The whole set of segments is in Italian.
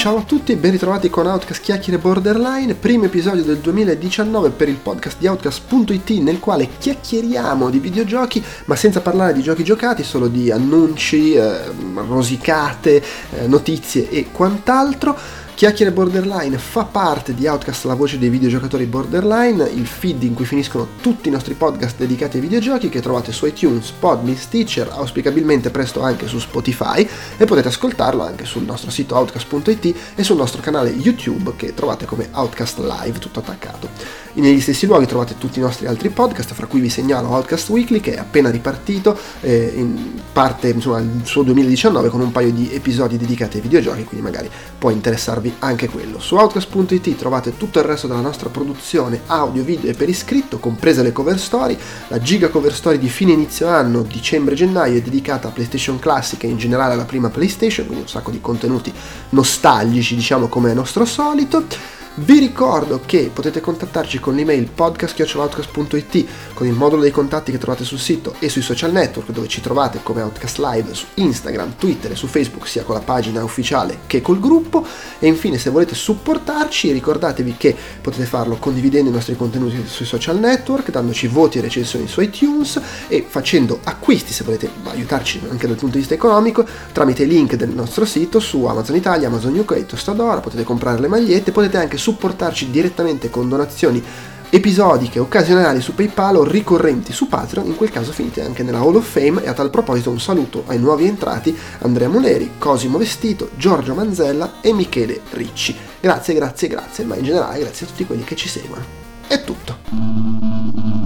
Ciao a tutti e ben ritrovati con Outcast Chiacchiere Borderline, primo episodio del 2019 per il podcast di Outcast.it nel quale chiacchieriamo di videogiochi ma senza parlare di giochi giocati, solo di annunci, eh, rosicate, eh, notizie e quant'altro. Chiacchiere Borderline fa parte di Outcast, la voce dei videogiocatori Borderline, il feed in cui finiscono tutti i nostri podcast dedicati ai videogiochi che trovate su iTunes, Podme, Stitcher, auspicabilmente presto anche su Spotify e potete ascoltarlo anche sul nostro sito outcast.it e sul nostro canale YouTube che trovate come Outcast Live tutto attaccato. Negli stessi luoghi trovate tutti i nostri altri podcast, fra cui vi segnalo Outcast Weekly che è appena ripartito, eh, in parte insomma il suo 2019 con un paio di episodi dedicati ai videogiochi, quindi magari può interessarvi anche quello. Su Outcast.it trovate tutto il resto della nostra produzione audio, video e per iscritto, comprese le cover story, la giga cover story di fine inizio anno, dicembre-gennaio è dedicata a PlayStation Classic e in generale alla prima PlayStation, quindi un sacco di contenuti nostalgici diciamo come è nostro solito. Vi ricordo che potete contattarci con l'email podcast.outcast.it con il modulo dei contatti che trovate sul sito e sui social network dove ci trovate come Outcast Live su Instagram, Twitter e su Facebook sia con la pagina ufficiale che col gruppo. E infine se volete supportarci ricordatevi che potete farlo condividendo i nostri contenuti sui social network, dandoci voti e recensioni su iTunes e facendo acquisti se volete aiutarci anche dal punto di vista economico tramite i link del nostro sito su Amazon Italia, Amazon UK, Tostadora, potete comprare le magliette, potete anche supportarci direttamente con donazioni episodiche, occasionali su PayPal o ricorrenti su Patreon, in quel caso finite anche nella Hall of Fame e a tal proposito un saluto ai nuovi entrati Andrea Muleri, Cosimo Vestito, Giorgio Manzella e Michele Ricci. Grazie, grazie, grazie, ma in generale grazie a tutti quelli che ci seguono. È tutto.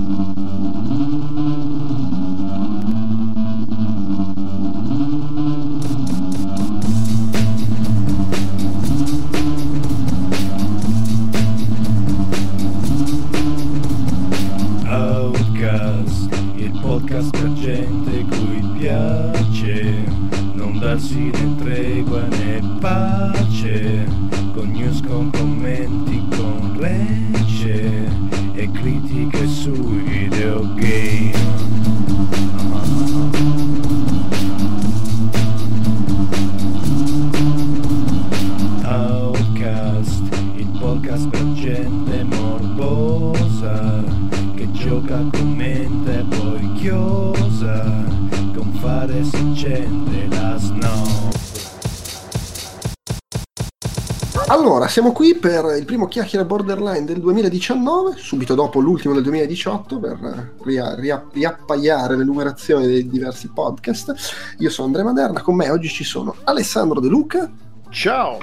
Allora, siamo qui per il primo chiacchiere borderline del 2019, subito dopo l'ultimo del 2018, per ria- ria- riappaiare le numerazioni dei diversi podcast. Io sono Andrea Maderna, con me oggi ci sono Alessandro De Luca Ciao!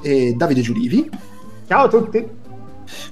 e Davide Giulivi. Ciao a tutti!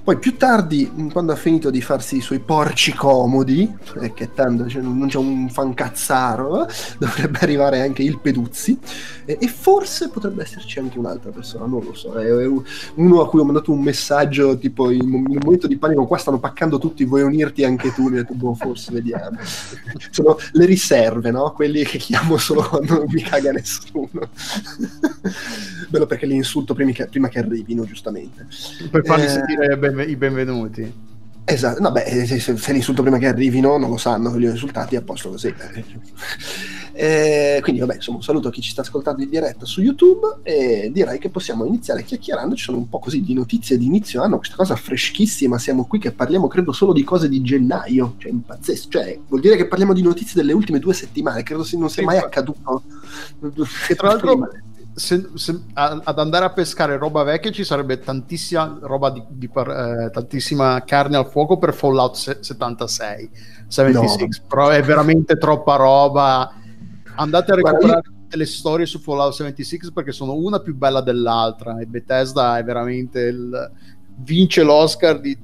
Poi più tardi, quando ha finito di farsi i suoi porci comodi, eh, che tanto cioè, non c'è un fancazzaro, eh, dovrebbe arrivare anche il Peduzzi. eh, e forse potrebbe esserci anche un'altra persona, non lo so. È, è un- uno a cui ho mandato un messaggio tipo in, un momento di panico, qua stanno paccando tutti, vuoi unirti anche tu? Mi ho detto, boh, forse vediamo. Sono le riserve, no? Quelli che chiamo solo quando non mi caga nessuno. Bello perché li insulto prima che, prima che arrivino, giustamente. Per fargli Eh, sentire ben- i benvenuti. Esatto, no, beh, se, se, li insulto prima che arrivino, non lo sanno li ho insultati, a posto così. Eh, quindi, vabbè, insomma, un saluto a chi ci sta ascoltando in diretta su YouTube e direi che possiamo iniziare chiacchierando. Ci sono un po' così di notizie di inizio anno, questa cosa freschissima. Siamo qui che parliamo, credo, solo di cose di gennaio, cioè impazzesco. Cioè, vuol dire che parliamo di notizie delle ultime due settimane, credo non sia mai accaduto. Che tra l'altro. Se- se- a- ad andare a pescare roba vecchia ci sarebbe tantissima roba di, di par- eh, tantissima carne al fuoco per Fallout se- 76, 76 No. però è veramente troppa roba. Andate a Guarda, recuperare tutte le storie su Fallout 76 perché sono una più bella dell'altra e Bethesda è veramente il, vince l'Oscar di-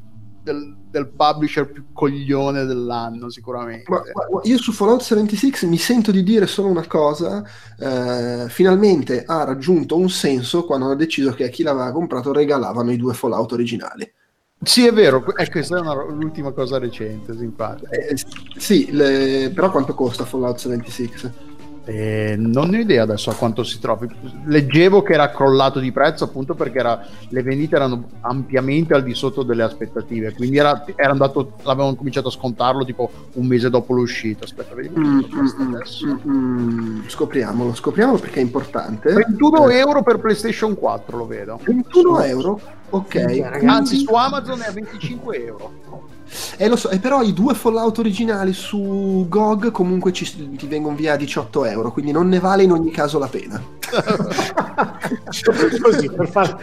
del, del publisher più coglione dell'anno sicuramente. Ma- ma- io su Fallout 76 mi sento di dire solo una cosa, eh, finalmente ha raggiunto un senso quando hanno deciso che a chi l'aveva comprato regalavano i due Fallout originali. Sì, è vero, que- eh, questa è una- l'ultima cosa recente, infatti. Eh, sì, le- però quanto costa Fallout 76? E non ho idea adesso a quanto si trovi. Leggevo che era crollato di prezzo appunto perché era, le vendite erano ampiamente al di sotto delle aspettative. Quindi era, era andato, l'avevano cominciato a scontarlo tipo un mese dopo l'uscita. Aspetta, vediamo. Mm, mm, mm, mm, scopriamolo, scopriamolo perché è importante. 21 eh. euro per PlayStation 4 lo vedo. 21 euro? Ok. Anzi, su Amazon è a 25 euro. E lo so, e però i due Fallout originali su GOG comunque ci, ti vengono via a 18 euro, quindi non ne vale in ogni caso la pena. così, per far,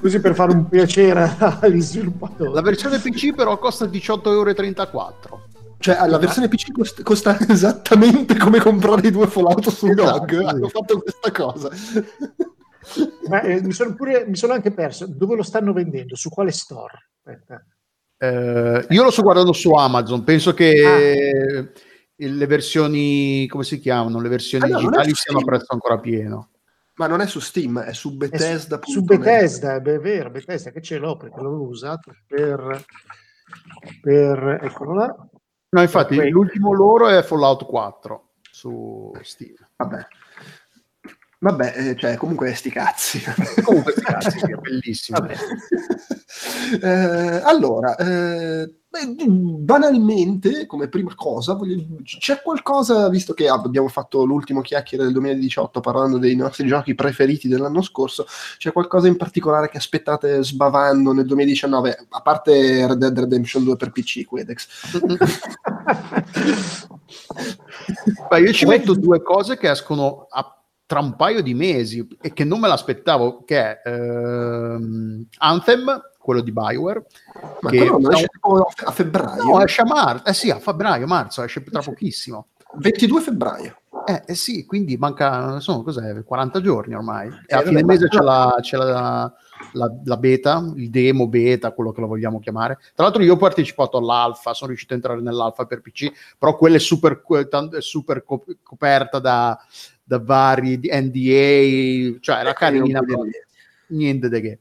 così per fare un piacere agli sviluppatori. La versione PC però costa 18,34 euro. Cioè, la versione PC costa, costa, esattamente come comprare i due Fallout su esatto, GOG. Hanno fatto questa cosa. Ma, eh, mi, sono pure, mi sono anche perso. Dove lo stanno vendendo? Su quale store? Aspetta. Eh, io lo sto guardando su Amazon, penso che ah. le versioni, come si chiamano? Le versioni no, digitali siano a prezzo ancora pieno. Ma non è su Steam, è su Bethesda. È su, su Bethesda, è vero, Bethesda che ce l'ho perché l'avevo usato per, per eccolo là. No, infatti, l'ultimo loro è Fallout 4 su Steam. Vabbè. Vabbè, eh, cioè, comunque sti cazzi. comunque sti cazzi, è bellissimo. eh, allora, eh, banalmente, come prima cosa, voglio, c'è qualcosa, visto che abbiamo fatto l'ultimo chiacchiere del 2018 parlando dei nostri giochi preferiti dell'anno scorso, c'è qualcosa in particolare che aspettate sbavando nel 2019, a parte Red Dead Redemption 2 per PC, Quedex? Beh, io ci metto due cose che escono a tra un paio di mesi e che non me l'aspettavo, che è ehm, Anthem, quello di Bioware. Ma che non esce a febbraio? No, esce a marzo, eh sì, a febbraio, marzo, esce tra pochissimo. 22 febbraio. Eh, eh sì, quindi manca, sono cos'è, 40 giorni ormai. Eh, e a fine mese c'è, la, c'è la, la, la, beta, il demo beta, quello che lo vogliamo chiamare. Tra l'altro io ho partecipato all'alfa, sono riuscito a entrare nell'alfa per PC, però quella è super, super coperta da da vari NDA, cioè era carina, niente di che.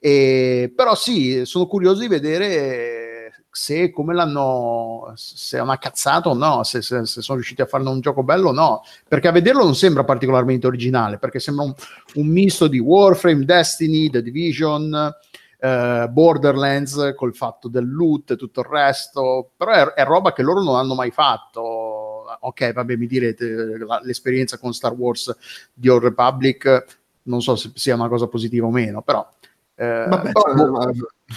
E, però sì, sono curioso di vedere se come l'hanno, se è una cazzata o no, se, se, se, sono riusciti a farne un gioco bello o no, perché a vederlo non sembra particolarmente originale, perché sembra un, un misto di Warframe, Destiny, The Division, Uh, Borderlands col fatto del loot e tutto il resto, però è, è, roba che loro non hanno mai fatto ok, vabbè, mi direte la, l'esperienza con Star Wars di Old Republic, non so se sia una cosa positiva o meno, però... Eh, vabbè, boh,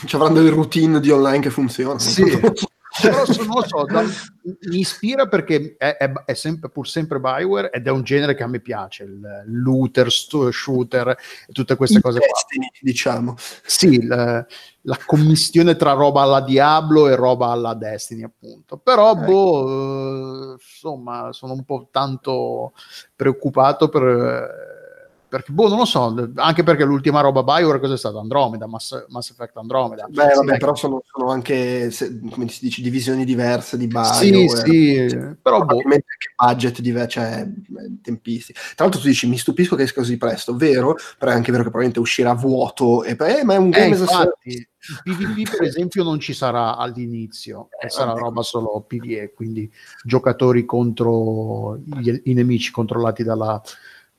ci avranno delle routine di online che funzionano. Sì. però non lo so, da, mi ispira perché è, è, è sempre, pur sempre Bioware ed è un genere che a me piace, il looter, shooter tutte queste il cose Destiny, qua. diciamo. Sì, la, la, commissione tra roba alla Diablo e roba alla Destiny, appunto. Però, eh. boh, insomma, sono un po' tanto preoccupato per perché boh, non lo so, anche perché l'ultima roba Bioware cosa è stata? Andromeda, Mass, Mass Effect Andromeda. Beh, sì, vabbè, però sono, sono anche, se, come si dice, divisioni diverse di Bioware. Sì, sì, cioè, però boh. che budget diversi, cioè tempisti. Tra l'altro tu dici, mi stupisco che esca così presto, vero? Però è anche vero che probabilmente uscirà vuoto, e, eh, ma è un game eh, infatti, il PvP per esempio non ci sarà all'inizio, eh, sarà roba solo PvE, quindi giocatori contro gli, i nemici controllati dalla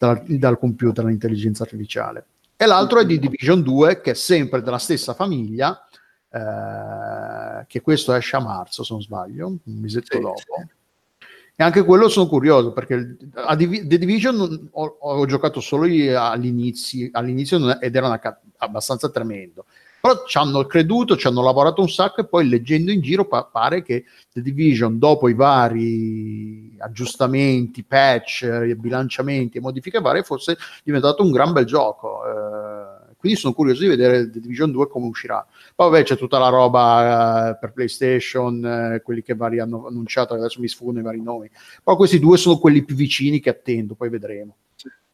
dal, dal computer, l'intelligenza artificiale. E l'altro è di Division 2, che è sempre della stessa famiglia, eh, che questo esce a marzo, se non sbaglio, un mesetto sì, dopo. Sì. E anche quello sono curioso perché a Div- The Division ho, ho, giocato solo all'inizio, all'inizio ed era una, abbastanza tremendo. Però ci hanno creduto, ci hanno lavorato un sacco e poi leggendo in giro pa- pare che The Division, dopo i vari aggiustamenti, patch, bilanciamenti e modifiche varie, fosse diventato un gran bel gioco. Eh, quindi sono curioso di vedere The Division 2 come uscirà. Poi vabbè c'è tutta la roba eh, per PlayStation, eh, quelli che vari hanno annunciato, adesso mi sfuggono i vari nomi. Però questi due sono quelli più vicini che attendo, poi vedremo.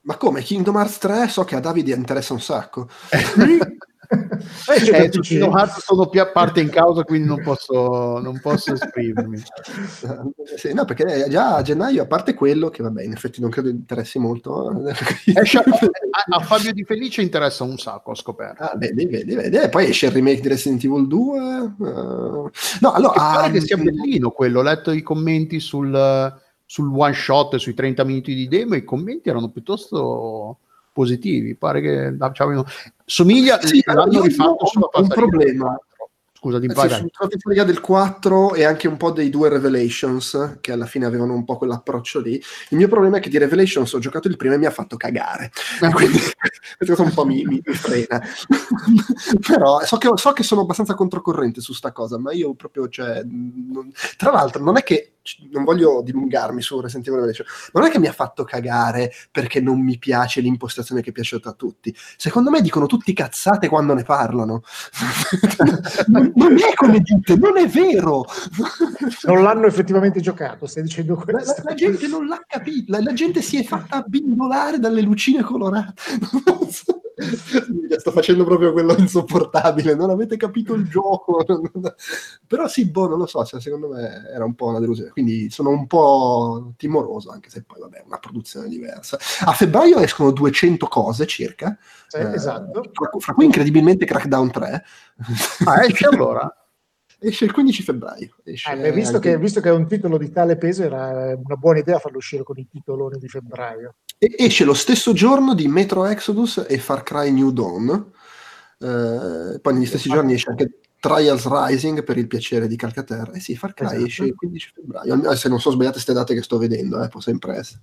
Ma come? Kingdom Hearts 3 so che a Davide interessa un sacco. eh, tutti i Hearts sono più a parte in causa, quindi non posso, non posso esprimermi. No, perché già a gennaio, a parte quello, che vabbè, in effetti non credo interessi molto. a, a, Fabio Di Felice interessa un sacco, ho scoperto. Ah, vedi, vedi, vedi. Poi esce il remake di Resident Evil 2. Uh... No, allora... Che pare ah, che sia bellino quello, ho letto i commenti sul sul one shot sui 30 minuti di demo i commenti erano piuttosto positivi. Pare che avevano... somiglia Sì, l'hanno rifatto sulla un problema. Scusa, di Eh, sì, sono del 4 e anche un po' dei due Revelations, che alla fine avevano un po' quell'approccio lì. Il mio problema è che di Revelations ho giocato il primo e mi ha fatto cagare. Quindi questa cosa un po' mi, mi- mi frena. Però so che, so che sono abbastanza controcorrente su sta cosa, ma io proprio, cioè, non- tra l'altro non è che non voglio dilungarmi su Resident Evil Revelation, ma non è che mi ha fatto cagare perché non mi piace l'impostazione che è piaciuta a tutti. Secondo me dicono tutti cazzate quando ne parlano. non, non è come dite, non è vero. Non l'hanno effettivamente giocato, stai dicendo La, la- questo. la gente non l'ha capito, la, la gente si è fatta abbindolare dalle lucine colorate. Sto facendo proprio quello insopportabile, non avete capito il gioco. Però sì, boh, non lo so, cioè, secondo me era un po' una delusione. Quindi sono un po' timoroso, anche se poi, vabbè, è una produzione diversa. A febbraio escono 200 cose circa. Sì, Eh, esatto. Fra, fra cui incredibilmente Crackdown 3. Ah, esce allora? Esce il 15 febbraio. Esce Eh, visto, che, visto che è un titolo di tale peso, era una buona idea farlo uscire con i titoloni di febbraio. E esce lo stesso giorno di Metro Exodus e Far Cry New Dawn. Eh, poi negli stessi giorni esce anche Trials Rising per il piacere di Calcaterra. Eh sì, Far Cry Esatto. esce il 15 febbraio. Se non sono sbagliate queste date che sto vedendo, eh, può sempre essere.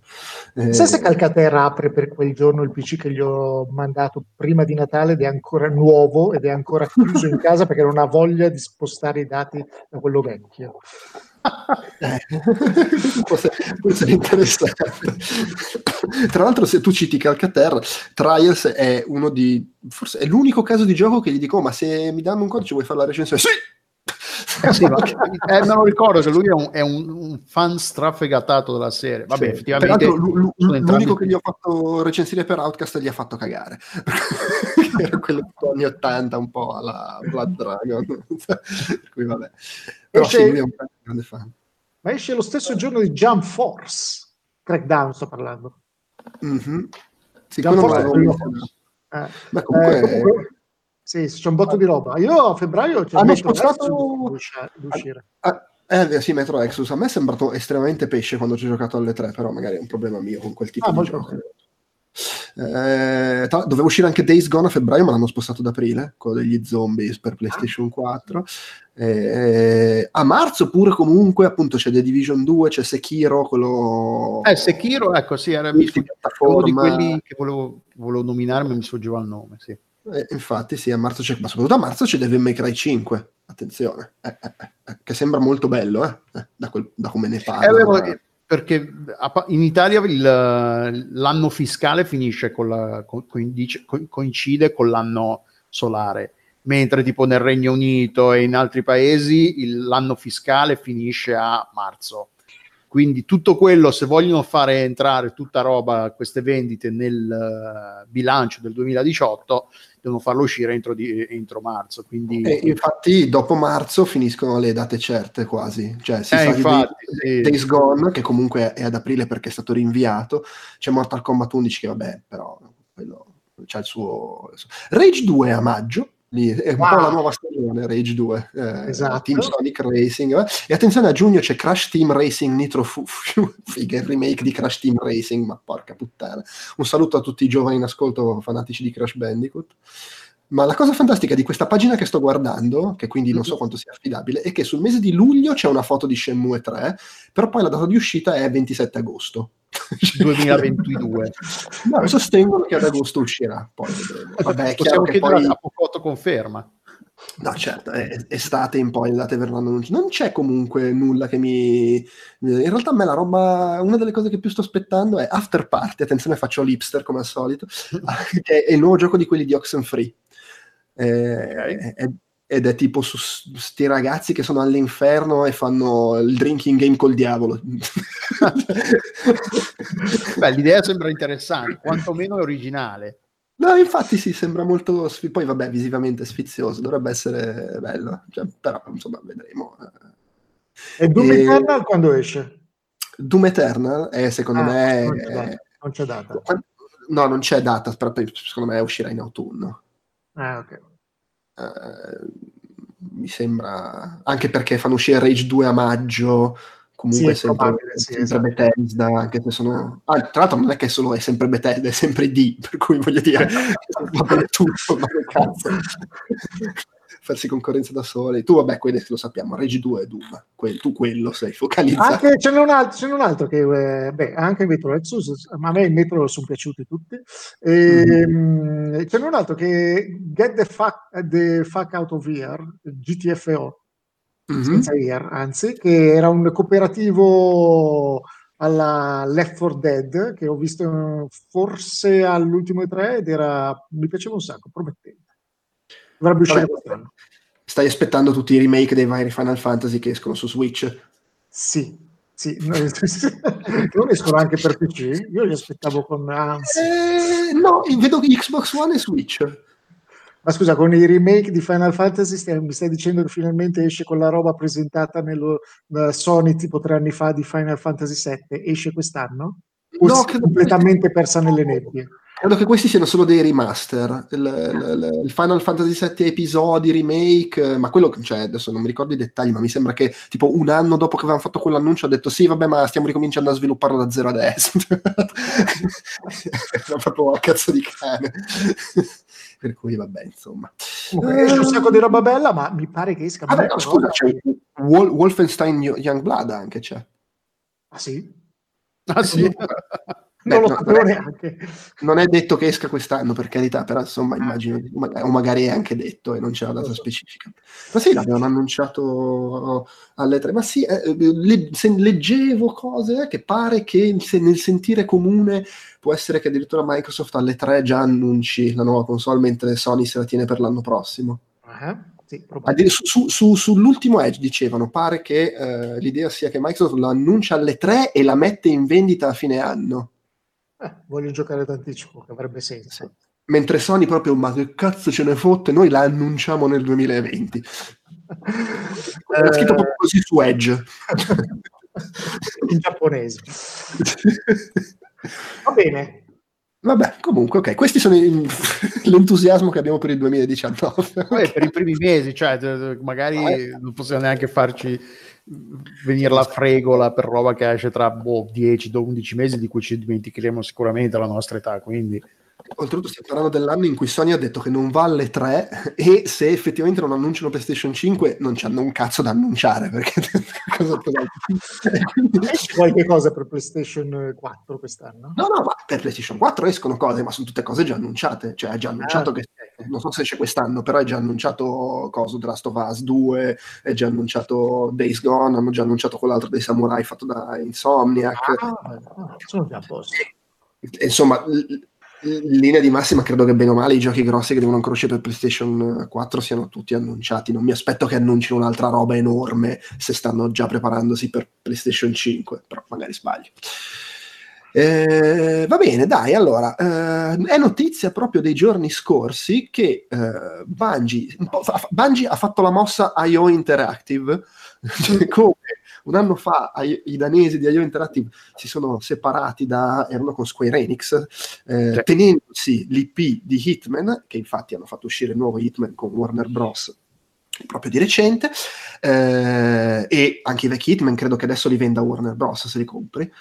Eh, Sai se Calcaterra apre per quel giorno il PC che gli ho mandato prima di Natale ed è ancora nuovo ed è ancora chiuso in casa perché non ha voglia di spostare i dati da quello vecchio. Può essere interessante. Tra l'altro, se tu citi Calcaterra, Trials è uno di forse è l'unico caso di gioco che gli dico: "Oh, Ma se mi danno un codice, vuoi fare la recensione? Sì! Eh sì, ma- eh, me lo ricordo che lui è un, è un- un fan strafegatato della serie. Vabbè, Sì. effettivamente. Lu- sono l'unico che gli ho fatto recensire per Outcast gli ha fatto cagare. Era quello tipo anni 80, un po' alla Blood Dragon. per cui vabbè. Però Esce- sì, lui è un grande fan. Ma esce lo stesso giorno di Jump Force. Crackdown sto parlando. Mhm. Sì, Jump Force è quello-. Eh, Ma comunque, eh, comunque- sì, c'è un botto di roba. Io a febbraio c'è Hanno Metro spostato- Exodus di usci- di uscire. ah, eh, sì, Metro Exodus a me è sembrato estremamente pesce quando ci ho giocato alle 3, però magari è un problema mio con quel tipo Ah, di gioco. Eh, tra- doveva uscire anche Days Gone a febbraio, ma l'hanno spostato ad aprile, quello degli zombies per PlayStation 4. Eh, a marzo pure comunque, appunto, c'è The Division 2, c'è Sekiro, quello... Eh, Sekiro, ecco, sì, era uno di quelli che volevo, volevo nominare, ma mi sfuggeva il nome, sì. Eh, infatti, sì, a marzo c'è, ma soprattutto a marzo c'è Devil May Cry 5. Attenzione, eh, eh, eh, che sembra molto bello, eh, eh, da, quel- da come ne Eh, parla. perché in Italia il- l'anno fiscale finisce con la- co- coincide, co- coincide con l'anno solare, mentre tipo nel Regno Unito e in altri paesi il- l'anno fiscale finisce a marzo. Quindi tutto quello, se vogliono fare entrare tutta roba, queste vendite nel eh, bilancio del 2018, devono farlo uscire entro, di- entro marzo. Quindi, E infatti, dopo marzo finiscono le date certe quasi. Cioè, si Eh, infatti, Days, sì. Days Gone, che comunque è ad aprile perché è stato rinviato. C'è Mortal Kombat 11, che vabbè, però quello c'ha il suo- Rage 2 a maggio. Lì È un Wow. po' la nuova stagione Rage 2 eh, Esatto. Team Sonic Racing eh. e attenzione a giugno c'è Crash Team Racing Nitro Fu- Fu- figa, il remake di Crash Team Racing ma porca puttana un saluto a tutti i giovani in ascolto fanatici di Crash Bandicoot ma la cosa fantastica di questa pagina che sto guardando, che quindi non so quanto sia affidabile, è che sul mese di luglio c'è una foto di Shenmue 3, però poi la data di uscita è 27 agosto. 2022. No, sostengono che ad agosto uscirà, poi vedremo. Vabbè, è chiaro Possiamo che poi... a Pocotto conferma. No, certo, è estate in poi le date verranno annunci- Non c'è comunque nulla che mi... In realtà a me la roba... Una delle cose che più sto aspettando è After Party, attenzione faccio l'hipster come al solito, che è il nuovo gioco di quelli di Oxenfree. Eh, è- ed è tipo su sti ragazzi che sono all'inferno e fanno il drinking game col diavolo. Beh, l'idea sembra interessante, quantomeno è originale. No, infatti sì, sembra molto... sfi- Poi vabbè, visivamente sfizioso, dovrebbe essere bello, cioè, però insomma vedremo. E Doom E- Eternal quando esce? Doom Eternal è secondo Ah, me... non c'è data. Non c'è data. No, non c'è data, però secondo me uscirà in autunno. Ah, ok. Eh, mi sembra... Anche perché fanno uscire Rage 2 a maggio, comunque Sì, sempre, probabile, sì, sempre Bethesda, anche se sono... Ah, tra l'altro non è che solo è sempre Bethesda, è sempre D, per cui voglio dire, va bene tutto, ma che cazzo. Farsi concorrenza da soli. Tu, vabbè, quelli lo sappiamo, Regi 2 e Doom, que- tu quello sei focalizzato. Anche, ce, n'è un altro, ce n'è un altro che, eh, beh, anche Metro Exodus, ma a me il Metro sono piaciuti tutti. Ehm, Ce n'è un altro che Get the fuck, the fuck out of here, GTFO, Mhm. senza here, anzi, che era un cooperativo alla Left 4 Dead che ho visto forse all'ultimo E3 ed era, mi piaceva un sacco, promettente. Dovrebbe uscire quest'anno. Stai aspettando tutti i remake dei vari Final Fantasy che escono su Switch? Sì, sì, non escono anche per PC, io li aspettavo con ansia. Eh, no, vedo Xbox One e Switch. Ma scusa, con i remake di Final Fantasy stai- mi stai dicendo che finalmente esce quella roba presentata nello da Sony tipo tre anni fa di Final Fantasy VII? Esce quest'anno? O No, completamente persa nelle nebbie? Credo che questi siano solo dei remaster. Il, il- il Final Fantasy VII episodi, remake, eh, ma quello, cioè, adesso non mi ricordo i dettagli, ma mi sembra che tipo un anno dopo che avevamo fatto quell'annuncio ha detto sì, vabbè, ma stiamo ricominciando a svilupparlo da zero adesso. Era proprio a cazzo di cane. per cui, vabbè, insomma. Comunque, esce un sacco di roba bella, ma mi pare che esca Vabbè, no, scusa, c'è Wol- Wolfenstein Youngblood anche c'è. Ah sì? Ah sì? Non lo no, sapevo non è- neanche. Non è detto che esca quest'anno, per carità, però insomma immagino, o magari è anche detto e non c'è la data specifica. Ma sì, l'abbiano annunciato alle tre, ma sì, eh, le- leggevo cose che pare che se- nel sentire comune può essere che addirittura Microsoft alle tre già annunci la nuova console mentre Sony se la tiene per l'anno prossimo. Eh? Sì, su- su- su- sull'ultimo Edge dicevano, pare che eh, l'idea sia che Microsoft la annuncia alle tre e la mette in vendita a fine anno. Eh, voglio giocare d'anticipo, che avrebbe senso. Mentre Sony proprio, ma che cazzo ce ne fotte, noi la annunciamo nel 2020. Era scritto proprio così su Edge. in giapponese. Va bene. Vabbè, comunque, ok, questi sono i- l'entusiasmo che abbiamo per il 2019. Poi per i primi mesi, cioè magari non possiamo neanche farci venire la fregola per roba che esce tra boh, 10-11 mesi di cui ci dimenticheremo sicuramente alla nostra età, quindi Oltretutto stiamo parlando dell'anno in cui Sony ha detto che non va alle 3 e se effettivamente non annunciano PlayStation 5 non c'hanno un cazzo da annunciare perché cosa, quindi- Esce qualche cosa per PlayStation 4 quest'anno? No, no, ma per PlayStation 4 escono cose, ma sono tutte cose già annunciate. Cioè, è già annunciato Ah, che. Non so se esce quest'anno, però è già annunciato coso The Last of Us 2, è già annunciato Days Gone, hanno già annunciato quell'altro dei Samurai fatto da Insomniac. Ah, sono già a posto. Insomma, in linea di massima credo che bene o male i giochi grossi che devono ancora uscire per PlayStation 4 siano tutti annunciati. Non mi aspetto che annuncino un'altra roba enorme se stanno già preparandosi per PlayStation 5, però magari sbaglio. Eh, va bene, dai, allora, eh, è notizia proprio dei giorni scorsi che eh, Bungie, Bungie ha fatto la mossa IO Interactive, cioè, come un anno fa i, i danesi di IO Interactive si sono separati da, erano con Square Enix, eh, tenendosi l'IP di Hitman, che infatti hanno fatto uscire il nuovo Hitman con Warner Bros. Proprio di recente, eh, e anche i vecchi Hitman credo che adesso li venda Warner Bros. se li compri.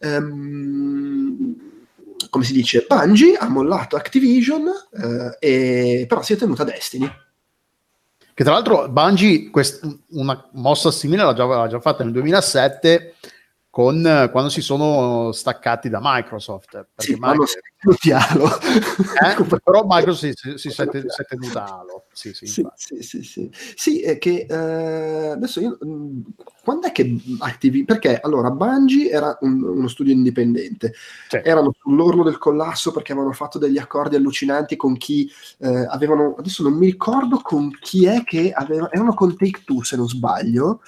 Ehm, come si dice, Bungie ha mollato Activision, eh, e, però si è tenuta Destiny. Che tra l'altro Bungie quest- una mossa simile l'ha già, l'ha già fatta nel 2007 con, eh, quando si sono staccati da Microsoft. Perché Sì, Microsoft- Dialo. eh, però Microsoft si, si, si, è si è tenuta alo. Sì, sì, Sì, sì, sì, sì. Sì, è che eh, adesso io mh, quando è che Activi perché allora Bungie era un- uno studio indipendente, Sì. erano sull'orlo del collasso perché avevano fatto degli accordi allucinanti con chi eh, avevano adesso non mi ricordo con chi è che aveva, erano con Take Two se non sbaglio.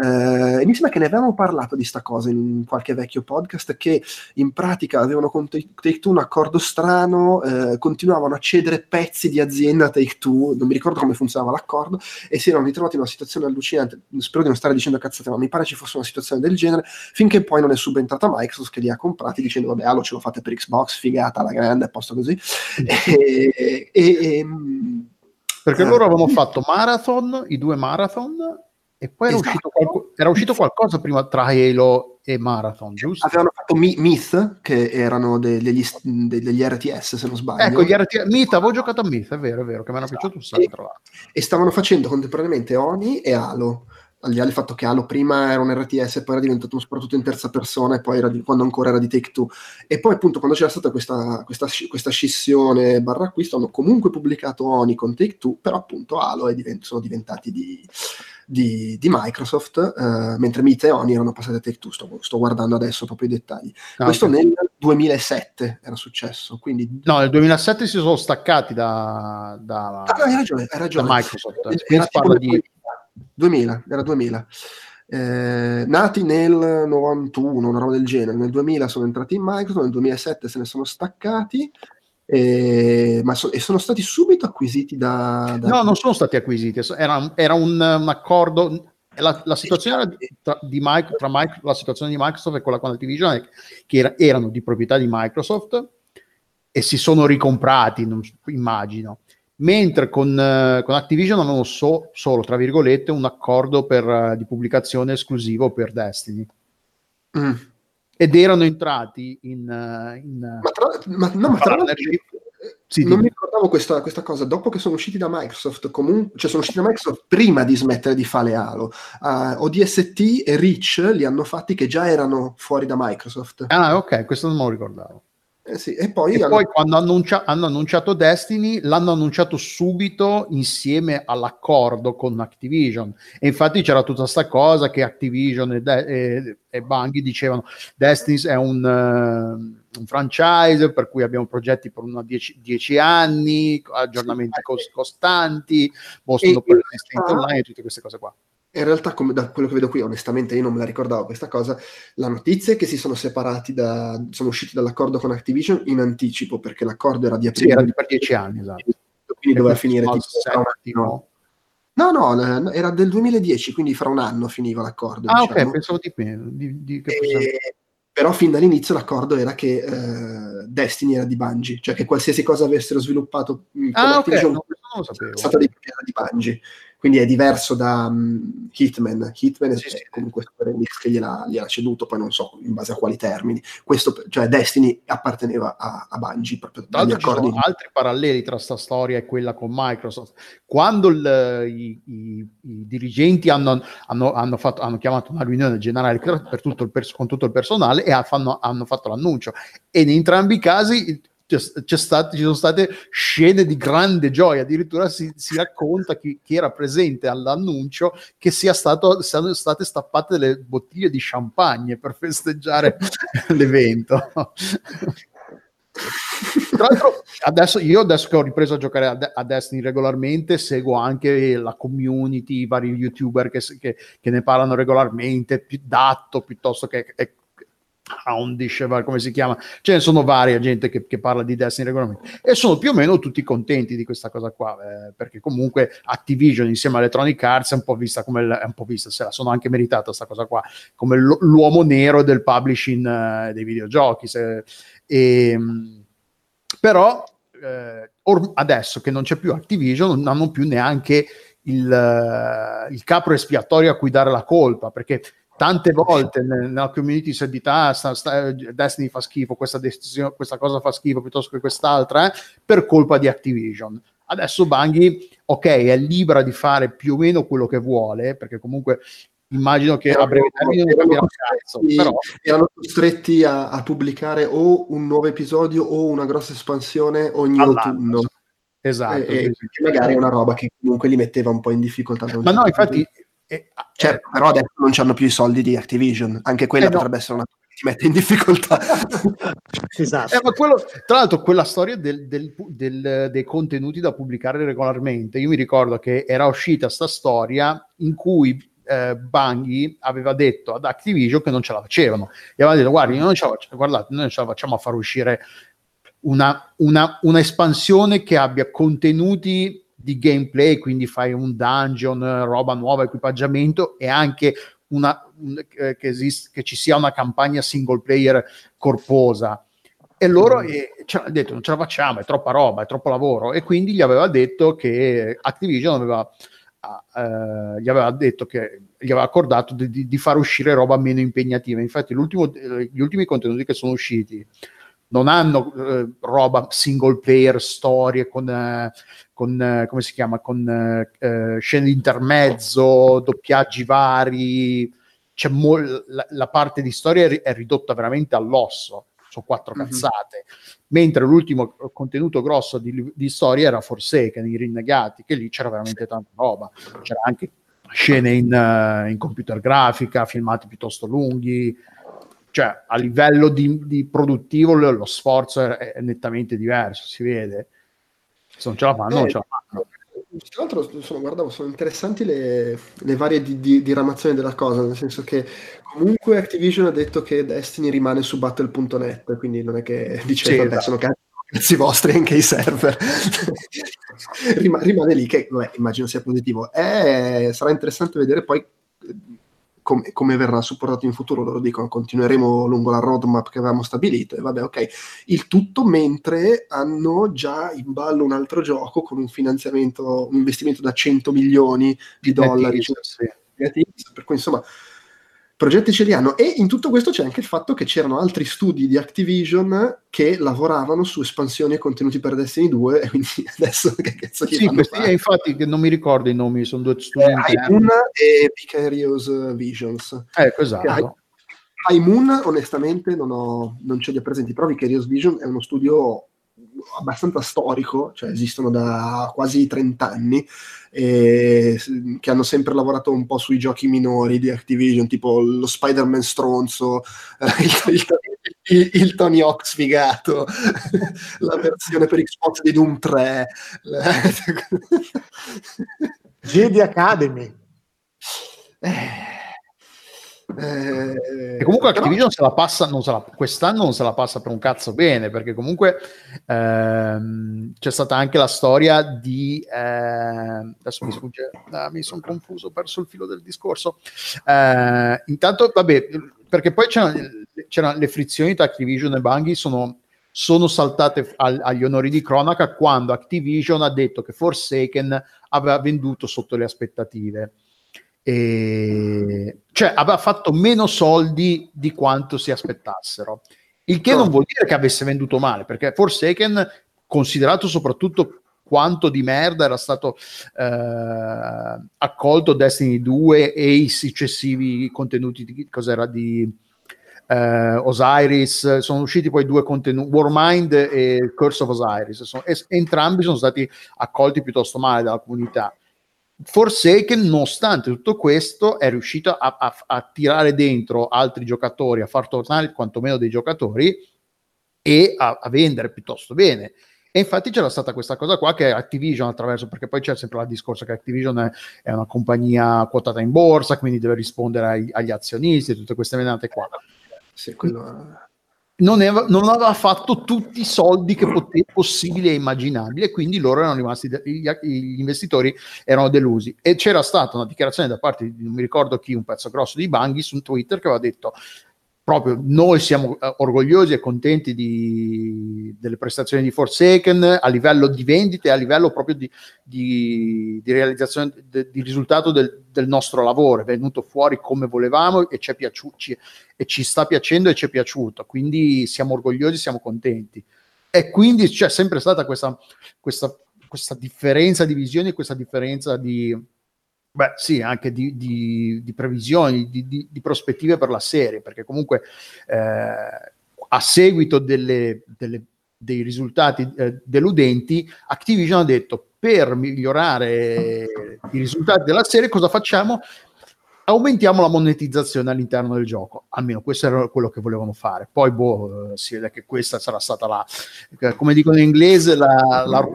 Eh, e mi sembra che ne avevamo parlato di sta cosa in qualche vecchio podcast che in pratica avevano con Take Take Two un accordo strano, eh, continuavano a cedere pezzi di azienda a Take Two, non mi ricordo come funzionava l'accordo, e si erano ritrovati in una situazione allucinante. Spero di non stare dicendo cazzate, ma mi pare ci fosse una situazione del genere, finché poi non è subentrata Microsoft che li ha comprati dicendo vabbè, allora ce lo fate per Xbox, figata, alla grande, a posto così. e, e- e- Perché eh, loro avevano fatto Marathon, i due Marathon, E poi era, Esatto. uscito qualco- era uscito qualcosa prima tra Halo e Marathon, giusto? Avevano fatto Mi- Myth, che erano de- degli, degli RTS, se non sbaglio. Ecco, gli RT Myth, avevo giocato a Myth, è vero, è vero, che mi erano piaciuti un sacco, e stavano facendo contemporaneamente Oni e Halo. Al di là del fatto che Halo prima era un RTS poi era diventato soprattutto in terza persona e poi era di, quando ancora era di Take Two. E poi appunto quando c'era stata questa, questa, questa scissione barra acquisto hanno comunque pubblicato Oni con Take Two, però appunto Halo divent- sono diventati di, di- di Microsoft, eh, mentre Myth e Oni erano passati a Take Two. Sto, sto guardando adesso proprio i dettagli. Ah, Questo nel 2007 era successo, quindi... No, nel 2007 si sono staccati da, da, Ah, hai ragione, hai da ragione. Microsoft. Era Quindi si tipo parla nel di... 2000, era 2000. Eh, nati nel 91, una roba del genere, nel 2000 sono entrati in Microsoft, nel 2007 se ne sono staccati, e, ma so- e sono stati subito acquisiti da... da- No, non sono stati acquisiti, era, era un, un accordo. La, la situazione era di- tra, di Mic- tra Mic- la situazione di Microsoft e quella con Activision è che era- erano di proprietà di Microsoft e si sono ricomprati, non immagino. Mentre con, eh, con Activision avevano so- solo, tra virgolette, un accordo per, eh, di pubblicazione esclusivo per Destiny. Mm. Ed erano entrati in, eh, in, eh, Ma tra, ma, no, ma tra eh, Sì, non mi ricordavo questa, questa cosa. Dopo che sono usciti da Microsoft, comunque, cioè sono usciti da Microsoft prima di smettere di fare Halo. Uh, ODST e Reach li hanno fatti che già erano fuori da Microsoft. Ah, ok, questo non me lo ricordavo. Eh sì, e poi, E hanno- poi quando annuncia- hanno annunciato Destiny, l'hanno annunciato subito insieme all'accordo con Activision. E infatti c'era tutta questa cosa che Activision e, De- e, e Bungie dicevano Destiny è un, eh, un franchise per cui abbiamo progetti per una dieci, dieci anni, aggiornamenti cos- costanti, possono E- per e- l'esistente online e tutte queste cose qua. In realtà, come da quello che vedo qui, onestamente io non me la ricordavo questa cosa. La notizia è che si sono separati da, sono usciti dall'accordo con Activision in anticipo perché l'accordo era di Sì, aprile, era di per dieci anni, esatto. quindi doveva finire tipo, fra un anno. No, no, eh, era del 2010, quindi fra un anno finiva l'accordo. Ah, diciamo. ok, pensavo di meno. Di, di, che fosse- E- però fin dall'inizio l'accordo era che eh, Destiny era di Bungie, cioè che qualsiasi cosa avessero sviluppato con Ah, ok, Activision no, non lo sapevo. è stata di proprietà di Bungie. Quindi è diverso da mh, Hitman. Hitman Sì, è sì. comunque Square Enix che gliel'ha, gliel'ha ceduto, poi non so in base a quali termini. Questo, cioè Destiny apparteneva a, a Bungie proprio Tra l'altro ci sono altri paralleli tra sta storia e quella con Microsoft. Quando il- i, i- i dirigenti hanno, hanno- hanno fatto- hanno chiamato una riunione generale tutto il pers- con tutto il personale e hanno fatto l'annuncio, e in entrambi i casi c'è, stat- ci sono state scene di grande gioia, addirittura si, si racconta chi, chi era presente all'annuncio che sia stato, siano state stappate delle bottiglie di champagne per festeggiare l'evento. Tra l'altro, adesso, io adesso che ho ripreso a giocare a, De- a Destiny regolarmente, seguo anche la community, i vari youtuber che, che- che ne parlano regolarmente, più Datto piuttosto che, che Houndish, come si chiama, ce ne sono varia gente che, che parla di Destiny regolarmente e sono più o meno tutti contenti di questa cosa qua, eh, perché comunque Activision insieme a Electronic Arts è un po' vista come, il- è un po' vista, se la sono anche meritata questa cosa qua, come l- l'uomo nero del publishing eh, dei videogiochi. se- e, mh, però eh, or- adesso che non c'è più Activision, non hanno più neanche il, eh, il capro espiatorio a cui dare la colpa, perché tante volte nel- nella community si sta- Destiny fa schifo, questa, decisione- questa cosa fa schifo piuttosto che quest'altra, eh, per colpa di Activision. Adesso Bungie, ok, è libera di fare più o meno quello che vuole, perché comunque immagino che a breve termine non erano cazzo, però erano costretti a, a pubblicare o un nuovo episodio o una grossa espansione ogni autunno. Esatto. E- e sì, sì. che magari è una roba che comunque li metteva un po' in difficoltà. Ma no, certo infatti... di eh, Certo, però adesso non hanno più i soldi di Activision, anche quella Eh no. potrebbe essere una cosa che ti mette in difficoltà. Esatto. Eh, ma quello, tra l'altro, quella storia del- del- del- dei contenuti da pubblicare regolarmente, io mi ricordo che era uscita sta storia in cui eh, Bungie aveva detto ad Activision che non ce la facevano e aveva detto guardi, noi non ce la, facciamo- guardate, noi non ce la facciamo a far uscire una, una, una espansione che abbia contenuti di gameplay, quindi fai un dungeon, roba nuova, equipaggiamento e anche una, un- eh, che, esist- che ci sia una campagna single player corposa. E loro eh, ci hanno detto non ce la facciamo, è troppa roba, è troppo lavoro. E quindi gli aveva detto che Activision aveva, eh, gli aveva detto che gli aveva accordato di, di, di, far uscire roba meno impegnativa. Infatti, gli ultimi contenuti che sono usciti non hanno eh, roba single player, storie con, eh, con eh, come si chiama, con eh, scene di intermezzo, doppiaggi vari. C'è mo- la, la, parte di storia è, ridotta veramente all'osso sono quattro mm-hmm. cazzate. Mentre l'ultimo contenuto grosso di, di storia era Forsaken, i rinnegati, che lì c'era veramente tanta roba. C'era anche scene in, in computer grafica, filmati piuttosto lunghi. Cioè, a livello di, di produttivo lo, sforzo è, è, nettamente diverso, si vede. Se non ce la fanno, eh, non ce la fanno. Tra l'altro, sono, guardavo, sono interessanti le, le varie di, di, diramazioni della cosa, nel senso che comunque Activision ha detto che Destiny rimane su Battle.net, quindi non è che dice sì, esatto. sono cazzi vostri anche i server. Rim- rimane lì, che vabbè, immagino sia positivo. Eh, sarà interessante vedere poi com- come verrà supportato in futuro, loro dicono continueremo lungo la roadmap che avevamo stabilito e vabbè ok, il tutto mentre hanno già in ballo un altro gioco con un finanziamento, un investimento da 100 milioni di dollari, sì. per cui insomma progetti ce li hanno. E in tutto questo c'è anche il fatto che c'erano altri studi di Activision che lavoravano su espansioni e contenuti per Destiny 2, e quindi adesso che cazzo gli Sì, questi, eh, infatti non mi ricordo i nomi, sono due studi. Eh, Moon e Vicarious Visions. Ecco, esatto. High Moon, onestamente, non, ho, non ce li ho presenti, però Vicarious Vision è uno studio abbastanza storico, cioè esistono da quasi 30 anni, e, che hanno sempre lavorato un po' sui giochi minori di Activision, tipo lo Spider-Man stronzo, il, il, il, il, Tony Hawk sfigato, la versione per Xbox di Doom 3. Jedi Academy. Eh eh, e comunque Activision però... se la passa, non se la, quest'anno non se la passa per un cazzo bene, perché comunque ehm, c'è stata anche la storia di... Eh, adesso mi sfugge, ah, mi sono confuso, ho perso il filo del discorso. Eh, intanto, vabbè, perché poi c'erano, c'erano, le frizioni tra Activision e Bungie sono, sono saltate al, agli onori di cronaca quando Activision ha detto che Forsaken aveva venduto sotto le aspettative e, cioè aveva fatto meno soldi di quanto si aspettassero. Il che no. non vuol dire che avesse venduto male, perché Forsaken, considerato soprattutto quanto di merda era stato eh, accolto Destiny 2 e i successivi contenuti di cos'era di eh, Osiris, sono usciti poi due contenuti, Warmind e Curse of Osiris, sono, es- entrambi sono stati accolti piuttosto male dalla comunità. Forsaken, nonostante tutto questo, è riuscito a, a, a, tirare dentro altri giocatori, a far tornare quantomeno dei giocatori e a, a, vendere piuttosto bene. E infatti c'era stata questa cosa qua che Activision attraverso, perché poi c'è sempre il discorso che Activision è, è, una compagnia quotata in borsa, quindi deve rispondere ai, agli azionisti, tutte queste menate qua. Sì, quello non, aveva, non aveva fatto tutti i soldi che pote- possibili e immaginabili e quindi loro erano rimasti, gli, gli, investitori erano delusi. E c'era stata una dichiarazione da parte di non mi ricordo chi, un pezzo grosso di Banghi su Twitter che aveva detto proprio noi siamo eh, orgogliosi e contenti di, delle prestazioni di Forsaken a livello di vendite, a livello proprio di, di, di realizzazione de, di risultato del, del, nostro lavoro. È venuto fuori come volevamo e ci, piaciuto, ci, e ci sta piacendo e ci è piaciuto. Quindi siamo orgogliosi, siamo contenti. E quindi c'è sempre stata questa, questa, questa differenza di visioni, questa differenza di Beh, sì, anche di, di, di previsioni, di, di, prospettive per la serie, perché comunque eh, a seguito delle, delle, dei risultati eh, deludenti, Activision ha detto per migliorare i risultati della serie cosa facciamo? Aumentiamo la monetizzazione all'interno del gioco, almeno questo era quello che volevano fare. Poi, boh, si vede che questa sarà stata la, come dicono in inglese, la, la,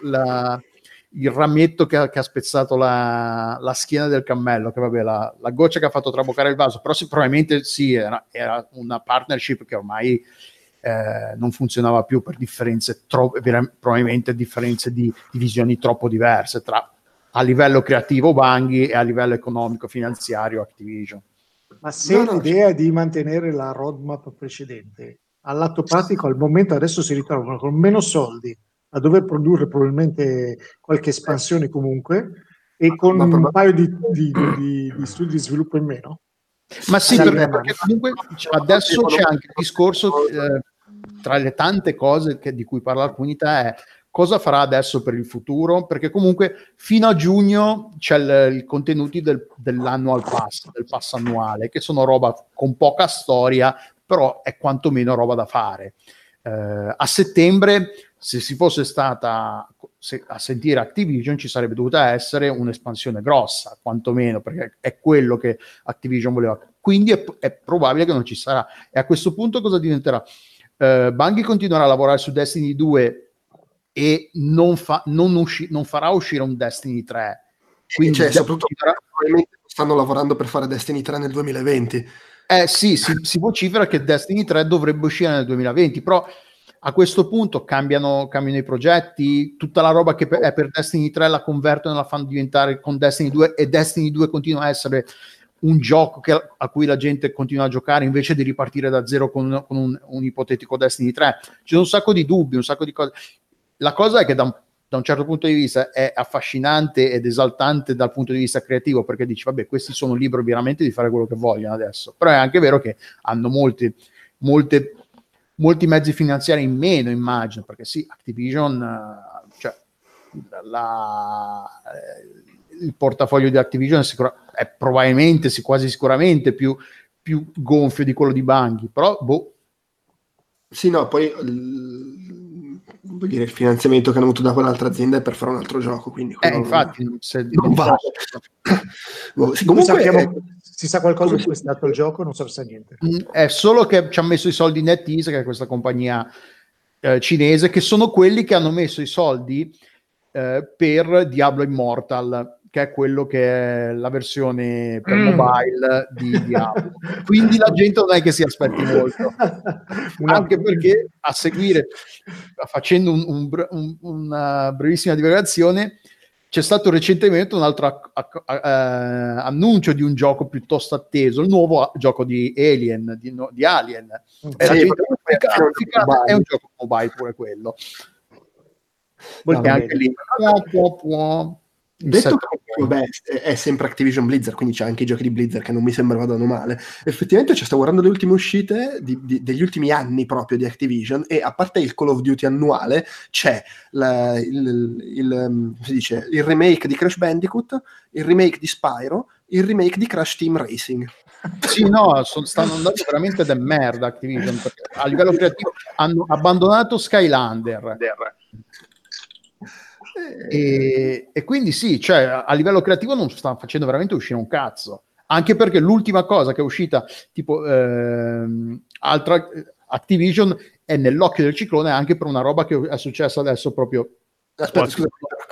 la il rametto che ha, che ha spezzato la, la, schiena del cammello, che vabbè, la, la, goccia che ha fatto traboccare il vaso, però sì, probabilmente sì, era, era, una partnership che ormai eh, non funzionava più per differenze, tro- probabilmente differenze di, di, visioni troppo diverse tra a livello creativo Banghi e a livello economico-finanziario Activision. Ma se no, l'idea no. di mantenere la roadmap precedente, all'atto pratico al momento adesso si ritrovano con meno soldi, a dover produrre probabilmente qualche espansione comunque e con Ma un paio di, di- di- di studi di sviluppo in meno. Ma sì, perché, perché comunque adesso c'è anche il discorso eh, tra le tante cose che- di cui parla la comunità è cosa farà adesso per il futuro, perché comunque fino a giugno c'è il, i contenuti del, dell'annual pass, del pass annuale, che sono roba con poca storia, però è quantomeno roba da fare. Eh, a settembre, se si fosse stata se- a sentire Activision, ci sarebbe dovuta essere un'espansione grossa, quantomeno, perché è quello che Activision voleva. Quindi è, è probabile che non ci sarà. E a questo punto cosa diventerà? Eh, Bungie continuerà a lavorare su Destiny 2 e non, fa- non usci- non farà uscire un Destiny 3. Quindi cioè, soprattutto probabilmente stanno lavorando per fare Destiny 3 nel 2020. Eh sì, si, si vocifera che Destiny 3 dovrebbe uscire nel 2020, però a questo punto cambiano, cambiano i progetti, tutta la roba che è per Destiny 3 la convertono e la fanno diventare con Destiny 2 e Destiny 2 continua a essere un gioco che- a cui la gente continua a giocare invece di ripartire da zero con, con un, un ipotetico Destiny 3. C'è un sacco di dubbi, un sacco di cose. La cosa è che da un, da un certo punto di vista è affascinante ed esaltante dal punto di vista creativo perché dici vabbè questi sono liberi veramente di fare quello che vogliono adesso però è anche vero che hanno molti, molte, molti mezzi finanziari in meno immagino perché sì Activision eh, cioè, la- eh, il portafoglio di Activision è, sicura- è probabilmente sì, quasi sicuramente più, più gonfio di quello di Bungie però boh Sì, no, poi il, vuol dire, il finanziamento che hanno avuto da quell'altra azienda è per fare un altro gioco, quindi eh, infatti se- non vale. Boh, comunque, sappiamo- si sa qualcosa di come è stato il gioco, non so se sa niente. Mm, È solo che ci ha messo i soldi NetEase, che è questa compagnia eh, cinese, che sono quelli che hanno messo i soldi eh, per Diablo Immortal, che è quello che è la versione per Mm. mobile di Diablo. Quindi la gente non è che si aspetti molto. Anche perché a seguire, facendo un- un un- una brevissima divagazione, c'è stato recentemente un altro acc- acc- eh, annuncio di un gioco piuttosto atteso, il nuovo a- gioco di Alien, di, no- di Alien. E la Sì, gente, però- "Figata, figata", è un gioco mobile pure quello. E anche lì, può, può, può. Detto che vabbè, è- sempre Activision Blizzard, quindi c'è anche i giochi di Blizzard che non mi sembra vadano male. Effettivamente ci sto guardando le ultime uscite di- di- degli ultimi anni proprio di Activision e a parte il Call of Duty annuale c'è la- il, il- dice, il remake di Crash Bandicoot, il remake di Spyro, il remake di Crash Team Racing. Sì, no, son- stanno andando veramente da merda Activision, perché a livello creativo hanno abbandonato Skylander. E, e quindi sì, cioè, a livello creativo non stanno facendo veramente uscire un cazzo. Anche perché l'ultima cosa che è uscita, tipo ehm, altra Activision, è nell'occhio del ciclone anche per una roba che è successa adesso proprio. Aspetta, scusa,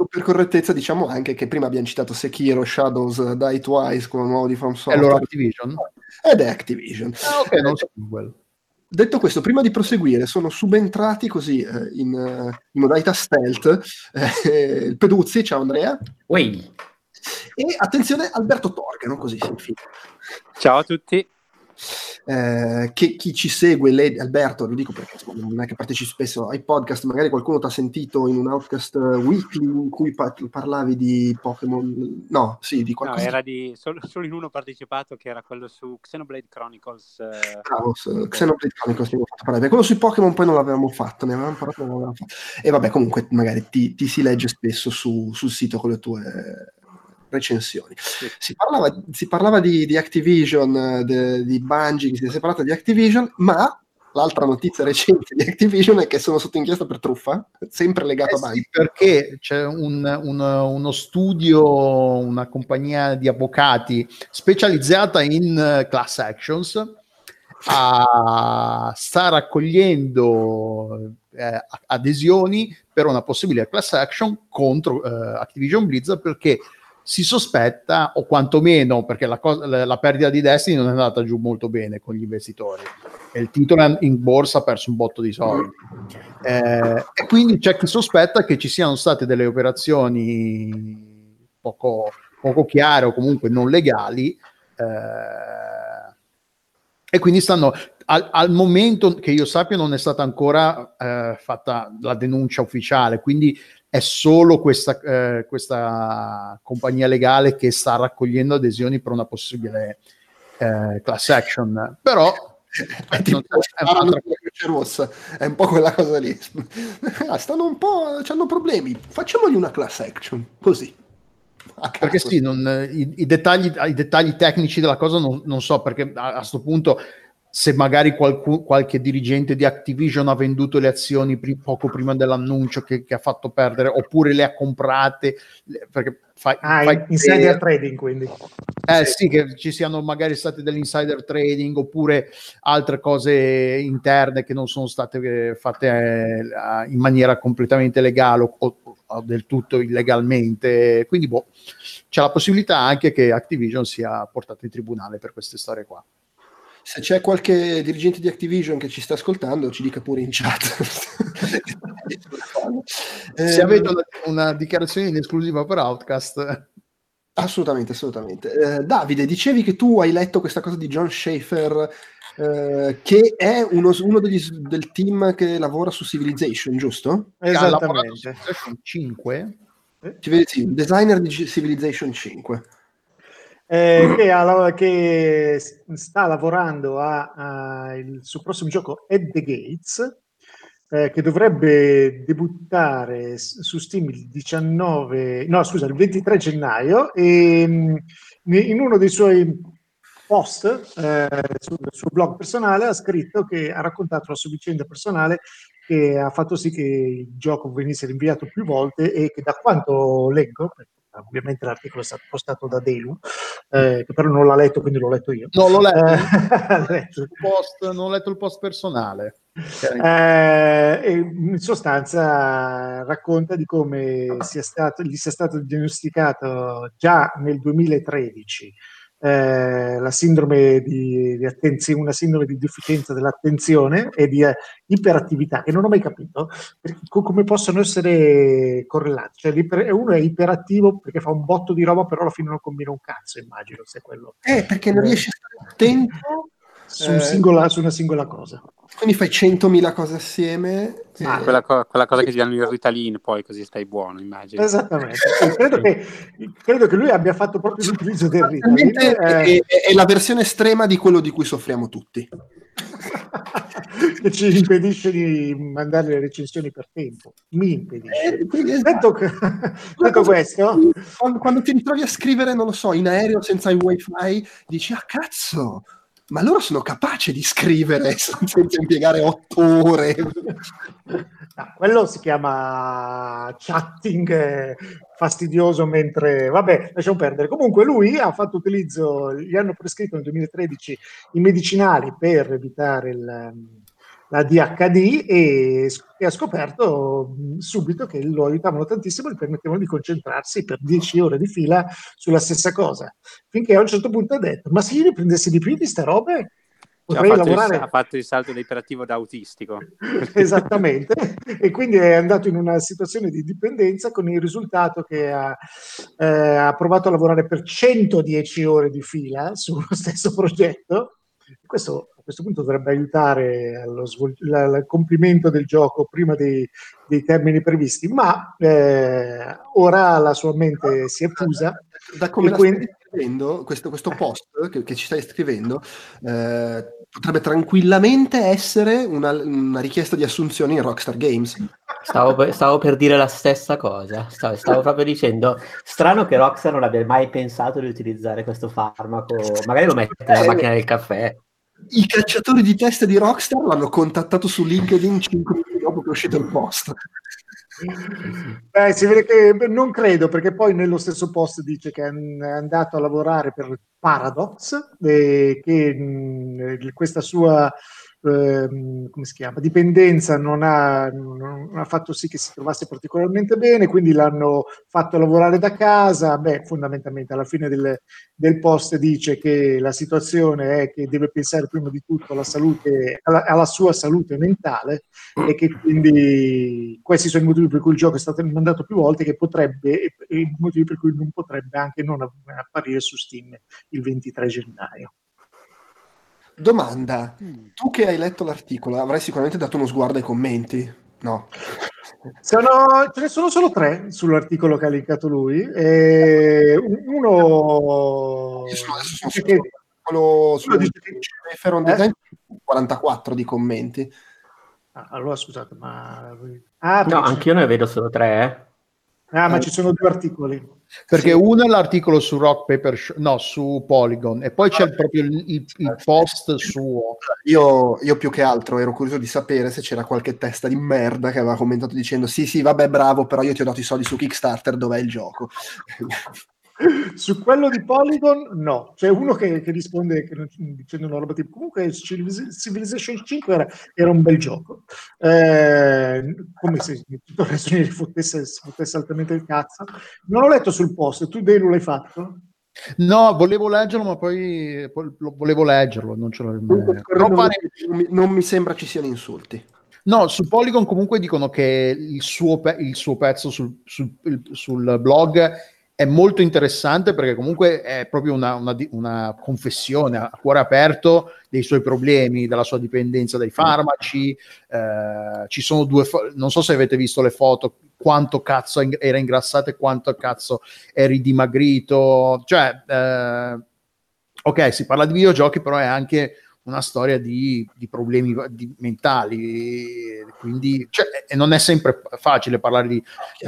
per- correttezza diciamo anche che prima abbiamo citato Sekiro, Shadows, Die Twice, quello nuovo di From È Software, loro Activision? ed è Activision. Ah, ok, non sapevo quello. Detto questo, prima di proseguire, sono subentrati così eh, in, eh, in modalità stealth eh, il Peduzzi, ciao Andrea, Ui, e attenzione Alberto Torgano, così si infila. ciao a tutti. Eh, che chi ci segue, lei, Alberto, lo dico perché non è che partecipi spesso ai podcast, magari qualcuno ti ha sentito in un Outcast Weekly in cui pa- parlavi di Pokémon, no, sì, di No, qualcosa. era di solo, solo in uno partecipato che era quello su Xenoblade Chronicles. eh, Bravo, s- Xenoblade Chronicles abbiamo fatto parlare. Quello sui Pokémon poi non l'avevamo fatto, ne avevamo parlato, non l'avevamo fatto. E vabbè, comunque magari ti, ti si legge spesso su- sul sito con le tue recensioni. Si parlava, si parlava di, di Activision, de- di Bungie, si è separata di Activision, ma l'altra notizia recente di Activision è che sono sotto inchiesta per truffa, sempre legato Eh a sì, Bungie. perché c'è un- un- uno studio, una compagnia di avvocati specializzata in eh, class actions, a- sta raccogliendo eh, adesioni per una possibile class action contro eh, Activision Blizzard perché si sospetta, o quantomeno perché la, cosa- la- perdita di Destiny non è andata giù molto bene con gli investitori e il titolo in borsa ha perso un botto di soldi. Eh, e quindi c'è chi sospetta che ci siano state delle operazioni poco, poco chiare o comunque non legali eh, e quindi stanno al, al momento che io sappia non è stata ancora eh, fatta la denuncia ufficiale quindi è solo questa, eh, questa compagnia legale che sta raccogliendo adesioni per una possibile eh, class action. Però è, tipo, è, un'altra... rossa, è un po' quella cosa lì. Ah, stanno un po', hanno problemi, facciamogli una class action, così. Perché sì, non, i, i, dettagli, i, dettagli, tecnici della cosa non, non so, perché a questo punto se magari qualcu- qualche dirigente di Activision ha venduto le azioni pri- poco prima dell'annuncio che, che, ha fatto perdere, oppure le ha comprate, perché fai, ah, fai insider eh, trading quindi. Eh sì. sì, che ci siano magari state dell'insider trading oppure altre cose interne che non sono state eh, fatte eh, in maniera completamente legale o, o, del tutto illegalmente. Quindi boh, c'è la possibilità anche che Activision sia portato in tribunale per queste storie qua. Se c'è qualche dirigente di Activision che ci sta ascoltando, ci dica pure in chat. Se avete una, una, dichiarazione in esclusiva per Outcast. Assolutamente, assolutamente. Eh, Davide, dicevi che tu hai letto questa cosa di John Schaefer, eh, che è uno, uno degli, del team che lavora su Civilization, giusto? Esattamente. Civilization 5? Eh? Sì, designer di Civilization 5 eh, che, ha, che, sta lavorando a, a il suo prossimo gioco At the Gates, eh, che dovrebbe debuttare su Steam il 19, no scusa, il 23 gennaio e mm, in uno dei suoi post eh, sul suo blog personale ha scritto che ha raccontato la sua vicenda personale che ha fatto sì che il gioco venisse rinviato più volte e che da quanto leggo, ovviamente l'articolo è stato postato da Delu, eh, che però non l'ha letto, quindi l'ho letto io. No, l'ho letto. Eh, il post, non ho letto il post personale. Eh, in sostanza racconta di come sia stato, gli sia stato diagnosticato già nel 2013 eh, la sindrome di, di attenzione, una sindrome di deficienza dell'attenzione e di eh, iperattività, che non ho mai capito perché, come possono essere correlati. Cioè, uno è iperattivo perché fa un botto di roba, però alla fine non combina un cazzo, immagino, se quello. Eh, perché non riesce a stare attento su, un eh, singola, su una singola cosa. Quindi fai 100.000 cose assieme. Ah, quella, co- quella, cosa che ti danno il Ritalin, poi così stai buono, immagino. Esattamente. credo, che, credo, che, lui abbia fatto proprio l'utilizzo del Ritalin. È, è, è, la versione estrema di quello di cui soffriamo tutti. che ci impedisce di mandare le recensioni per tempo. Mi impedisce. Eh, detto, che, detto questo, quando, quando ti ritrovi a scrivere, non lo so, in aereo senza il wifi, dici, ah cazzo, ma loro sono capaci di scrivere senza impiegare otto ore. No, quello si chiama chatting fastidioso mentre... Vabbè, lasciamo perdere. Comunque lui ha fatto utilizzo, gli hanno prescritto nel 2013 i medicinali per evitare il la DHD e, e ha scoperto subito che lo aiutavano tantissimo e gli permettevano di concentrarsi per 10 ore di fila sulla stessa cosa. Finché a un certo punto ha detto: Ma se io ne prendessi di più di queste robe, potrei ha lavorare. Il, ha fatto il salto dell'iperattivo da autistico. Esattamente, e quindi è andato in una situazione di dipendenza con il risultato che ha, eh, ha provato a lavorare per 110 ore di fila sullo stesso progetto. Questo questo punto dovrebbe aiutare allo svol- al compimento del gioco prima dei, dei termini previsti, ma eh, ora la sua mente si è fusa. Da come quindi... scrivendo, questo, questo post che, che, ci stai scrivendo eh, potrebbe tranquillamente essere una, una, richiesta di assunzione in Rockstar Games. Stavo, stavo per dire la stessa cosa, stavo, stavo, proprio dicendo, strano che Rockstar non abbia mai pensato di utilizzare questo farmaco, magari lo mette nella eh, macchina del caffè i cacciatori di teste di Rockstar l'hanno contattato su LinkedIn 5 minuti dopo che è uscito il post. Beh, si vede che non credo, perché poi nello stesso post dice che è andato a lavorare per Paradox, e che mh, questa sua Ehm, come si chiama, dipendenza non ha, non ha, fatto sì che si trovasse particolarmente bene, quindi l'hanno fatto lavorare da casa. Beh, fondamentalmente alla fine del, del post dice che la situazione è che deve pensare prima di tutto alla salute, alla, alla sua salute mentale e che quindi questi sono i motivi per cui il gioco è stato mandato più volte che potrebbe e i motivi per cui non potrebbe anche non apparire su Steam il 23 gennaio. Domanda, mm. tu che hai letto l'articolo avrai sicuramente dato uno sguardo ai commenti, no? Sono- ce ne sono solo tre sull'articolo che ha linkato lui. E uno dice che- quello su uno dice che- Schaefer on Eh? Design, 44 di commenti. Ah, allora scusate, ma ah, No, anch'io ne vedo solo tre, eh. Ah, ma ci sono due articoli. Perché Sì. uno è l'articolo su Rock Paper Sh- no, su Polygon, e poi c'è proprio il, il- il post suo. Io, io più che altro ero curioso di sapere se c'era qualche testa di merda che aveva commentato dicendo sì sì vabbè bravo però io ti ho dato i soldi su Kickstarter dov'è il gioco Su quello di Polygon, no. C'è uno che, che risponde che non- dicendo una roba tipo comunque Civilization Civilization 5 era, era un bel gioco. Eh, come se tutto il resto gli fottesse, si fottesse altamente il cazzo. Non ho letto sul post, tu Delu l'hai fatto? No, volevo leggerlo, ma poi, volevo leggerlo, non ce l'ho. Comunque, Però non, mi, non mi sembra ci siano insulti No, su Polygon comunque dicono che il suo, pe- il suo pezzo sul, sul- sul blog è molto interessante perché comunque è proprio una, una una confessione a cuore aperto dei suoi problemi, della sua dipendenza dai farmaci. eh, ci sono due, fo- non so se avete visto le foto, quanto cazzo era ingrassato e quanto cazzo eri dimagrito. Cioè, eh, ok, si parla di videogiochi, però è anche una storia di, di problemi di- mentali, quindi cioè, e non è sempre facile parlare di,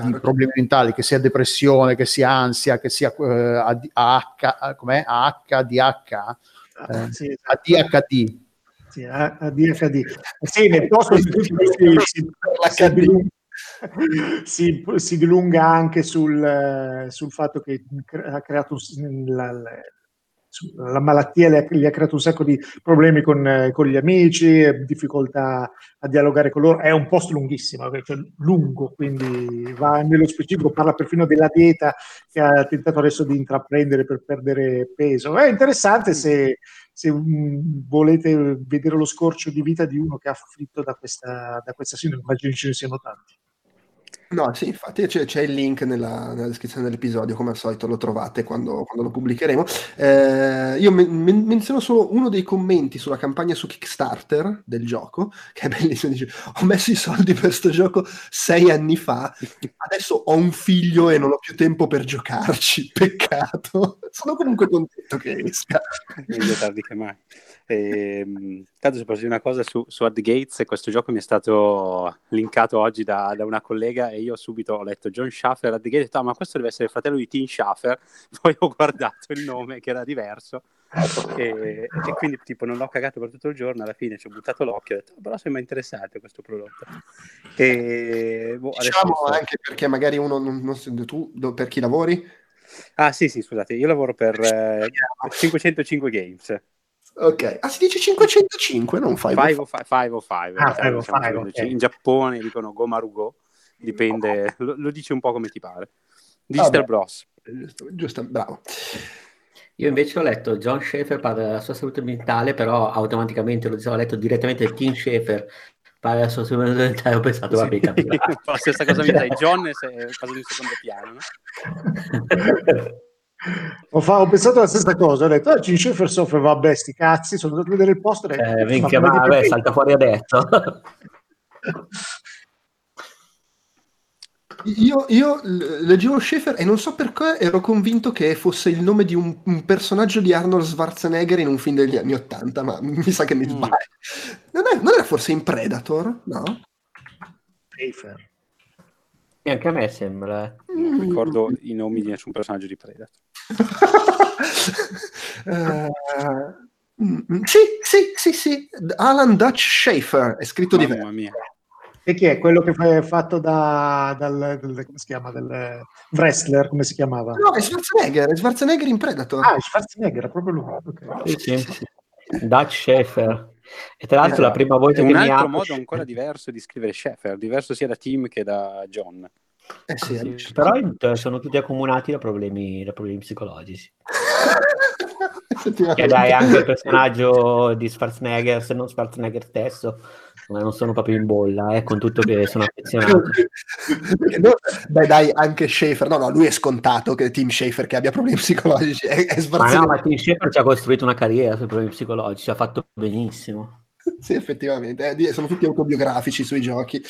di problemi mentali, che sia depressione, che sia ansia, che sia eh, AD- AH, com'è? AHDH, Ah, Eh, sì, esatto. ADHD. Sì, A- ADHD. Sì, nel posto si, si, si, si dilunga, si- dilunga anche sul, eh, sul fatto che ha creato la, la- malattia gli ha creato un sacco di problemi con, eh, con gli amici, eh, difficoltà a dialogare con loro. È un post lunghissimo, cioè lungo, quindi va nello specifico, parla perfino della dieta che ha tentato adesso di intraprendere per perdere peso. È interessante se, se mm, volete vedere lo scorcio di vita di uno che è afflitto da questa, da questa sindrome, immagino ce ne siano tanti. No, sì, infatti c'è, c'è il link nella, nella descrizione dell'episodio, come al solito lo trovate quando, quando lo pubblicheremo. Eh, io men- men- menziono solo uno dei commenti sulla campagna su Kickstarter del gioco, che è bellissimo, dice ho messo i soldi per sto gioco sei anni fa, adesso ho un figlio e non ho più tempo per giocarci, peccato. Sono comunque contento che esca. meglio tardi che mai. Ehm, tanto se posso dire una cosa su, su Ad Gates, questo gioco mi è stato linkato oggi da, da una collega e io subito ho letto John Schaffer Gates, ho detto, "Ah, ma questo deve essere il fratello di Tim Schaffer, poi ho guardato il nome che era diverso e, e quindi tipo non l'ho cagato per tutto il giorno, alla fine ci ho buttato l'occhio e ho detto, "Oh, però sembra interessante questo prodotto. E, boh, adesso Diciamo sto- anche perché magari uno non, non si- tu do- per chi lavori? Ah sì sì, scusate, io lavoro per eh, 505 Games. Ok, ah si dice 505, non fai 505, 505, Ah, diciamo, 505, diciamo, ok. in Giappone dicono Gomarugo, dipende, lo, lo dici un po' come ti pare. Digital Vabbè. Bros. Giusto, giusto, bravo. Io invece ho letto John Schaefer parla della sua salute mentale, però automaticamente lo ho letto direttamente Tim Schaefer parla della sua salute mentale, ho pensato, vabbè, capirà. la stessa cosa mi dai John è cosa in secondo piano, no? Ho, fa- ho pensato la stessa cosa, ho detto, ah, Gene Schaefer soffre, vabbè, sti cazzi, sono andato a vedere il post e ho detto, Eh, minchia, ma vabbè, salta fuori adesso. Io, io leggevo Schaefer e non so perché ero convinto che fosse il nome di un, un personaggio di Arnold Schwarzenegger in un film degli anni Ottanta, ma mi sa che mi Mm. sbaglio. Non, è- non era forse in Predator? No? Schaefer. E anche a me sembra. eh. Non ricordo i nomi di nessun personaggio di Predator. Eh, mm, sì, sì, sì, sì. Alan Dutch Schaefer, è scritto diverso. Mamma mia. E chi è? Quello che è fatto da, dal, dal- come si chiama, del wrestler, come si chiamava? No, è Schwarzenegger, è Schwarzenegger in Predator. Ah, Schwarzenegger, è proprio lui. ok. Sì, sì. Dutch Schaefer. E tra l'altro la prima È volta che un mi altro apro... modo ancora diverso di scrivere Sheffer, diverso sia da Tim che da John. Eh sì, Sì, è- però eh, sono tutti accomunati da problemi, da problemi psicologici. Che dai, anche il personaggio di Schwarzenegger, se non Schwarzenegger stesso, ma non sono proprio in bolla, eh, con tutto che sono affezionato. No, Beh, dai, anche Schaefer. No, no, lui è scontato che Tim Schaefer che abbia problemi psicologici. È, è Ma no, ma Tim Schaefer ci ha costruito una carriera sui problemi psicologici, ha fatto benissimo. Sì, effettivamente. eh, sono tutti autobiografici sui giochi.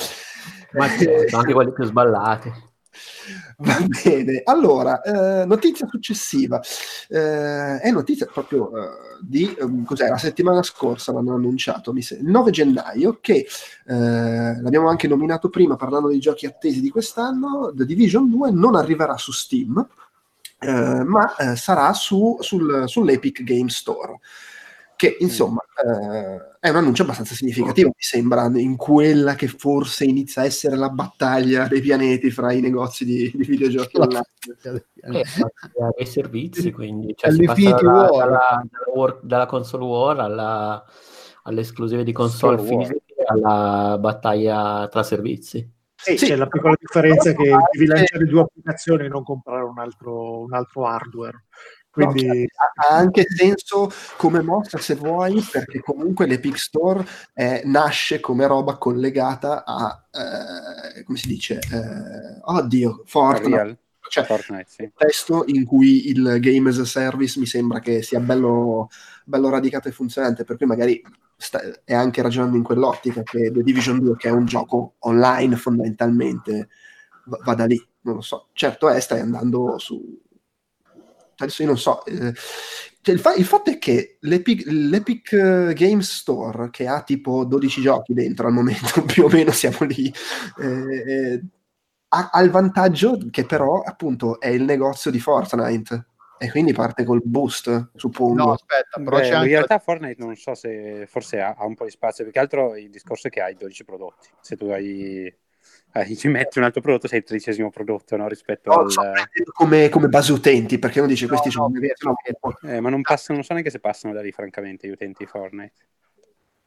Ma sono anche quelli più sballati. Va bene, allora, eh, notizia successiva. Eh, è notizia proprio eh, di, ehm, cos'è, la settimana scorsa l'hanno annunciato, il 9 gennaio, che eh, l'abbiamo anche nominato prima parlando dei giochi attesi di quest'anno, The Division 2 non arriverà su Steam, eh, ma eh, sarà su, sul, sull'Epic Game Store che insomma eh, è un annuncio abbastanza significativo, mi sembra, in quella che forse inizia a essere la battaglia dei pianeti fra i negozi di, di videogiochi online. Eh, dei servizi, quindi cioè, si passa dalla, dalla, dalla, war, dalla, console war alla, alle esclusive di console fisiche alla battaglia tra servizi. Sì, sì, c'è la piccola differenza che devi lanciare due applicazioni e non comprare un altro, un altro hardware. Quindi... No, cioè, ha anche senso come mossa se vuoi, perché comunque l'Epic Store eh, nasce come roba collegata a, eh, come si dice, eh, oddio, Fortnite. Cioè, Fortnite, sì. un testo in cui il game as a service mi sembra che sia bello, bello radicato e funzionante, per cui magari sta, è anche ragionando in quell'ottica che The Division 2, che è un gioco online fondamentalmente, va, va da lì, non lo so. Certo è, stai andando su, adesso io non so. Eh, cioè il, fa- il, fatto è che l'Epic, l'Epic uh, Games Store, che ha tipo 12 giochi dentro al momento, più o meno siamo lì, eh, eh, ha, ha, il vantaggio che però appunto è il negozio di Fortnite. E quindi parte col boost, suppongo. No, aspetta, però Beh, in anche... realtà Fortnite non so se forse ha, ha un po' di spazio, perché altro il discorso è che hai 12 prodotti. Se tu hai eh, ci metti un altro prodotto, sei il tredicesimo prodotto no, rispetto no, al... So, come, come, base utenti, perché uno dice no, questi sono... Eh, ma non, passano, non so neanche se passano da lì, francamente, gli utenti Fortnite.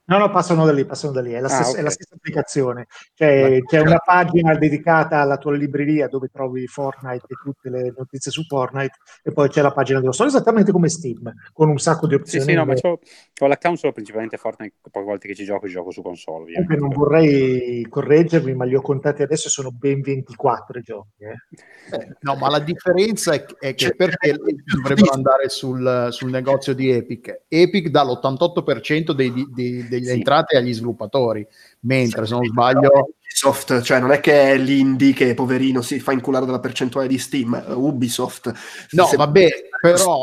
No, no, passano da lì, passano da lì, è la, ah, stessa, okay. è la stessa, applicazione. Cioè, c'è una pagina dedicata alla tua libreria dove trovi Fortnite e tutte le notizie su Fortnite e poi c'è la pagina dello store, esattamente come Steam, con un sacco di opzioni. Sì, sì, no, ma ho, l'account solo principalmente Fortnite, poche volte che ci gioco, gioco su console. Ovviamente. Non vorrei correggermi, ma li ho contati adesso sono ben 24 giochi. Eh. Eh, no, ma la differenza è, è che cioè, perché dovrebbero andare sul, sul, negozio di Epic? Epic dà l'88% dei, dei, dei sì. entrate agli sviluppatori, mentre se non sbaglio... Ubisoft, cioè non è che è l'indie che poverino si fa inculare dalla percentuale di Steam, Ubisoft. No, se... vabbè, però...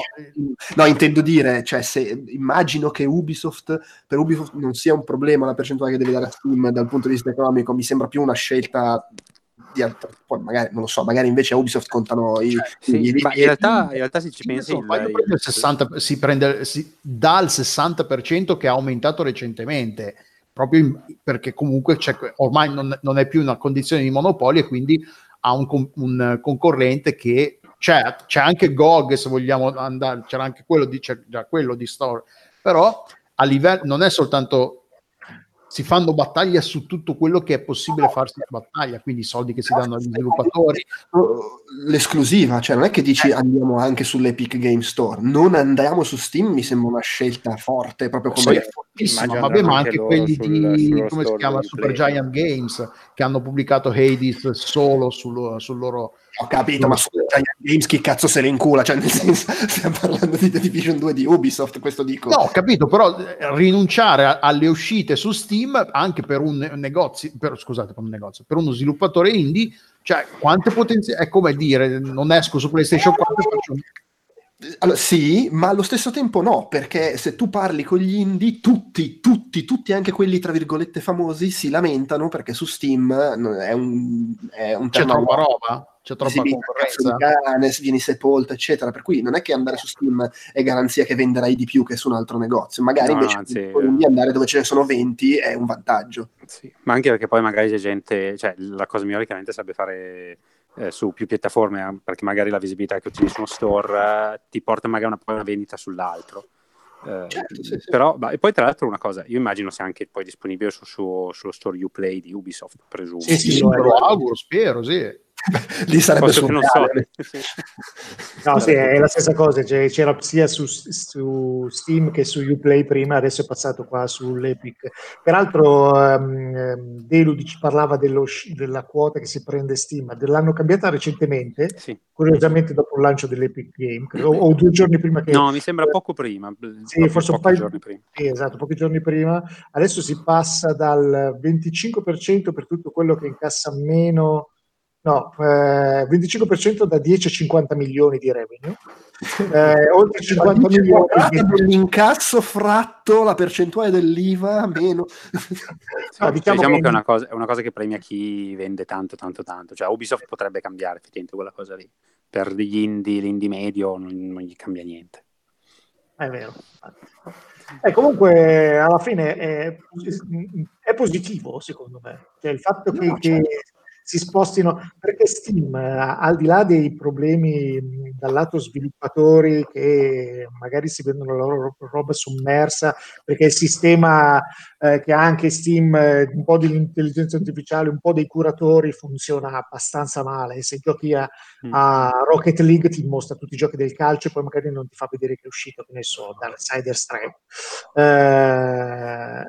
No, intendo dire, cioè se immagino che Ubisoft, per Ubisoft non sia un problema la percentuale che deve dare a Steam dal punto di vista economico, mi sembra più una scelta di altro, poi magari non lo so, magari invece a Ubisoft contano i, cioè, sì, i, ma in realtà, in realtà se ci pensi il, il, il 60, si prende si, dal 60% che ha aumentato recentemente proprio in, perché comunque ormai non, non, è più una condizione di monopolio e quindi ha un, un concorrente che c'è, c'è, anche GOG se vogliamo andare, c'era anche quello di, c'è già quello di Store, però a livello non è soltanto si fanno battaglia su tutto quello che è possibile farsi battaglia, quindi i soldi che si danno agli sviluppatori. L'esclusiva, cioè non è che dici andiamo anche sull'Epic Game Store, non andiamo su Steam mi sembra una scelta forte, proprio come... Sì, ma, vabbè, ma anche quelli sul, di, come si chiama, Super Giant Games, che hanno pubblicato Hades solo sul, sul loro ho capito, ma su Giant Games chi cazzo se ne incula? Cioè, nel senso, stiamo parlando di The Division 2 di Ubisoft, questo dico. No, ho capito, però eh, rinunciare a, alle uscite su Steam anche per un negozio, per, scusate, per un negozio, per uno sviluppatore indie, cioè, quante potenze... È come dire, non esco su PlayStation 4 faccio allora, sì, ma allo stesso tempo no, perché se tu parli con gli indie, tutti, tutti, tutti, anche quelli tra virgolette famosi, si lamentano perché su Steam è un, è un C'è troppa roba? C'è troppa sì, concorrenza? Cane, vieni sepolto, eccetera. Per cui non è che andare su Steam è garanzia che venderai di più che su un altro negozio. Magari no, invece anzi, di andare dove ce ne sono 20 è un vantaggio. Sì, ma anche perché poi magari c'è gente, cioè la cosa migliore chiaramente sarebbe fare eh, su più piattaforme, eh, perché magari la visibilità che ottieni su uno store eh, ti porta magari una, una vendita sull'altro. Eh, certo, sì, sì. Però, bah, e poi tra l'altro una cosa, io immagino sia anche poi disponibile su, su, sullo store Uplay di Ubisoft, presumo. Sì, sì, lo, lo auguro, spero, sì. Lì sarebbe su non so. No, sì, è la stessa cosa, cioè, c'era sia su, su, Steam che su Uplay prima, adesso è passato qua sull'Epic. Peraltro um, Delu ci parlava dello, della quota che si prende Steam, l'hanno cambiata recentemente, sì. curiosamente dopo il lancio dell'Epic Game, o, o, due giorni prima che... No, mi sembra poco prima. Sì, forse di giorni prima. Sì, esatto, pochi giorni prima. Adesso si passa dal 25% per tutto quello che incassa meno No, eh, 25% da 10 a 50 milioni di revenue. Eh, oltre 50 milioni dell'incasso fratto la percentuale dell'IVA meno. No, diciamo, diciamo che, che è, una cosa, è, una cosa, che premia chi vende tanto tanto tanto. Cioè Ubisoft potrebbe cambiare effettivamente quella cosa lì. Per gli indie, l'indie medio non, non gli cambia niente. È vero. Eh, comunque alla fine è, è, positivo secondo me. Cioè, il fatto che, no, che certo si spostino, perché Steam, al di là dei problemi dal lato sviluppatori che magari si vedono la loro roba sommersa, perché il sistema eh, che ha anche Steam, un po' dell'intelligenza artificiale, un po' dei curatori funziona abbastanza male. Se giochi a, mm. a Rocket League ti mostra tutti i giochi del calcio e poi magari non ti fa vedere che è uscito, che ne so, dal Siders 3. Eh,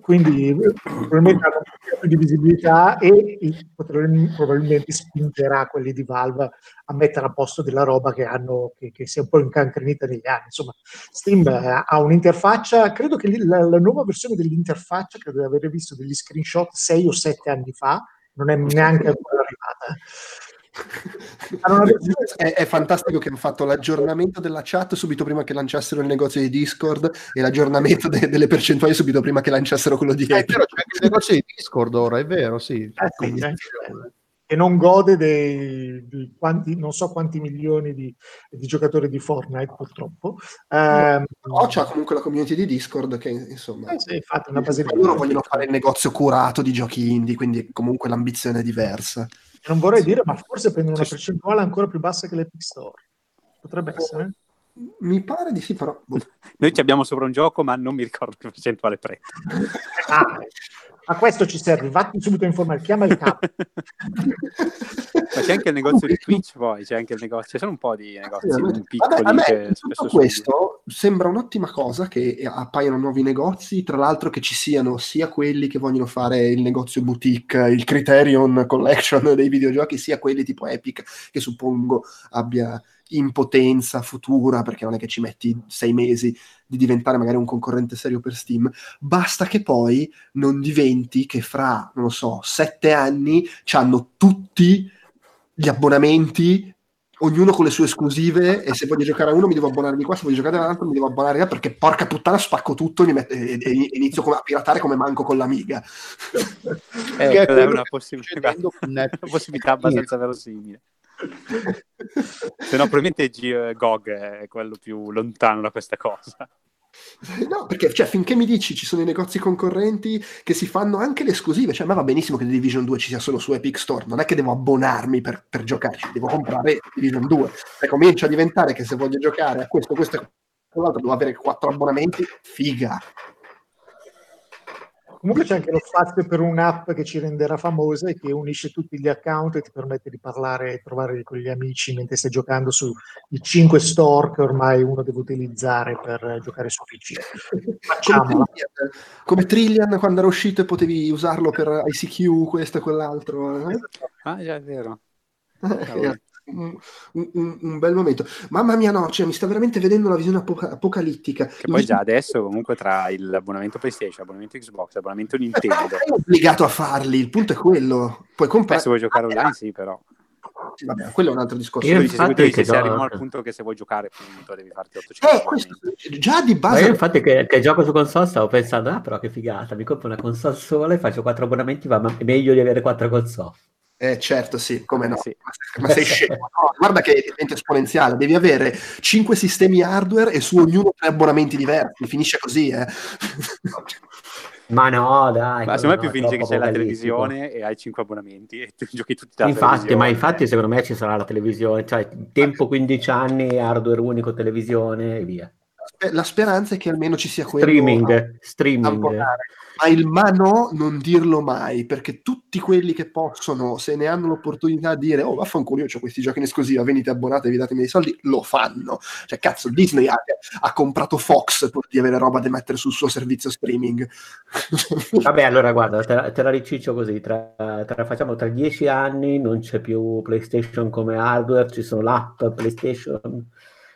quindi probabilmente hanno un po' più di visibilità e probabilmente spingerà quelli di Valve a mettere a posto della roba che hanno che, che si è un po' incancrenita negli anni. Insomma, Steam eh, ha un'interfaccia, credo che la, la nuova versione dell'interfaccia, credo di aver visto degli screenshot sei o sette anni fa, non è neanche ancora arrivata. è, è, fantastico che hanno fatto l'aggiornamento della chat subito prima che lanciassero il negozio di Discord e l'aggiornamento de- delle percentuali subito prima che lanciassero quello di Epic. È vero, c'è anche il negozio di Discord ora, è vero, sì. Eh, sì e non gode dei, dei quanti, non so quanti milioni di, di giocatori di Fortnite purtroppo. Um, o c'ha comunque la community di Discord che insomma... Eh sì, infatti una base loro vogliono fare il negozio curato di giochi indie, quindi comunque l'ambizione è diversa. Non vorrei dire, ma forse prendono una percentuale ancora più bassa che l'Epic Store. Potrebbe essere. Mi pare di sì, però. Boh. Noi ci abbiamo sopra un gioco, ma non mi ricordo che percentuale prende. ah, a questo ci serve, vatti subito a informare, chiama il capo. Ma c'è anche il negozio di Twitch poi, c'è anche il negozio, ci sono un po' di negozi sì, piccoli. Vabbè, a me, tutto questo sembra un'ottima cosa che appaiano nuovi negozi, tra l'altro che ci siano sia quelli che vogliono fare il negozio boutique, il Criterion Collection dei videogiochi, sia quelli tipo Epic, che suppongo abbia impotenza futura, perché non è che ci metti sei mesi di diventare magari un concorrente serio per Steam, basta che poi non diventi che fra, non lo so, sette anni hanno tutti gli abbonamenti ognuno con le sue esclusive e se voglio giocare a uno mi devo abbonare di qua, se voglio giocare all'altro mi devo abbonare là perché porca puttana spacco tutto e, metto, e, e inizio a piratare come manco con l'amiga. Eh, è una possibilità, una possibilità abbastanza verosimile. Se no, probabilmente G- GOG è quello più lontano da questa cosa. No, perché cioè, finché mi dici ci sono i negozi concorrenti che si fanno anche le esclusive, cioè a me va benissimo che The Division 2 ci sia solo su Epic Store, non è che devo abbonarmi per, per giocarci, devo comprare Division 2. E comincia a diventare che se voglio giocare a questo, questo e quell'altro devo avere quattro abbonamenti, figa. Comunque c'è anche lo spazio per un'app che ci renderà famosa e che unisce tutti gli account e ti permette di parlare e trovare con gli amici mentre stai giocando sui 5 store che ormai uno deve utilizzare per giocare su PC. Come, come Trillian quando era uscito e potevi usarlo per ICQ, questo e quell'altro. Eh? Ah, già, è vero. un, un, un, bel momento. Mamma mia, no, cioè, mi sta veramente vedendo la visione apoca- apocalittica. Che poi già adesso, comunque, tra l'abbonamento PlayStation, l'abbonamento Xbox, l'abbonamento Nintendo. Ma sei obbligato a farli, il punto è quello. Puoi comprare. se vuoi giocare online, sì, però. Sì, vabbè, quello è un altro discorso. Io infatti che se arriviamo al punto che se vuoi giocare, appunto, devi farti 800 eh, questo, già di base. Ma io infatti che, che, gioco su console stavo pensando, ah però che figata, mi compro una console sola e faccio quattro abbonamenti, va ma è meglio di avere quattro console. Eh, certo, sì, come no. Sì. Ma sei scemo. No, guarda che diventa esponenziale. Devi avere cinque sistemi hardware e su ognuno tre abbonamenti diversi. Finisce così, eh. Ma no, dai. Ma secondo me è più finisce che c'è la televisione e hai cinque abbonamenti e tu giochi tutti da Infatti, ma infatti secondo me ci sarà la televisione. Cioè, tempo 15 anni, hardware unico, televisione e via. La speranza è che almeno ci sia quello streaming, a, streaming. A ma il ma no non dirlo mai, perché tutti quelli che possono, se ne hanno l'opportunità di dire oh vaffanculo io ho questi giochi in esclusiva, venite abbonatevi, datemi dei soldi, lo fanno. Cioè cazzo, Disney ha, ha comprato Fox pur di avere roba da mettere sul suo servizio streaming. Vabbè, allora guarda, te la, te la riciccio così, tra, tra, facciamo tra dieci anni non c'è più PlayStation come hardware, ci sono l'app PlayStation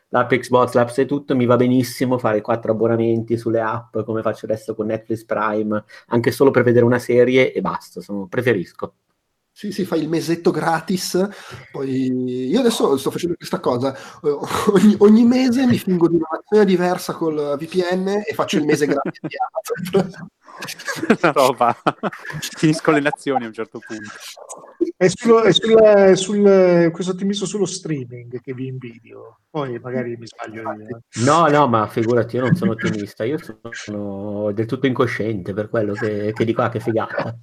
l'app Xbox, l'app e tutto, mi va benissimo fare quattro abbonamenti sulle app come faccio adesso con Netflix Prime, anche solo per vedere una serie e basta, sono, preferisco. Sì, sì, fai il mesetto gratis. Poi io adesso sto facendo questa cosa. Ogni, ogni mese mi fingo di una nazione diversa col VPN e faccio il mese gratis di Amazon. Una roba. Finisco le nazioni a un certo punto. È, sullo, è sul, sul, questo ottimismo sullo streaming che vi invidio. Poi magari mi sbaglio io. No, no, ma figurati, io non sono ottimista. Io sono del tutto incosciente per quello che, che dico, ah, che figata.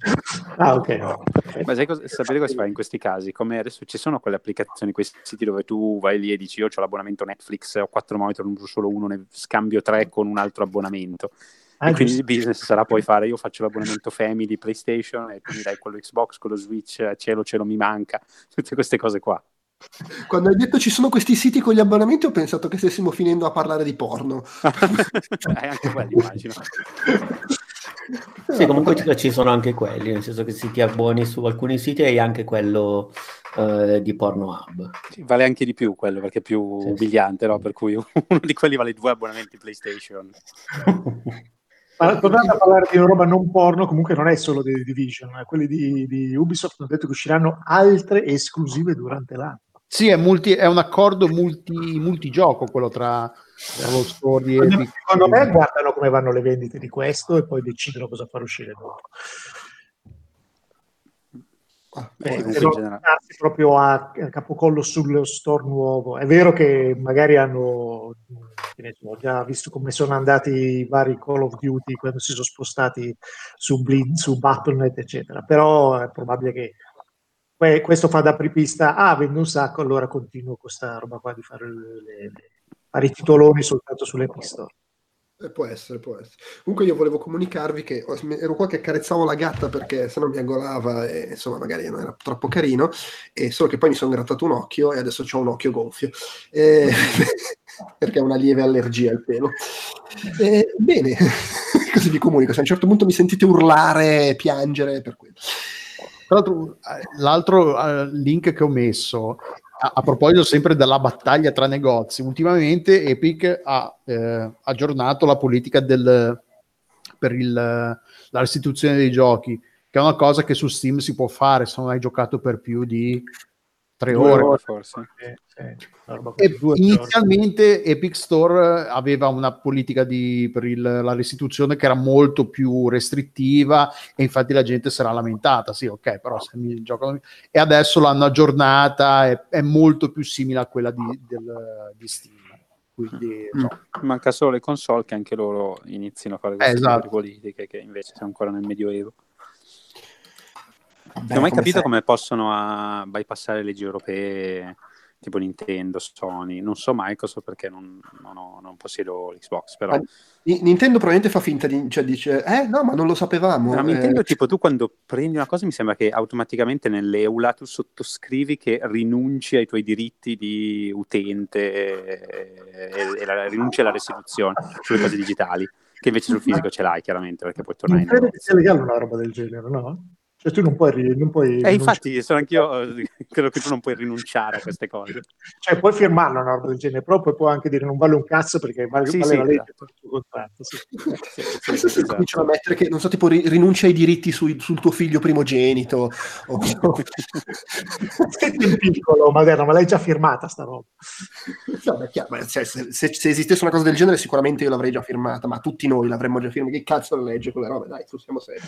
Ah, ok. No. Ma sai cosa, sapete cosa si fa in questi casi? Come adesso ci sono quelle applicazioni, quei siti dove tu vai lì e dici io ho l'abbonamento Netflix, ho quattro monitor, non uso solo uno, ne scambio tre con un altro abbonamento. Ah, e quindi il business sarà poi fare io faccio l'abbonamento Family PlayStation e tu mi dai quello Xbox, quello Switch, cielo cielo mi manca, tutte queste cose qua. Quando hai detto ci sono questi siti con gli abbonamenti ho pensato che stessimo finendo a parlare di porno. eh, anche quelli immagino. Sì, comunque ci sono anche quelli, nel senso che se ti abboni su alcuni siti hai anche quello uh, di Pornhub. Sì, vale anche di più quello perché è più sì, umiliante, sì. no? Per cui uno di quelli vale due abbonamenti PlayStation. Tornando a parlare di roba non porno, comunque non è solo di Division, eh. quelli di, di, Ubisoft hanno detto che usciranno altre esclusive durante l'anno. Sì, è, multi, è un accordo multi, multigioco quello tra, tra lo di Epic. Secondo me guardano come vanno le vendite di questo e poi decidono cosa far uscire dopo. Ah, eh, proprio a, a, capocollo sullo store nuovo. È vero che magari hanno ho già visto come sono andati i vari Call of Duty quando si sono spostati su, Blin, su Battle.net, eccetera. Però è probabile che questo fa da pripista. Ah, vendo un sacco, allora continuo questa roba qua di fare le, le, fare i titoloni soltanto sulle pistole. Eh, può essere, può essere. Comunque io volevo comunicarvi che ero qua che accarezzavo la gatta perché se no mi angolava e insomma magari non era troppo carino, e solo che poi mi sono grattato un occhio e adesso ho un occhio gonfio, e... perché ho una lieve allergia al pelo. E... Bene, così vi comunico, se a un certo punto mi sentite urlare e piangere per quello. Tra l'altro, eh, l'altro uh, link che ho messo a, a, proposito sempre della battaglia tra negozi, ultimamente Epic ha eh, aggiornato la politica del, per il, la restituzione dei giochi, che è una cosa che su Steam si può fare se non hai giocato per più di tre ore. ore forse. Eh, e inizialmente Epic Store aveva una politica di, per il, la restituzione che era molto più restrittiva e infatti la gente si era lamentata, sì ok, però se mi giocano... E adesso l'hanno aggiornata, è, è molto più simile a quella di, del, di Steam. Quindi, mm. no. Manca solo le console che anche loro iniziano a fare queste eh, esatto. politiche che invece siamo ancora nel Medioevo. Non ho mai capito sei? come possono a bypassare le leggi europee tipo Nintendo, Sony, non so Microsoft perché non, non, ho, non possiedo l'Xbox, però... Nintendo probabilmente fa finta di, cioè dice, eh no, ma non lo sapevamo. No, Nintendo, eh... tipo, tu quando prendi una cosa mi sembra che automaticamente nell'EULA tu sottoscrivi che rinunci ai tuoi diritti di utente e, e la, rinunci alla restituzione sulle cose digitali, che invece sul fisico ce l'hai chiaramente perché puoi tornare non in credo che sia legale una roba del genere, no? Cioè tu non puoi... Non puoi eh, infatti, sono anch'io, eh, credo che tu non puoi rinunciare a queste cose. Cioè puoi firmarla una roba del genere, però poi puoi anche dire non vale un cazzo perché vale, sì, vale sì, la legge esatto. per il tuo contratto. Sì. sì, sì, esatto. Cominciano a mettere che, non so, tipo rinuncia ai diritti su, sul tuo figlio primogenito. O... Senti in piccolo, magari, ma l'hai già firmata sta roba. No, beh, chiaro, se, se, se, esistesse una cosa del genere sicuramente io l'avrei già firmata, ma tutti noi l'avremmo già firmata. Che cazzo la legge quelle robe? Dai, tu siamo seri.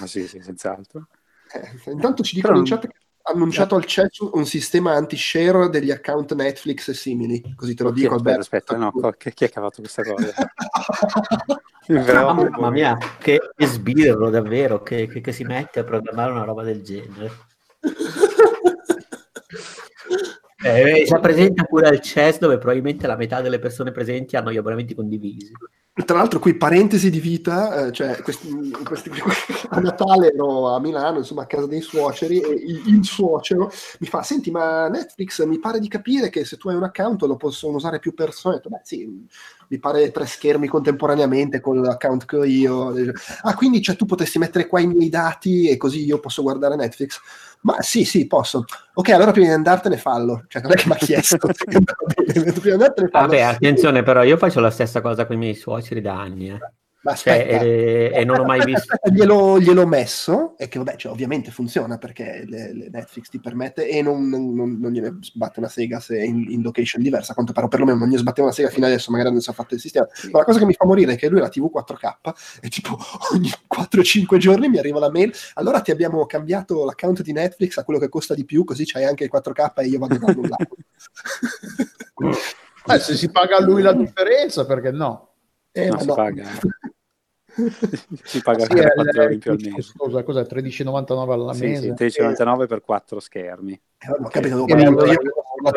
Ah, sì, sì, senz'altro senz'altro. Eh, intanto ci dicono in chat che ha annunciato al CES un sistema anti-share degli account Netflix e simili, così te lo dico. Aspetta, aspetta, no, chi, chi è che ha fatto questa cosa? Però, mamma mia, che sbirro davvero, che, che, che si mette a programmare una roba del genere. Eh, si presenta pure al CES dove probabilmente la metà delle persone presenti hanno gli abbonamenti condivisi. Tra l'altro, qui parentesi di vita, eh, cioè questi, questi, a Natale ero a Milano, insomma, a casa dei suoceri, e il, il, suocero mi fa: Senti, ma Netflix mi pare di capire che se tu hai un account lo possono usare più persone. Ho detto, Beh, sì, mi pare tre schermi contemporaneamente con l'account che ho io. Ah, quindi cioè, tu potresti mettere qua i miei dati e così io posso guardare Netflix? Ma sì, sì, posso. Ok, allora prima di andartene fallo. Cioè, non è che mi ha chiesto. prima di andartene fallo. Vabbè, attenzione però, io faccio la stessa cosa con i miei suoceri da anni. Eh. Ma cioè, aspetta, cioè, e, e, non ho mai visto. Aspetta, glielo, gliel'ho messo e che vabbè, cioè, ovviamente funziona perché le, le Netflix ti permette e non, non, non, gliene sbatte una sega se è in, in location diversa, quanto pare, perlomeno non gli sbatteva una sega fino adesso, magari non si è fatto il sistema. Ma la cosa che mi fa morire è che lui ha la TV 4K e tipo ogni 4-5 giorni mi arriva la mail. Allora ti abbiamo cambiato l'account di Netflix a quello che costa di più, così c'hai anche il 4K e io vado a annullare. eh, se si paga a lui la differenza, perché no? Eh, no, si no. si paga sì, 4 euro in più al mese. Scusa, cos'è? 13,99 alla sì, mese? Sì, 13,99 per 4 schermi. Eh, ho capito, eh, io, io,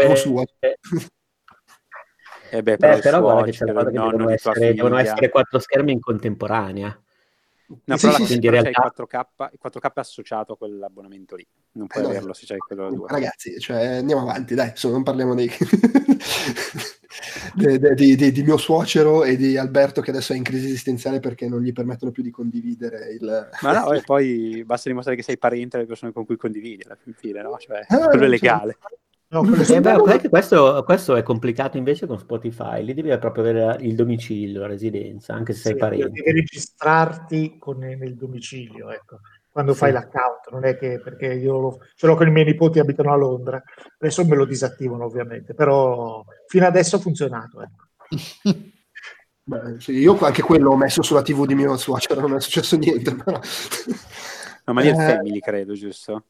io, sua. Eh beh, però, beh, però guarda che c'è la cosa che devono essere, devono essere quattro schermi in contemporanea. No, sì, però, sì, sì, realtà... il 4K, il 4K è associato a quell'abbonamento lì, non puoi eh, averlo se c'hai quello 2. Ragazzi, cioè, andiamo avanti, dai, insomma, non parliamo dei... di, di, di, di, mio suocero e di Alberto che adesso è in crisi esistenziale perché non gli permettono più di condividere il... Ma no, e poi basta dimostrare che sei parente delle persone con cui condividi alla fine, no? Cioè, ah, quello è legale. Cioè... No, eh beh, questo, questo, è complicato invece con Spotify, lì devi proprio avere il domicilio, la residenza, anche se sì, sei parente. Devi registrarti con, nel domicilio, ecco, quando sì. fai l'account, non è che perché io lo, ce l'ho con i miei nipoti abitano a Londra, adesso me lo disattivano ovviamente, però fino adesso ha funzionato. Ecco. Beh, sì, io anche quello ho messo sulla TV di mio suocero, non è successo niente. Però... No, ma lì è eh... family, credo, giusto?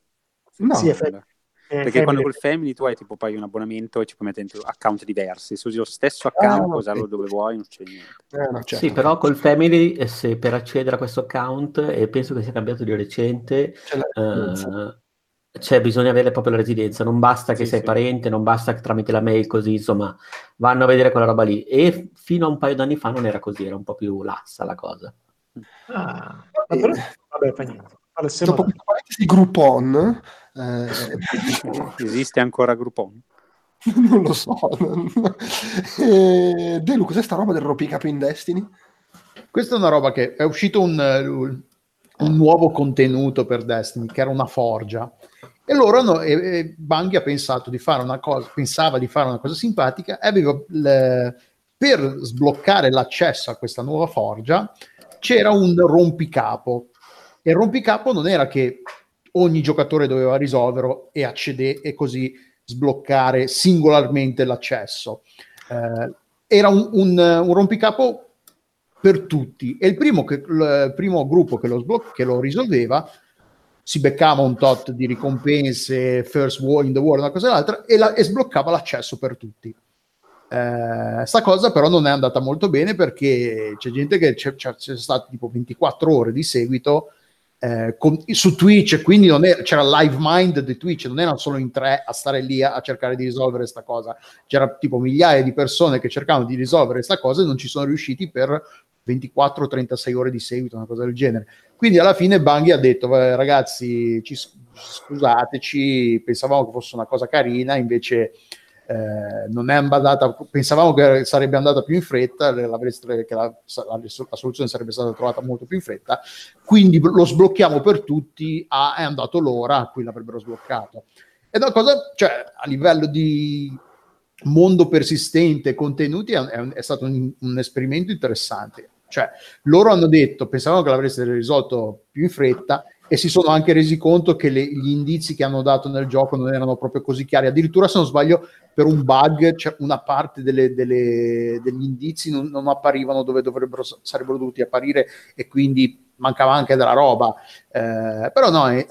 No, sì, è family. Eh, Perché quando col Family tu hai tipo poi un abbonamento e ci puoi mettere account diversi, se usi lo stesso account, ah, usarlo dove vuoi, non c'è niente. Eh, no, certo. Sì, però col Family, eh, se per accedere a questo account, e penso che sia cambiato di recente, c'è, c'è bisogno di avere proprio la residenza, non basta che sì, sei sì. parente, non basta che tramite la mail così, insomma, vanno a vedere quella roba lì. E fino a un paio d'anni fa non era così, era un po' più lassa la cosa. Ah, vabbè, fa niente. Dopo parentesi Groupon, eh, Esiste ancora Groupon? non lo so. eh, Delu, cos'è sta roba del Ropicapo in Destiny? Questa è una roba che è uscito un, un nuovo contenuto per Destiny, che era una forgia. E loro hanno, e, e Bungie ha pensato di fare una cosa, pensava di fare una cosa simpatica e aveva le, per sbloccare l'accesso a questa nuova forgia c'era un rompicapo. E il rompicapo non era che ogni giocatore doveva risolverlo e accedere e così sbloccare singolarmente l'accesso. Eh, era un, un, un, rompicapo per tutti e il primo, che, il primo gruppo che lo, sbloc- che lo risolveva si beccava un tot di ricompense, first war in the world, una cosa e l'altra, e, la, e sbloccava l'accesso per tutti. Eh, sta cosa però non è andata molto bene perché c'è gente che c'è, c'è, c'è stato tipo 24 ore di seguito eh, con, su Twitch, quindi era, c'era live mind di Twitch, non erano solo in tre a stare lì a, a cercare di risolvere questa cosa, c'era tipo migliaia di persone che cercavano di risolvere questa cosa e non ci sono riusciti per 24-36 ore di seguito, una cosa del genere. Quindi alla fine Banghi ha detto, ragazzi, ci, scusateci, pensavamo che fosse una cosa carina, invece eh, non è andata, pensavamo che sarebbe andata più in fretta, che la, la, la, soluzione sarebbe stata trovata molto più in fretta, quindi lo sblocchiamo per tutti, ah, è andato l'ora a cui l'avrebbero sbloccato. È una cosa, cioè, a livello di mondo persistente, contenuti, è, è stato un, un esperimento interessante. Cioè, loro hanno detto, pensavano che l'avreste risolto più in fretta, e si sono anche resi conto che le, gli indizi che hanno dato nel gioco non erano proprio così chiari. Addirittura, se non sbaglio, per un bug cioè una parte delle, delle, degli indizi non, non, apparivano dove dovrebbero, sarebbero dovuti apparire e quindi mancava anche della roba. Eh, però no, eh,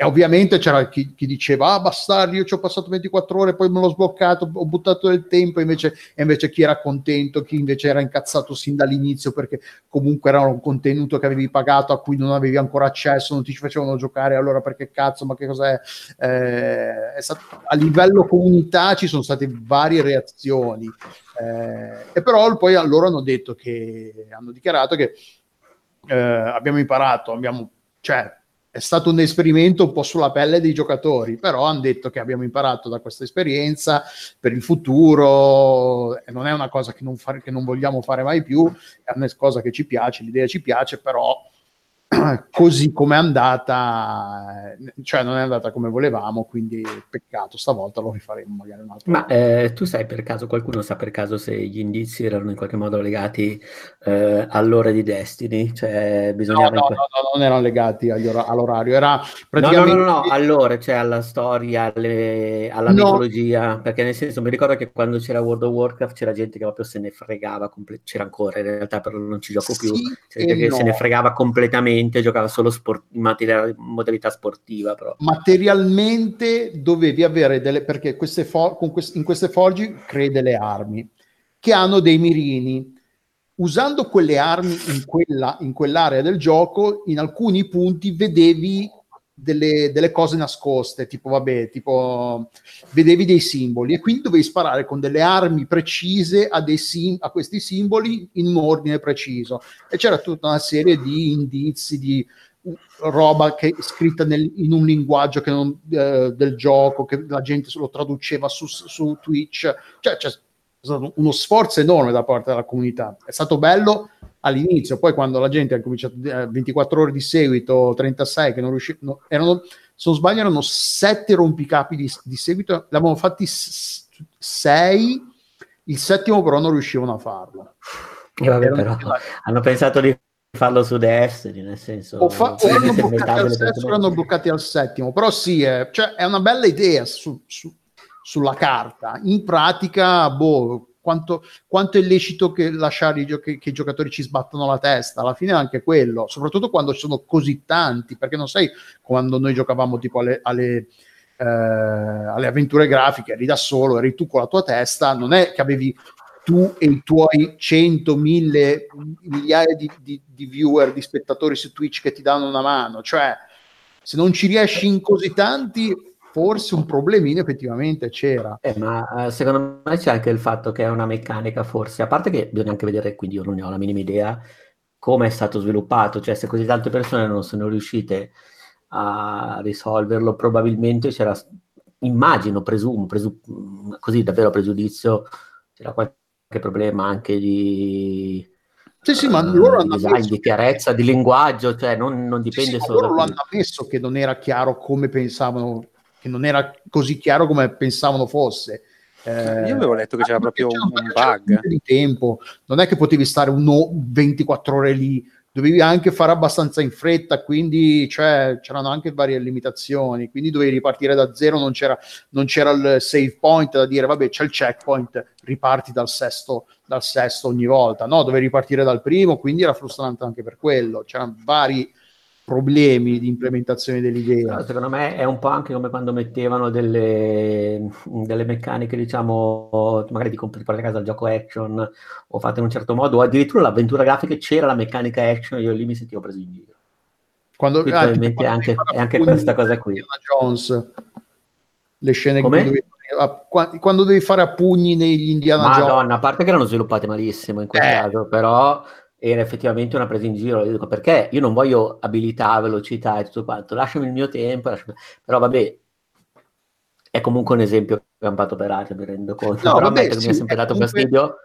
e ovviamente c'era chi, chi, diceva, ah bastardi, io ci ho passato 24 ore, poi me l'ho sbloccato, ho buttato del tempo, invece, e invece chi era contento, chi invece era incazzato sin dall'inizio perché comunque era un contenuto che avevi pagato a cui non avevi ancora accesso, non ti facevano giocare, allora perché cazzo, ma che cos'è? Eh, stato, a livello comunità ci sono state varie reazioni, eh, e però poi loro hanno detto che, hanno dichiarato che eh, abbiamo imparato, abbiamo, cioè, è stato un esperimento un po' sulla pelle dei giocatori, però hanno detto che abbiamo imparato da questa esperienza per il futuro, non è una cosa che non, fare, che non vogliamo fare mai più, è una cosa che ci piace, l'idea ci piace, però così come è andata, cioè non è andata come volevamo, quindi peccato, stavolta lo rifaremo magari un altro. Ma eh, tu sai per caso, qualcuno sa per caso se gli indizi erano in qualche modo legati eh, all'ora di Destiny? Cioè, bisognava no, no, que- no, no, non erano legati or- all'orario, era praticamente... No, no, no, no, allora, cioè alla storia, alle, alla no. mitologia, perché nel senso mi ricordo che quando c'era World of Warcraft c'era gente che proprio se ne fregava, comple- c'era ancora in realtà, però non ci gioco più, sì c'era gente che no. se ne fregava completamente giocava solo sport, in, materia, modalità sportiva. Però. Materialmente dovevi avere delle, perché queste for, quest, in queste forgi crei delle armi che hanno dei mirini. Usando quelle armi in, quella, in quell'area del gioco, in alcuni punti vedevi delle, delle, cose nascoste, tipo, vabbè, tipo, vedevi dei simboli e quindi dovevi sparare con delle armi precise a, sim- a questi simboli in un ordine preciso. E c'era tutta una serie di indizi, di roba che scritta nel, in un linguaggio non, eh, del gioco, che la gente lo traduceva su, su Twitch. Cioè, c'è stato uno sforzo enorme da parte della comunità. È stato bello all'inizio, poi quando la gente ha cominciato eh, 24 ore di seguito, 36 che non riuscivano, erano, se non sbaglio erano 7 rompicapi di, di seguito, avevano fatti 6, il settimo però non riuscivano a farlo. E vabbè, però, hanno pensato di farlo su Destiny, nel senso... O, fa, o erano, bloccati al sesto, erano bloccati al settimo, però sì, è, cioè, è una bella idea su, su, sulla carta. In pratica, boh, quanto, quanto è lecito che lasciare che, che, i giocatori ci sbattano la testa, alla fine è anche quello, soprattutto quando sono così tanti, perché non sai quando noi giocavamo tipo alle, alle, eh, alle avventure grafiche, eri da solo, eri tu con la tua testa, non è che avevi tu e i tuoi 100, 1000, migliaia di, di, di viewer, di spettatori su Twitch che ti danno una mano, cioè se non ci riesci in così tanti forse un problemino effettivamente c'era. Eh, ma uh, secondo me c'è anche il fatto che è una meccanica forse, a parte che bisogna anche vedere, quindi io non ne ho la minima idea, come è stato sviluppato, cioè se così tante persone non sono riuscite a risolverlo, probabilmente c'era, immagino, presumo, presumo così davvero pregiudizio, c'era qualche problema anche di... Sì, sì, ma loro hanno design, di chiarezza, di linguaggio, cioè non, non dipende sì, sì, solo loro da... Loro hanno ammesso che non era chiaro come pensavano che non era così chiaro come pensavano fosse. Eh, Io avevo letto che c'era proprio un, un bug. di tempo, non è che potevi stare uno 24 ore lì, dovevi anche fare abbastanza in fretta, quindi cioè, c'erano anche varie limitazioni, quindi dovevi ripartire da zero, non c'era, non c'era il save point da dire vabbè c'è il checkpoint, riparti dal sesto, dal sesto ogni volta, no, dovevi ripartire dal primo, quindi era frustrante anche per quello, c'erano vari problemi di implementazione dell'idea. No, secondo me è un po' anche come quando mettevano delle, delle meccaniche, diciamo, magari di portare a casa il gioco action o fatte in un certo modo, o addirittura l'avventura grafica c'era la meccanica action, io lì mi sentivo preso in giro. Quando, ah, probabilmente anche, è anche questa cosa qui. Jones, le scene come? Dovevi, quando devi fare a pugni negli Indiana Madonna, Jones. Madonna, a parte che erano sviluppate malissimo in quel eh. caso, però era effettivamente una presa in giro. Io dico perché io non voglio abilità, velocità e tutto quanto, lasciami il mio tempo, lasciami... però vabbè, è comunque un esempio campato per aria, mi rendo conto. No, però vabbè, sì, mi ha sempre dato comunque... fastidio.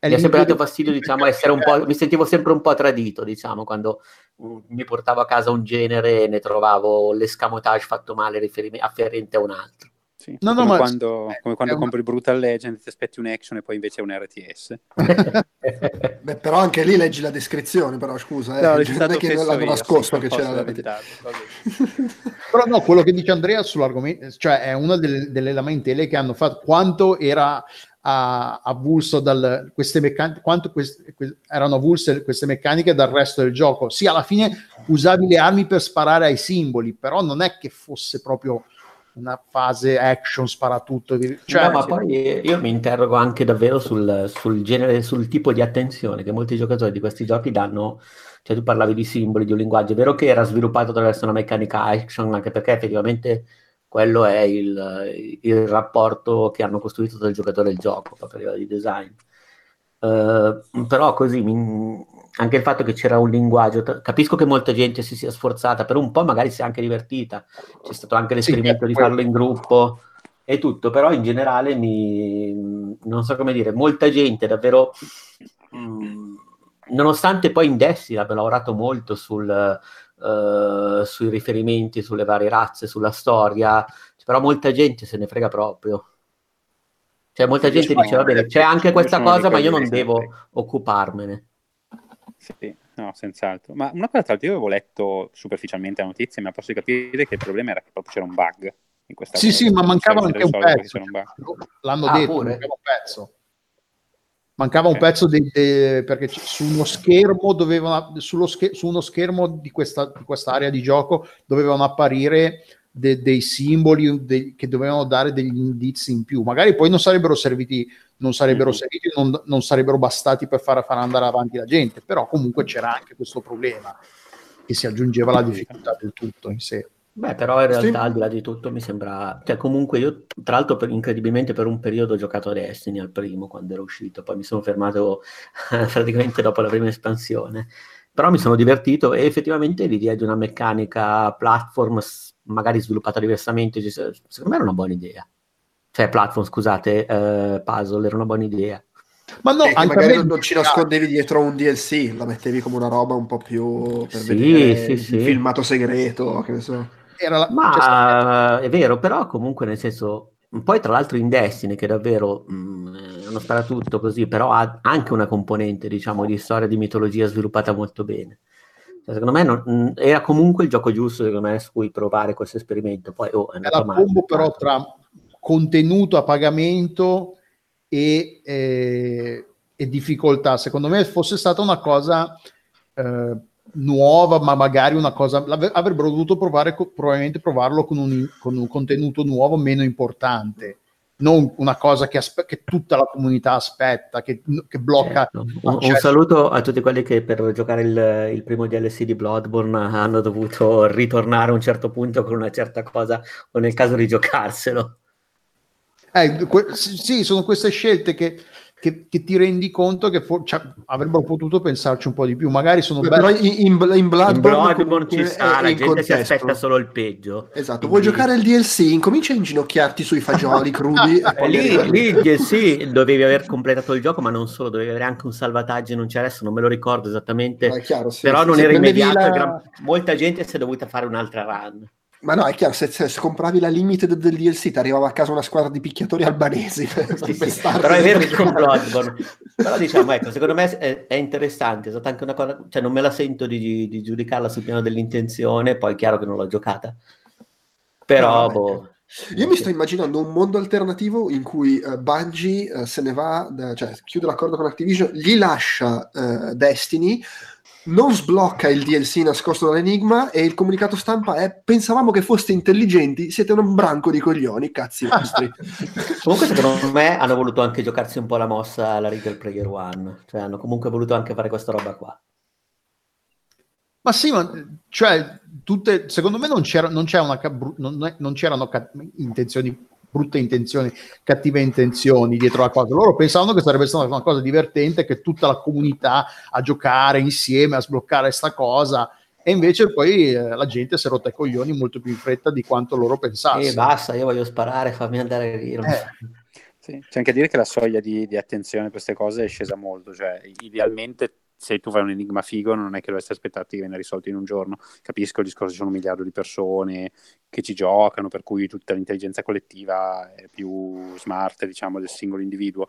Mi ha sempre dato fastidio, diciamo, essere un po'. Mi sentivo sempre un po' tradito, diciamo, quando um, mi portavo a casa un genere e ne trovavo l'escamotage fatto male afferente a un altro. Sì. No, no, come, ma... quando, come quando una... compri Brutal Legend, ti aspetti un action e poi invece è un RTS. Beh, però anche lì leggi la descrizione, però scusa, eh. no, non è che l'avevo nascosto che c'era la Però no, quello che dice Andrea sull'argomento, cioè è una delle, delle lamentele che hanno fatto, quanto era avulso da queste meccaniche, quanto queste, erano avulse queste meccaniche dal resto del gioco. Sì, alla fine usavi le armi per sparare ai simboli, però non è che fosse proprio una fase action sparatutto. Cioè, no, ma poi io mi interrogo anche davvero sul, sul, genere, sul tipo di attenzione che molti giocatori di questi giochi danno. Cioè, tu parlavi di simboli, di un linguaggio, è vero che era sviluppato attraverso una meccanica action, anche perché effettivamente quello è il, il rapporto che hanno costruito tra il giocatore e il gioco, proprio a livello di design. Uh, però così mi, anche il fatto che c'era un linguaggio, capisco che molta gente si sia sforzata, per un po' magari si è anche divertita, c'è stato anche l'esperimento sì, di farlo in gruppo e tutto, però in generale mi, non so come dire, molta gente davvero, mh, mm, nonostante poi in Destiny abbia lavorato molto sul, uh, sui riferimenti, sulle varie razze, sulla storia, però molta gente se ne frega proprio. Cioè molta gente dice, va bene, c'è anche questa cosa, ma io non devo occuparmene. Sì, no, senz'altro. Ma una cosa tra l'altro, io avevo letto superficialmente la notizia mi ha posto di capire che il problema era che proprio c'era un bug in questa Sì, cosa. sì, ma mancava anche un pezzo. Un L'hanno ah, detto, pure. mancava un pezzo. Mancava un pezzo de, de, perché su uno schermo dovevano, sullo scher- su uno schermo di questa, di questa area di gioco dovevano apparire de, dei simboli de, che dovevano dare degli indizi in più. Magari poi non sarebbero serviti, non sarebbero, mm-hmm. serviti, non, non sarebbero bastati per far, far, andare avanti la gente, però comunque c'era anche questo problema che si aggiungeva alla difficoltà del tutto in sé. Beh, però in realtà sì. al di là di tutto mi sembra, cioè comunque io tra l'altro per, incredibilmente per un periodo ho giocato a Destiny al primo quando era uscito, poi mi sono fermato praticamente dopo la prima espansione, però mi sono divertito e effettivamente l'idea di una meccanica platform magari sviluppata diversamente, secondo me era una buona idea. Cioè platform, scusate, eh, puzzle era una buona idea. Ma no, anche magari non ci nascondevi dietro un DLC, la mettevi come una roba un po' più per sì, vedere sì, sì. filmato segreto, che ne so. La... Ma è vero, però comunque nel senso, poi tra l'altro in Destiny che davvero mh, mm, non spara tutto così, però ha anche una componente diciamo di storia di mitologia sviluppata molto bene. Secondo me non, mm, era comunque il gioco giusto secondo me su cui provare questo esperimento. Poi, oh, è la combo però tra contenuto a pagamento e, eh, e difficoltà. Secondo me fosse stata una cosa eh, nuova, ma magari una cosa avrebbero dovuto provare probabilmente provarlo con un, con un contenuto nuovo meno importante non una cosa che, aspe- che, tutta la comunità aspetta, che, che blocca. Certo. Un, un, saluto a tutti quelli che per giocare il, il, primo DLC di Bloodborne hanno dovuto ritornare a un certo punto con una certa cosa, o nel caso di giocarselo. Eh, que- sì, sono queste scelte che che, che, ti rendi conto che for- cioè, avrebbero potuto pensarci un po' di più. Magari sono Però in, in, in Bloodborne, in Bloodborne ci sta, la gente contesto. si aspetta solo il peggio. Esatto, Quindi... vuoi giocare il DLC? Incomincia a inginocchiarti sui fagioli crudi. lì, lì il DLC dovevi aver completato il gioco, ma non solo, dovevi avere anche un salvataggio, non c'è adesso, non me lo ricordo esattamente. Chiaro, sì, Però sì, non era immediato, la... gran... molta gente si è dovuta fare un'altra run. Ma no, è chiaro, se, se, compravi la limited del DLC ti arrivava a casa una squadra di picchiatori albanesi. Sì, sì, però è vero che con Bloodborne. però diciamo, ecco, secondo me è, è interessante, è stata anche una cosa, cioè non me la sento di, di, giudicarla sul piano dell'intenzione, poi è chiaro che non l'ho giocata. Però, no, boh, io mi sto immaginando un mondo alternativo in cui uh, Bungie uh, se ne va, uh, cioè chiude l'accordo con Activision, gli lascia eh, Destiny, non sblocca il DLC nascosto dall'enigma e il comunicato stampa è pensavamo che foste intelligenti, siete un branco di coglioni, cazzi vostri. comunque secondo me hanno voluto anche giocarsi un po' la mossa alla Regal Player One, cioè hanno comunque voluto anche fare questa roba qua. Ma sì, ma cioè, tutte, secondo me non, c'era, non, c'era una, non, non c'erano intenzioni brutte intenzioni, cattive intenzioni dietro la cosa. Loro pensavano che sarebbe stata una cosa divertente, che tutta la comunità a giocare insieme, a sbloccare questa cosa. E invece poi eh, la gente si è rotta i coglioni molto più in fretta di quanto loro pensassero. E eh, basta, io voglio sparare, fammi andare via. Eh. Sì. C'è anche a dire che la soglia di, di attenzione per queste cose è scesa molto, cioè idealmente se tu fai un enigma figo non è che dovresti aspettarti che venga risolto in un giorno. Capisco il discorso, ci sono un miliardo di persone che ci giocano, per cui tutta l'intelligenza collettiva è più smart, diciamo, del singolo individuo.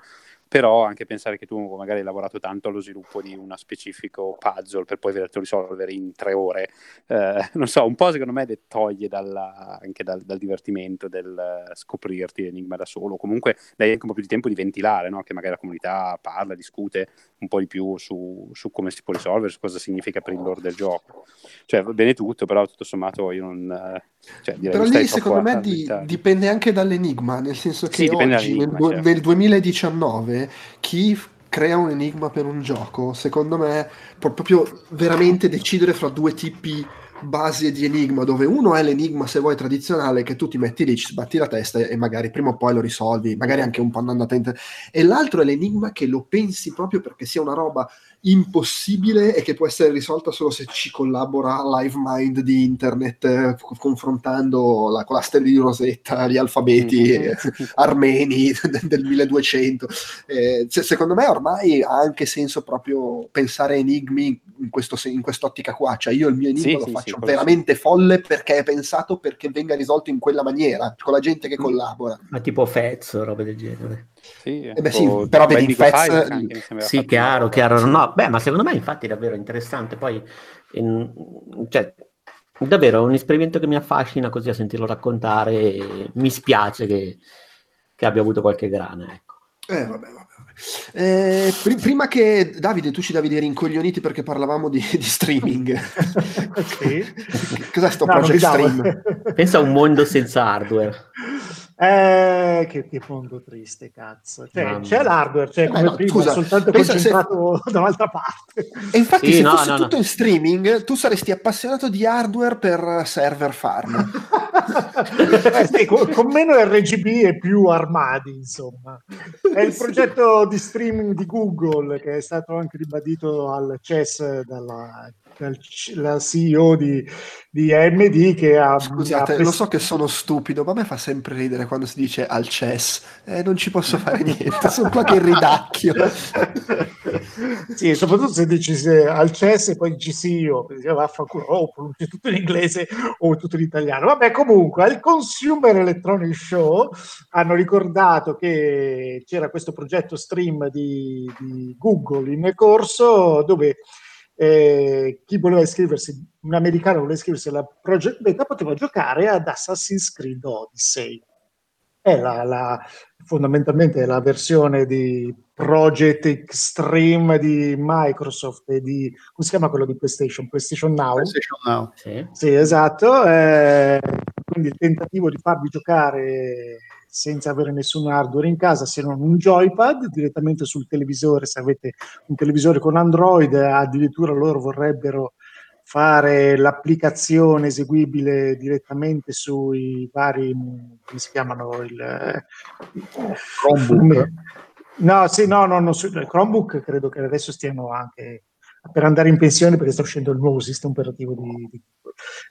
Però anche pensare che tu magari hai lavorato tanto allo sviluppo di uno specifico puzzle per poi vederlo risolvere in tre ore, eh, non so, un po' secondo me toglie dalla, anche dal, dal, divertimento del scoprirti l'enigma da solo, comunque dai anche un po' più di tempo di ventilare, no? che magari la comunità parla, discute un po' di più su, su come si può risolvere, su cosa significa per il lore del gioco. Cioè va bene tutto, però tutto sommato io non... Cioè, però lì secondo me di, dipende anche dall'enigma, nel senso che sì, oggi, nel, certo. nel 2019 chi crea un enigma per un gioco, secondo me, può proprio veramente decidere fra due tipi base di enigma, dove uno è l'enigma, se vuoi, tradizionale, che tu ti metti lì, ci sbatti la testa e magari prima o poi lo risolvi, magari anche un po' andando attento, e l'altro è l'enigma che lo pensi proprio perché sia una roba impossibile e che può essere risolta solo se ci collabora LiveMind di internet eh, confrontando la, con la stella di Rosetta gli alfabeti mm-hmm. armeni del 1200 eh, se, secondo me ormai ha anche senso proprio pensare enigmi in, questo, in quest'ottica qua. Cioè io il mio enigma sì, lo sì, faccio sì, veramente folle perché è pensato perché venga risolto in quella maniera con la gente che mm. collabora. Ma tipo Fez o robe del genere sì, eh beh, sì però vedi Fez sì chiaro chiaro no beh, ma secondo me infatti è davvero interessante. Poi, in, cioè, davvero è un esperimento che mi affascina così a sentirlo raccontare. mi spiace che, che, abbia avuto qualche grana. Ecco. Eh, vabbè, vabbè. Eh, pr- prima che Davide, tu ci davi dei rincoglioniti perché parlavamo di, di streaming. sì. Cos'è sto no, project stream? Pensa a un mondo senza hardware. Eh, che, che, mondo triste, cazzo. Cioè, c'è l'hardware, cioè, come eh no, prima, scusa, soltanto concentrato se... da un'altra parte. E infatti, sì, se no, fosse no, tutto no. in streaming, tu saresti appassionato di hardware per server farm. eh, sì, con, con, meno RGB e più armadi, insomma. È il progetto di streaming di Google che è stato anche ribadito al CES dalla la CEO di, di AMD che ha... Scusate, ha lo so che sono stupido, ma a me fa sempre ridere quando si dice al CES, eh, non ci posso fare niente, sono qua che ridacchio. sì, soprattutto se dici se al CES e poi dici CEO, perché vaffanculo, oh, pronunci tutto in inglese o tutto in italiano. Vabbè, comunque, al Consumer Electronic Show hanno ricordato che c'era questo progetto stream di, di Google in corso dove eh, chi voleva iscriversi, un americano voleva iscriversi alla Project Beta, poteva giocare ad Assassin's Creed Odyssey. È la, la, fondamentalmente la versione di Project Extreme di Microsoft e di, come si chiama quello di PlayStation? PlayStation Now? PlayStation Now. Sì, sì esatto. Eh, quindi il tentativo di farvi giocare senza avere nessun hardware in casa se non un joypad direttamente sul televisore se avete un televisore con Android addirittura loro vorrebbero fare l'applicazione eseguibile direttamente sui vari come si chiamano il Chromebook. no sì no no, no su, Chromebook credo che adesso stiano anche per andare in pensione perché sta uscendo il nuovo sistema operativo di, di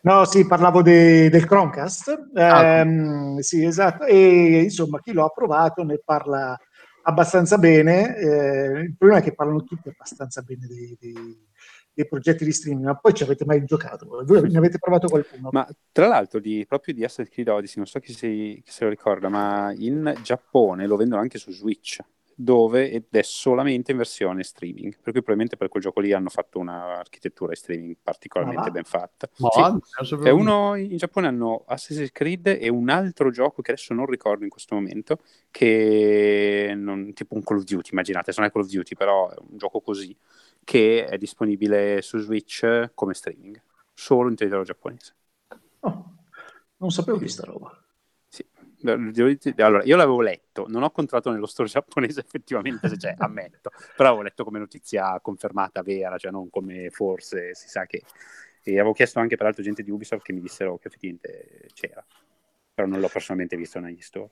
No, sì, parlavo de, del Chromecast. Ah, ehm, sì, esatto. E insomma, chi lo ha provato ne parla abbastanza bene. Eh, il problema è che parlano tutti abbastanza bene dei, dei, dei, progetti di streaming, ma poi ci avete mai giocato? Voi ne avete provato qualcuno? Ma tra l'altro, di, proprio di Assassin's Creed Odyssey, non so chi, si, chi se lo ricorda, ma in Giappone lo vendono anche su Switch dove ed è solamente in versione streaming, per cui probabilmente per quel gioco lì hanno fatto un'architettura di streaming particolarmente ah, ben fatta. No, sì. È uno in Giappone hanno Assassin's Creed e un altro gioco che adesso non ricordo in questo momento, che non, tipo un Call of Duty, immaginate, non è Call of Duty, però è un gioco così, che è disponibile su Switch come streaming, solo in territorio giapponese. Oh, non sapevo di sta roba. Allora, io l'avevo letto, non ho controllato nello store giapponese effettivamente se c'è, ammetto, però avevo letto come notizia confermata, vera, cioè non come forse si sa che... E avevo chiesto anche peraltro gente di Ubisoft che mi dissero che effettivamente c'era, però non l'ho personalmente visto negli store.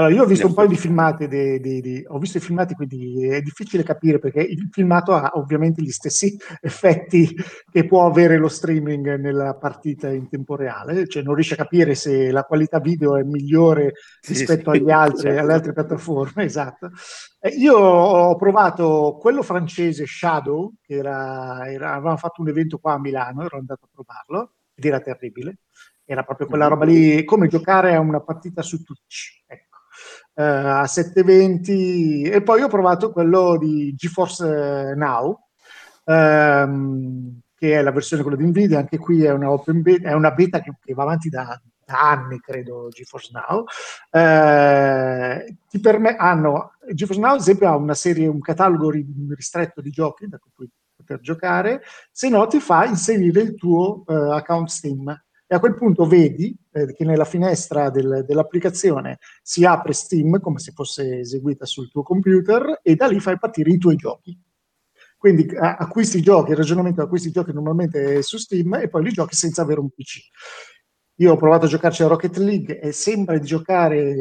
Allora, io ho visto un paio di filmati, di, di, di, ho visto i filmati, quindi è difficile capire perché il filmato ha ovviamente gli stessi effetti che può avere lo streaming nella partita in tempo reale, cioè non riesce a capire se la qualità video è migliore rispetto sì, altri, certo. alle altre piattaforme, esatto. Io ho provato quello francese Shadow, che era, era, avevamo fatto un evento qua a Milano, ero andato a provarlo ed era terribile, era proprio quella roba lì, come giocare a una partita su Twitch. Ecco a 720 e poi ho provato quello di GeForce Now ehm, che è la versione quella di Nvidia, anche qui è una, beta, è una beta che, che va avanti da, da, anni, credo, GeForce Now. Eh, ti perme- hanno, GeForce Now, ad esempio, ha una serie, un catalogo ristretto di giochi da cui poter giocare, se no ti fa inserire il tuo eh, account Steam e a quel punto vedi eh, che nella finestra del, dell'applicazione si apre Steam come se fosse eseguita sul tuo computer e da lì fai partire i tuoi giochi. Quindi acquisti i giochi, il ragionamento acquisti i giochi normalmente su Steam e poi li giochi senza avere un PC. Io ho provato a giocarci a Rocket League e sembra di giocare,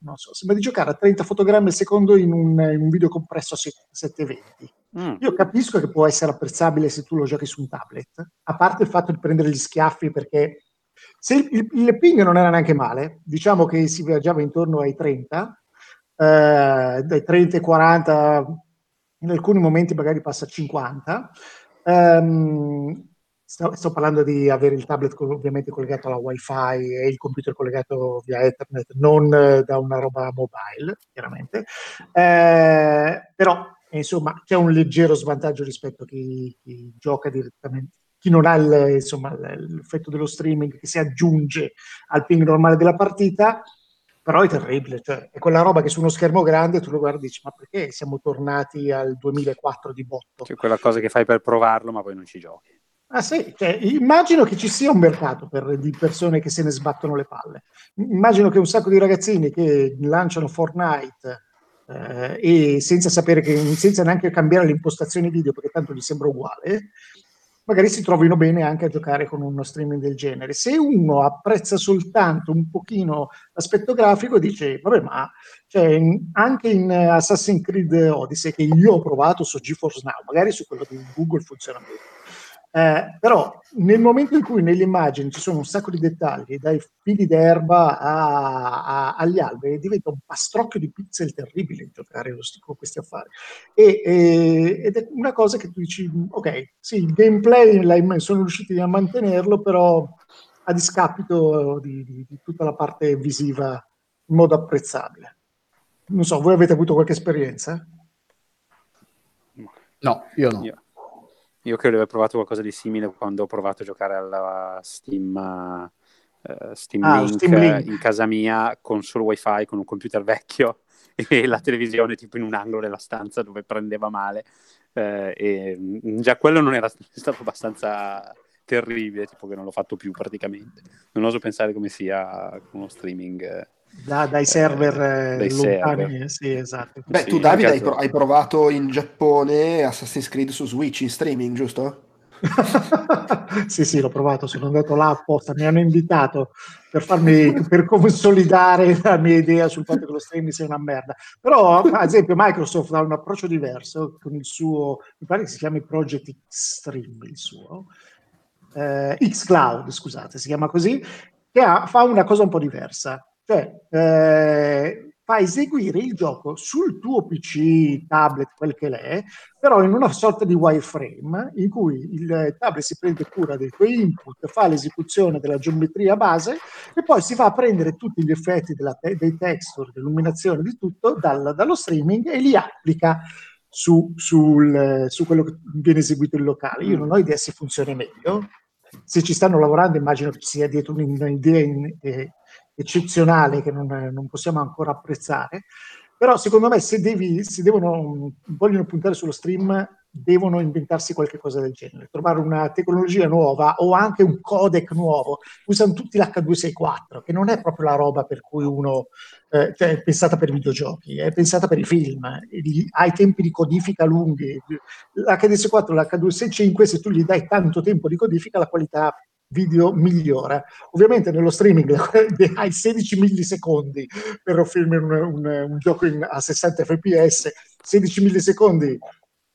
non so, sembra di giocare a 30 fotogrammi al secondo in un, in un video compresso a 720. Mm. Io capisco che può essere apprezzabile se tu lo giochi su un tablet, a parte il fatto di prendere gli schiaffi perché se il, il, il ping non era neanche male, diciamo che si viaggiava intorno ai 30, eh, dai 30 ai 40 in alcuni momenti magari passa a 50. Um, sto, sto, parlando di avere il tablet ovviamente collegato alla wifi e il computer collegato via ethernet, non eh, da una roba mobile, chiaramente. Eh, però, insomma, c'è un leggero svantaggio rispetto a chi, chi gioca direttamente chi non ha il, insomma, l'effetto dello streaming che si aggiunge al ping normale della partita, però è terribile, cioè, è quella roba che su uno schermo grande tu lo guardi e dici ma perché siamo tornati al 2004 di botto? Cioè quella cosa che fai per provarlo ma poi non ci giochi. Ah sì, cioè, immagino che ci sia un mercato per, di persone che se ne sbattono le palle. Immagino che un sacco di ragazzini che lanciano Fortnite eh, e senza sapere che, senza neanche cambiare l'impostazione video perché tanto gli sembra uguale, magari si trovino bene anche a giocare con uno streaming del genere. Se uno apprezza soltanto un pochino l'aspetto grafico, dice, vabbè, ma cioè, anche in Assassin's Creed Odyssey, che io ho provato su GeForce Now, magari su quello di Google funziona bene, eh, però nel momento in cui nelle immagini ci sono un sacco di dettagli, dai fili d'erba a, a, agli alberi, diventa un pastrocchio di pixel terribile giocare con questi affari. E, e, ed è una cosa che tu dici, ok, sì, il gameplay sono riusciti a mantenerlo, però a discapito di, di, di tutta la parte visiva in modo apprezzabile. Non so, voi avete avuto qualche esperienza? No, io no. Io. Io credo di aver provato qualcosa di simile quando ho provato a giocare alla Steam, uh, Steam, ah, Link, Steam Link in casa mia con solo wifi, con un computer vecchio e la televisione tipo in un angolo della stanza dove prendeva male. Uh, e mm, già quello non era stato abbastanza terribile, tipo che non l'ho fatto più praticamente. Non oso pensare come sia uno streaming. Da, dai server eh, dai lontani, server. sì, esatto. Beh, tu Davide hai, hai, provato in Giappone Assassin's Creed su Switch in streaming, giusto? sì, sì, l'ho provato, sono andato là apposta, mi hanno invitato per farmi per consolidare la mia idea sul fatto che lo streaming sia una merda. Però, ad esempio, Microsoft ha un approccio diverso con il suo, mi pare che si chiami Project Xtreme, il suo, eh, Xcloud, scusate, si chiama così, che ha, fa una cosa un po' diversa cioè, eh, fa eseguire il gioco sul tuo PC, tablet, quel che l'è, però in una sorta di wireframe in cui il tablet si prende cura dei tuoi input, fa l'esecuzione della geometria base e poi si va a prendere tutti gli effetti te- dei texture, dell'illuminazione, di tutto dal, dallo streaming e li applica su, sul, su quello che viene eseguito in locale. Io non ho idea se funzioni meglio, se ci stanno lavorando immagino che ci sia dietro un'idea in, eh, eccezionale che non, non, possiamo ancora apprezzare, però secondo me se, devi, se devono, vogliono puntare sullo stream devono inventarsi qualche cosa del genere, trovare una tecnologia nuova o anche un codec nuovo. Usano tutti l'H264, che non è proprio la roba per cui uno eh, cioè è pensata per i videogiochi, è pensata per i film, ha i tempi di codifica lunghi. L'H264 l'H265, se tu gli dai tanto tempo di codifica, la qualità video migliora. Ovviamente nello streaming hai 16 millisecondi per offrirmi un, un, un gioco in, a 60 fps, 16 millisecondi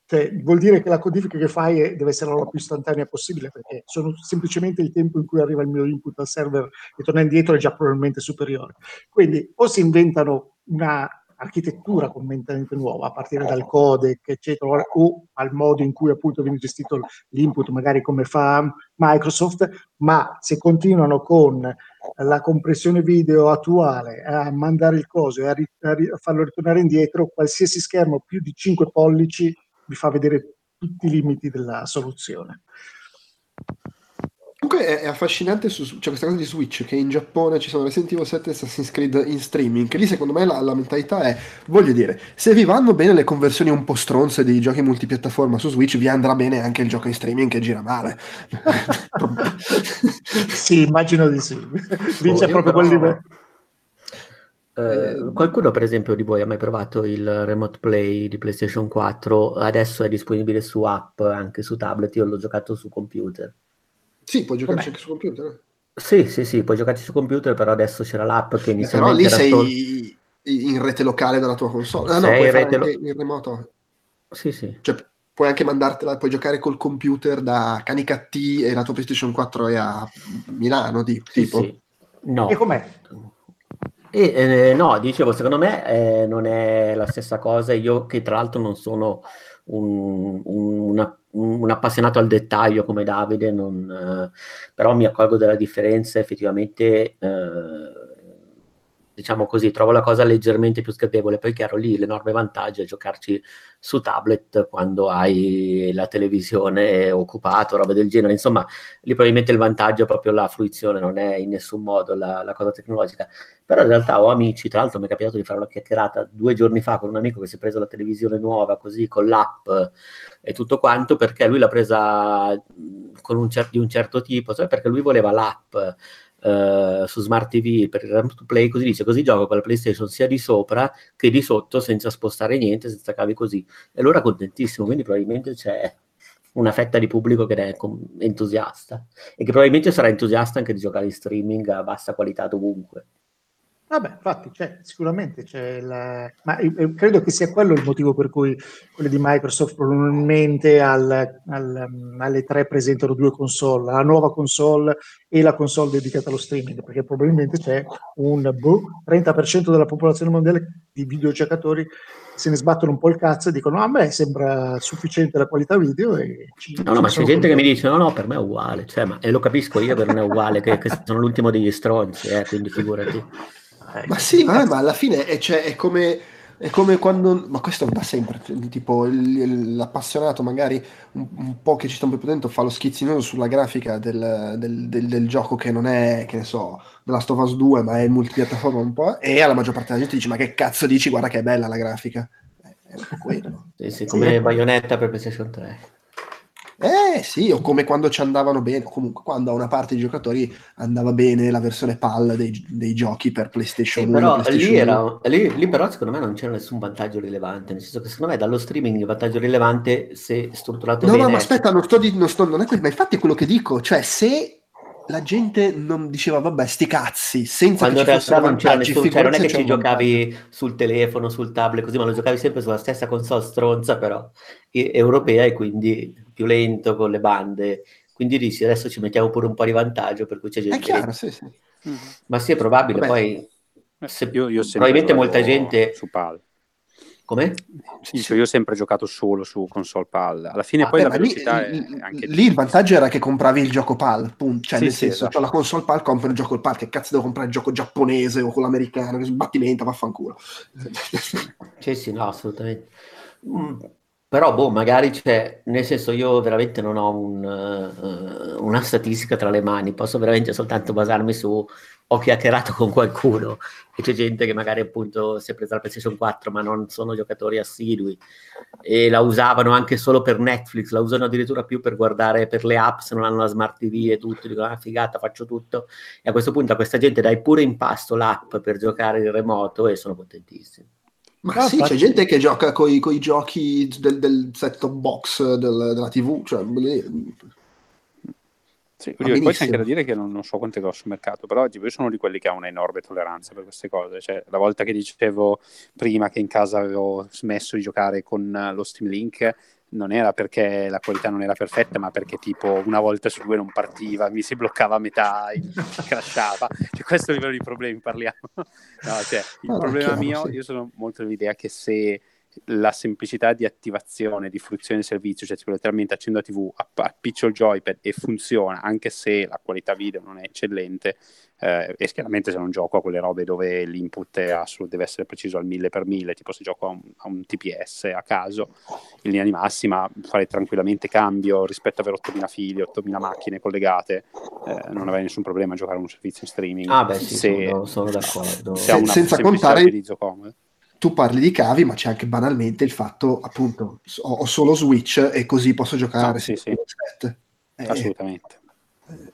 cioè, vuol dire che la codifica che fai è, deve essere la più istantanea possibile perché sono semplicemente il tempo in cui arriva il mio input al server e torna indietro è già probabilmente superiore. Quindi o si inventano una architettura completamente nuova, a partire dal codec, eccetera, o al modo in cui appunto viene gestito l'input, magari come fa Microsoft, ma se continuano con la compressione video attuale a mandare il coso e a, ri- a, ri- a farlo ritornare indietro, qualsiasi schermo più di 5 pollici vi fa vedere tutti i limiti della soluzione. Comunque è, è affascinante su, cioè questa cosa di Switch che in Giappone ci sono Resident Evil 7 e Assassin's Creed in streaming, che lì secondo me la, la mentalità è, voglio dire, se vi vanno bene le conversioni un po' stronze dei giochi multipiattaforma su Switch, vi andrà bene anche il gioco in streaming che gira male. sì, immagino di sì. Lì c'è proprio quel livello. Eh, qualcuno per esempio di voi ha mai provato il remote play di PlayStation 4? Adesso è disponibile su app anche su tablet, io l'ho giocato su computer. Sì, puoi giocarci anche su computer. Sì, sì, sì, puoi giocarci su computer, però adesso c'era l'app che inizialmente Però lì sei sol- in rete locale dalla tua console. Ah, no, puoi fare lo- in remoto. Sì, sì. Cioè, puoi anche mandartela, puoi giocare col computer da Canicattì e la tua PlayStation 4 è a Milano, di, tipo. Sì, No. E com'è? E, eh, no, dicevo, secondo me eh, non è la stessa cosa. Io che tra l'altro non sono un, un, una un appassionato al dettaglio come Davide, non, eh, però mi accorgo della differenza effettivamente. Eh, diciamo così, trovo la cosa leggermente più sgradevole. Poi, chiaro, lì l'enorme vantaggio è giocarci su tablet quando hai la televisione occupata, roba del genere. Insomma, lì probabilmente il vantaggio è proprio la fruizione, non è in nessun modo la, la cosa tecnologica. Però in realtà ho amici, tra l'altro mi è capitato di fare una chiacchierata due giorni fa con un amico che si è preso la televisione nuova, così con l'app e tutto quanto, perché lui l'ha presa con un cer- di un certo tipo, cioè perché lui voleva l'app Uh, su Smart TV per il Ramp to Play, così dice così gioco con la PlayStation sia di sopra che di sotto senza spostare niente, senza cavi così. E allora contentissimo, quindi probabilmente c'è una fetta di pubblico che è entusiasta e che probabilmente sarà entusiasta anche di giocare in streaming a bassa qualità dovunque. Vabbè, infatti, c'è, sicuramente c'è la... ma io, credo che sia quello il motivo per cui quelle di Microsoft probabilmente al, al, alle tre presentano due console, la nuova console e la console dedicata allo streaming, perché probabilmente c'è un boh, 30% della popolazione mondiale di videogiocatori se ne sbattono un po' il cazzo e dicono a me sembra sufficiente la qualità video e ci, no, no ma c'è gente che mi dice no no per me è uguale cioè, ma, e lo capisco io per me è uguale che, che sono l'ultimo degli stronzi eh, quindi figurati Ecco. Ma sì, vabbè, ma alla fine è, cioè, è, come, è, come, quando. Ma questo da sempre. Tipo l'appassionato, magari un, un, po' che ci sta un po' più dentro, fa lo schizzinoso sulla grafica del, del, del, del, gioco che non è, che ne so, The Last of Us 2, ma è multipiattaforma un po'. E alla maggior parte della gente dice: Ma che cazzo dici? Guarda che è bella la grafica. È un po' quello. sì, sì, come sì. Bayonetta per PlayStation 3. Eh sì, o come quando ci andavano bene, o comunque quando a una parte dei giocatori andava bene la versione PAL dei, dei giochi per PlayStation sì, 1. Però PlayStation lì, era, lì, lì, però secondo me non c'era nessun vantaggio rilevante, nel senso che secondo me dallo streaming il vantaggio rilevante se strutturato no, bene... No, ma aspetta, non, sto di, non, sto, non è quello, ma infatti è quello che dico, cioè se la gente non diceva vabbè sti cazzi senza quando che in realtà non c'era nessun cioè non è che ci giocavi sul telefono sul tablet così ma lo giocavi sempre sulla stessa console stronza però europea e quindi più lento con le bande quindi dici adesso ci mettiamo pure un po' di vantaggio per cui c'è gente è chiaro, sì, sì. ma sì è probabile vabbè. poi se, io, io probabilmente molta gente su PAL come? Sì, cioè io ho sempre giocato solo su console PAL. Alla fine ah, poi beh, la velocità lì, è anche... Lì il vantaggio era che compravi il gioco PAL, punto. Cioè, sì, nel sì, senso, esatto. la console PAL, compri il gioco PAL, che cazzo devo comprare il gioco giapponese o quello americano, che sbattimento, vaffanculo. Sì, sì, no, assolutamente. Mm, però, boh, magari c'è, nel senso, io veramente non ho un, uh, una statistica tra le mani, posso veramente soltanto basarmi su ho chiacchierato con qualcuno e c'è gente che magari appunto si è presa la PlayStation 4 ma non sono giocatori assidui e la usavano anche solo per Netflix, la usano addirittura più per guardare per le app se non hanno la smart TV e tutto, dicono ah figata faccio tutto e a questo punto a questa gente dai pure in pasto l'app per giocare in remoto e sono contentissimi. Ma ah, sì, c'è gente che gioca con i giochi del, del set-top box del, della TV, cioè sì, poi c'è anche da dire che non, non, so quanto è grosso il mercato, però tipo, io sono di quelli che ha una enorme tolleranza per queste cose. Cioè, la volta che dicevo prima che in casa avevo smesso di giocare con lo Steam Link, non era perché la qualità non era perfetta, ma perché tipo una volta su due non partiva, mi si bloccava a metà, crashava. Cioè, questo livello di problemi parliamo. No, cioè, il no, problema mio, sì. io sono molto dell'idea che se la semplicità di attivazione, di fruizione del servizio, cioè tipo letteralmente accendo la TV, appiccio il joypad e funziona, anche se la qualità video non è eccellente, eh, e chiaramente se non gioco a quelle robe dove l'input è assolut- deve essere preciso al mille per mille, tipo se gioco a un, a un, TPS a caso, in linea di massima fare tranquillamente cambio rispetto ad avere 8000 fili, 8000 macchine collegate, eh, non avrei nessun problema a giocare a un servizio in streaming. Ah beh sì, se, sono, sono d'accordo. Se, se senza contare... utilizzo comodo tu parli di cavi, ma c'è anche banalmente il fatto, appunto, ho, solo Switch e così posso giocare. Sì, sì. Eh, Assolutamente.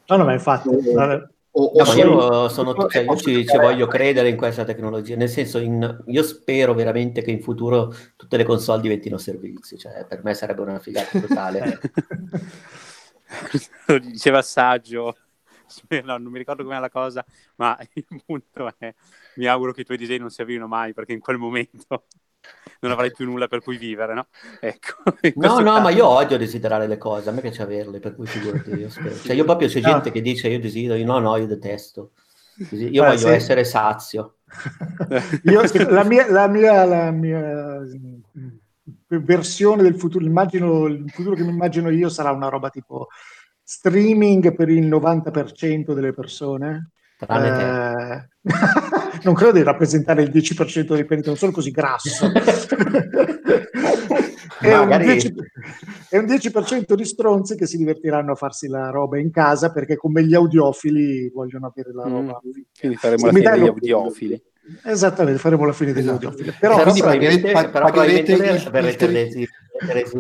No, no, ma infatti... O, o no, io, sono, cioè, io ci, ci, voglio credere in questa tecnologia, nel senso in, io spero veramente che in futuro tutte le console diventino servizi, cioè per me sarebbe una figata totale. Lo diceva Saggio, no, non mi ricordo com'è la cosa, ma il punto è mi auguro che i tuoi disegni non si avvino mai perché in quel momento non avrai più nulla per cui vivere, no? Ecco, no, no, caso... ma io odio desiderare le cose, a me piace averle, per cui figurati, io spero. Cioè, io proprio c'è no. gente che dice io desidero, io no, no, io detesto. Io ah, voglio sì. essere sazio. io, la, mia, la, mia, la mia versione del futuro, immagino, il futuro che mi immagino io sarà una roba tipo streaming per il 90% delle persone. Tranne eh... non credo di rappresentare il 10% dei pianeti, non sono così grasso. è, un 10%, è un 10% di stronzi che si divertiranno a farsi la roba in casa perché come gli audiofili vogliono avere la mm. roba. Mm. Quindi faremo Se la fine degli audiofili. Esattamente, faremo la fine degli esatto. audiofili. Però, però probabilmente, però probabilmente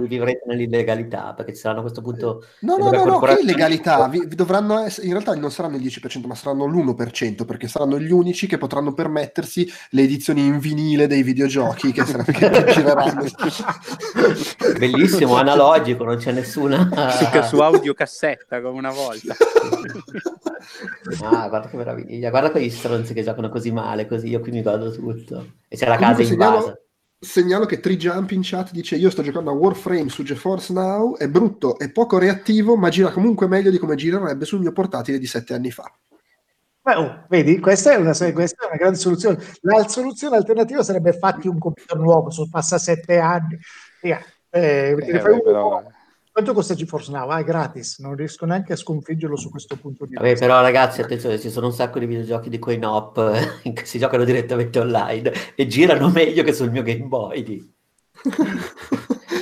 vivrete nell'illegalità perché ci saranno a questo punto no no no, no che illegalità? vi, dovranno essere, in realtà non saranno il 10% ma saranno l'1% perché saranno gli unici che potranno permettersi le edizioni in vinile dei videogiochi che, saranno, che gireranno bellissimo analogico non c'è nessuna su, su audiocassetta come una volta. Ah guarda che meraviglia guarda quegli stronzi che giocano così male così io qui mi godo tutto. E c'è la casa in base segnalo che Trijump in chat dice io sto giocando a Warframe su GeForce Now, è brutto, è poco reattivo, ma gira comunque meglio di come girerebbe sul mio portatile di sette anni fa. Beh, oh, vedi, questa è, una, questa è, una, grande soluzione. La soluzione alternativa sarebbe fatti un computer nuovo, sono passa sette anni. Eh, eh, eh, fai un però... Quanto costa GeForce Now? Ah, è gratis, non riesco neanche a sconfiggerlo su questo punto di vista. Vabbè, però ragazzi, attenzione, ci sono un sacco di videogiochi di coin-op eh, che si giocano direttamente online e girano meglio che sul mio Game Boy.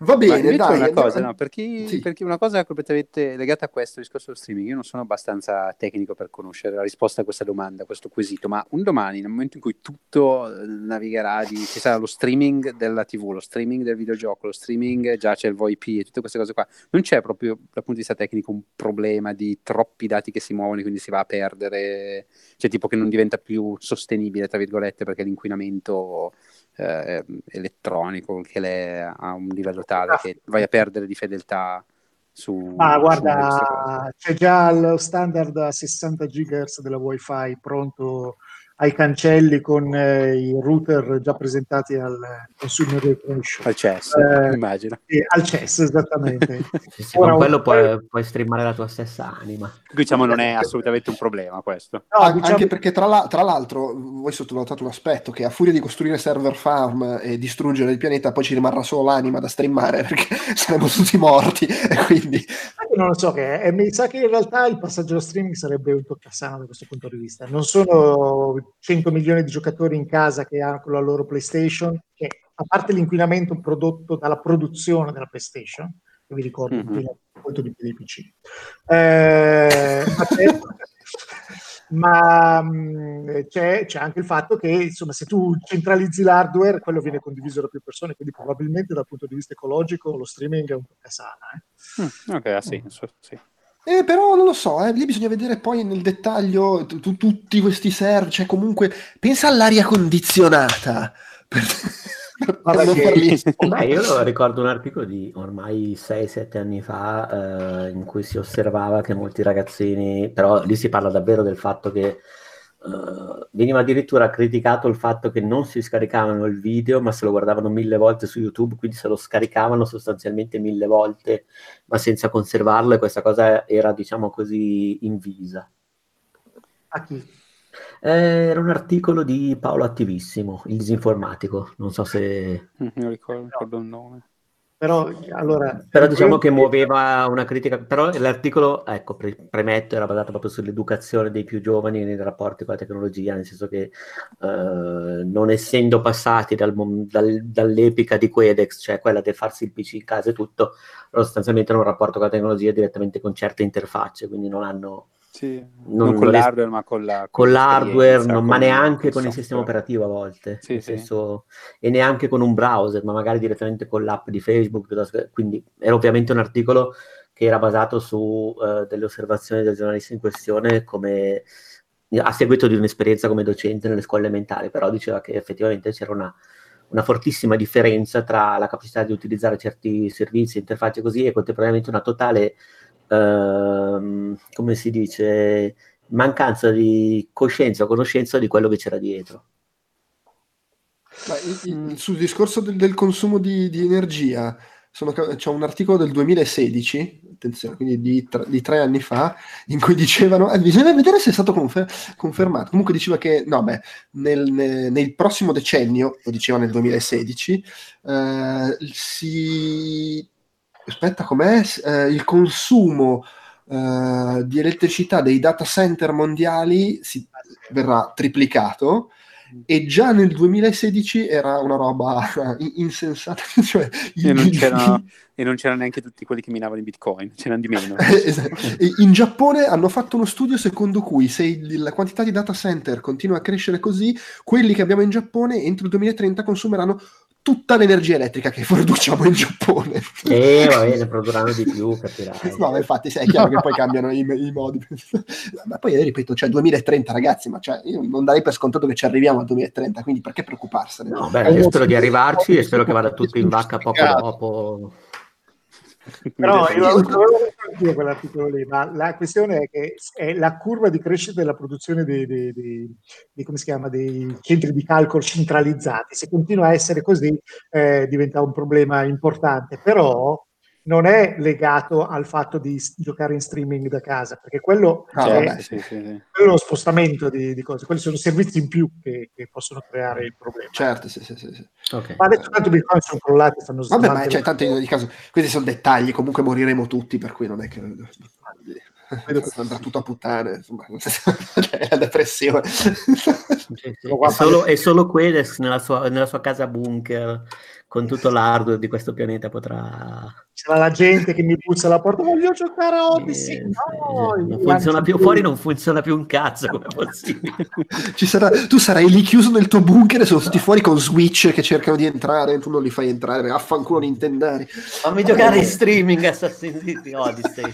Va bene, dai. Una cosa, no, per, chi, sì. per chi una cosa completamente legata a questo discorso dello streaming, io non sono abbastanza tecnico per conoscere la risposta a questa domanda, a questo quesito, ma un domani, nel momento in cui tutto eh, navigherà, di, ci sarà lo streaming della TV, lo streaming del videogioco, lo streaming, già c'è il VoIP e tutte queste cose qua, non c'è proprio dal punto di vista tecnico un problema di troppi dati che si muovono e quindi si va a perdere, cioè tipo che non diventa più sostenibile, tra virgolette, perché l'inquinamento eh, elettronico che le ha un livello tale ah. che vai a perdere di fedeltà su... Ah, guarda, c'è già lo standard a 60 GHz della Wi-Fi pronto ai cancelli con eh, i router già presentati al Consumer Electronics al CES eh, immagino. sì, al CES esattamente. Sì, sì, con quello puoi, puoi, streamare la tua stessa anima. Diciamo non è assolutamente un problema questo. No, diciamo... anche perché tra, la, tra, l'altro voi sottovalutate un aspetto che a furia di costruire server farm e distruggere il pianeta poi ci rimarrà solo l'anima da streamare perché saremo tutti morti e quindi non lo so che è, mi sa che in realtà il passaggio allo streaming sarebbe un toccasano da questo punto di vista. Non sono 100 milioni di giocatori in casa che hanno la loro PlayStation, che a parte l'inquinamento prodotto dalla produzione della PlayStation, che vi ricordo mm-hmm. molto di più dei PC, eh, ma mh, mm, c'è, c'è, anche il fatto che insomma, se tu centralizzi l'hardware, quello viene condiviso da più persone, quindi probabilmente dal punto di vista ecologico lo streaming è un po' casana. Eh. Mm, ok, ha senso, sì. Eh, però non lo so, eh, lì bisogna vedere poi nel dettaglio tutti questi server, cioè comunque pensa all'aria condizionata. Per... Beh, io ricordo un articolo di ormai 6-7 anni fa eh, in cui si osservava che molti ragazzini, però lì si parla davvero del fatto che uh, veniva addirittura criticato il fatto che non si scaricavano il video, ma se lo guardavano mille volte su YouTube, quindi se lo scaricavano sostanzialmente mille volte, ma senza conservarlo, e questa cosa era, diciamo così, invisa. A chi? Eh, era un articolo di Paolo Attivissimo, il disinformatico, non so se... Non ricordo, ricordo il nome. Però, allora, però diciamo che muoveva una critica, però l'articolo, ecco, pre- premetto, era basato proprio sull'educazione dei più giovani nei rapporti con la tecnologia, nel senso che eh, non essendo passati dal, dal, dall'epica di Quedex, cioè quella del farsi il PC in casa e tutto, loro sostanzialmente hanno un rapporto con la tecnologia direttamente con certe interfacce, quindi non hanno sì, non, non, con l'hardware, ma con, la, con, con l'hardware, non, ma neanche con il sistema operativo a volte. Sì, sì. Senso, e neanche con un browser, ma magari direttamente con l'app di Facebook. Quindi era ovviamente un articolo che era basato su uh, delle osservazioni del giornalista in questione come a seguito di un'esperienza come docente nelle scuole elementari, però diceva che effettivamente c'era una, una fortissima differenza tra la capacità di utilizzare certi servizi, interfacce così e contemporaneamente una totale Ehm, come si dice, mancanza di coscienza o conoscenza di quello che c'era dietro. Ma sul discorso del, del consumo di, di energia, sono, c'è un articolo del 2016, attenzione, quindi di, tre, di tre anni fa, in cui dicevano, eh, bisogna vedere se è stato confer- confermato, comunque diceva che, no beh, nel, nel, nel prossimo decennio, lo diceva nel 2016, eh, si aspetta com'è, eh, il consumo eh, di elettricità dei data center mondiali si, verrà triplicato e già nel 2016 era una roba insensata. cioè, e, non e, non c'erano neanche tutti quelli che minavano i bitcoin, c'erano di meno. esatto. in Giappone hanno fatto uno studio secondo cui se la quantità di data center continua a crescere così, quelli che abbiamo in Giappone entro il 2030 consumeranno tutta l'energia elettrica che produciamo in Giappone. Eh, va bene, produrranno di più, capirai. No, infatti, sì, è chiaro che poi cambiano i, i modi. ma poi, ripeto, cioè 2030, ragazzi, ma cioè, io non darei per scontato che ci arriviamo al 2030, quindi perché preoccuparsene? No, beh, io spero di arrivarci e spero che vada tutto in vacca poco dopo. Però io non avevo quell'articolo lì, ma la questione è che è la curva di crescita della produzione dei, dei, dei, dei come si chiama, dei centri di calcolo centralizzati. Se continua a essere così eh, diventa un problema importante, però non è legato al fatto di giocare in streaming da casa, perché quello, ah, è, vabbè, sì, sì, sì. quello è uno spostamento di, di, cose, quelli sono servizi in più che, che possono creare il problema. Certo, sì, sì, sì. Okay. Ma adesso tanto Bitcoin sono crollati, stanno Vabbè, ma c'è tanto in caso, questi sono dettagli, comunque moriremo tutti, per cui non è che andrà tutto a puttane, insomma, è la depressione. È solo, è solo Quedex nella sua, nella sua casa bunker con tutto l'hardware di questo pianeta potrà... C'era la gente che mi puzza alla porta, voglio giocare a Odyssey, eh, no! non funziona più, fuori non funziona più un cazzo, come possibile? sarà, tu sarai lì chiuso nel tuo bunker e sono tutti fuori con Switch che cercano di entrare, tu non li fai entrare, affanculo Nintendari. Fammi giocare in streaming Assassin's Creed Odyssey.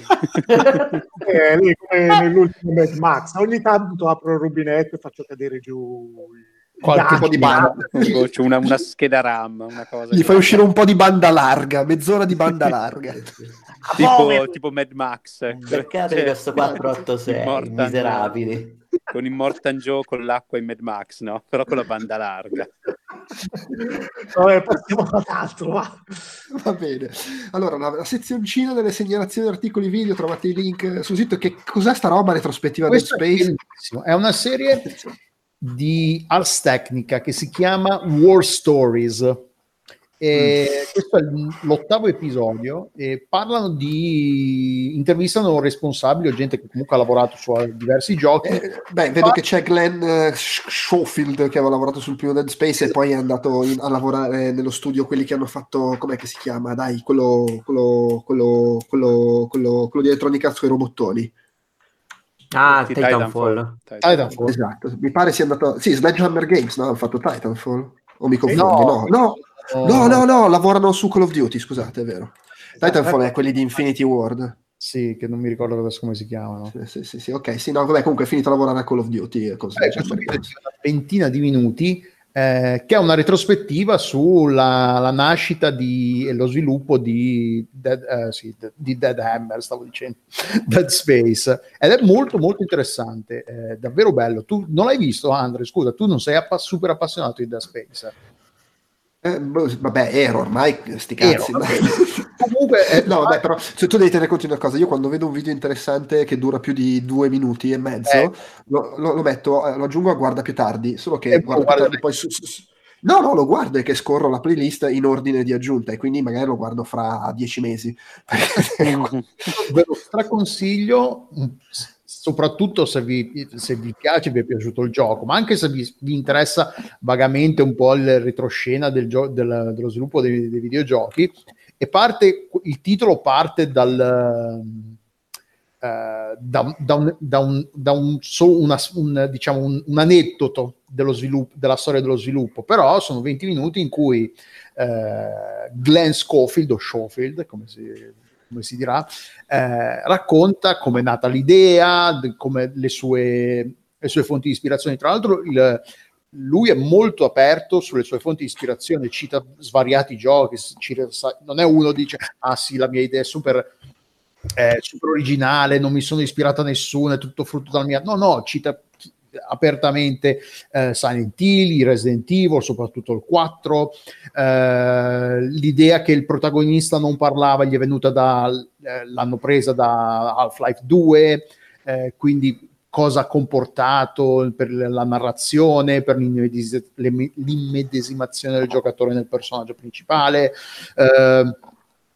eh, lì come nell'ultimo Mad Max, ogni tanto apro il rubinetto e faccio cadere giù qualche po' di banda. C'è una, una, scheda RAM una cosa gli fai uscire un po' di banda larga mezz'ora di banda larga. Tipo, tipo Mad Max peccato cioè, questo 486 miserabili. con Immortan Joe con l'acqua in Mad Max no? però con la banda larga. Vabbè, passiamo ad altro va. va bene. Allora la, la sezioncina delle segnalazioni articoli video trovate i link sul sito. Che cos'è sta roba retrospettiva del Space? è una serie di Ars Technica che si chiama War Stories. E mm. questo è l'ottavo episodio e parlano di intervistano responsabili o gente che comunque ha lavorato su diversi giochi. Eh, beh, vedo Ma... che c'è Glenn uh, Schofield che aveva lavorato sul primo Dead Space e poi è andato in, a lavorare nello studio quelli che hanno fatto com'è che si chiama? Dai, quello quello quello quello, quello, quello di Electronic Arts con i robottoni. Ah, Titanfall. Titanfall. Titanfall. Esatto, mi pare sia andato... Sì, Sledgehammer Games, no? Hanno fatto Titanfall. O mi confondo? No, no, no, no, no, no, lavorano su Call of Duty, scusate, è vero. Titanfall è quelli di Infinity Ward. Sì, che non mi ricordo adesso come si chiamano. Sì, sì, sì, sì. ok, sì, no, vabbè, comunque è finito a lavorare a Call of Duty. Così, eh, una ventina di minuti eh, che è una retrospettiva sulla la nascita di, e lo sviluppo di Dead, eh, sì, di Dead Hammer, stavo dicendo, Dead Space, ed è molto molto interessante, è davvero bello. Tu non l'hai visto, Andre? Scusa, tu non sei appa- super appassionato di Dead Space? Eh, boh, vabbè, ero ormai, sti cazzi. Ero, Comunque, eh, no, vabbè, però se tu devi tenere conto di una cosa, io quando vedo un video interessante che dura più di due minuti e mezzo, eh. lo, lo, lo, metto, eh, lo aggiungo a guarda più tardi, solo che guarda più tardi poi su, su, su, No, no, lo guardo e che scorro la playlist in ordine di aggiunta e quindi magari lo guardo fra dieci mesi. Ve lo straconsiglio, soprattutto se vi, se vi, piace, vi è piaciuto il gioco, ma anche se vi, vi interessa vagamente un po' il retroscena del gio- del, dello sviluppo dei, dei, videogiochi. E parte, il titolo parte dal, uh, da, da, un, da, un, da un, so, una, un, diciamo un, aneddoto sviluppo, della storia dello sviluppo, però sono 20 minuti in cui uh, Glenn Schofield o Schofield, come si come si dirà, eh, racconta come è nata l'idea, come le sue, le sue fonti di ispirazione. Tra l'altro il, lui è molto aperto sulle sue fonti di ispirazione, cita svariati giochi, non è uno che dice ah sì la mia idea è super, eh, super originale, non mi sono ispirato a nessuno, è tutto frutto dalla mia... No, no, cita apertamente eh, Silent Hill, Resident Evil, soprattutto il 4, eh, l'idea che il protagonista non parlava gli è venuta da, eh, l'hanno presa da Half-Life 2, eh, quindi cosa ha comportato per la narrazione, per l'immedesimazione del giocatore nel personaggio principale. Eh,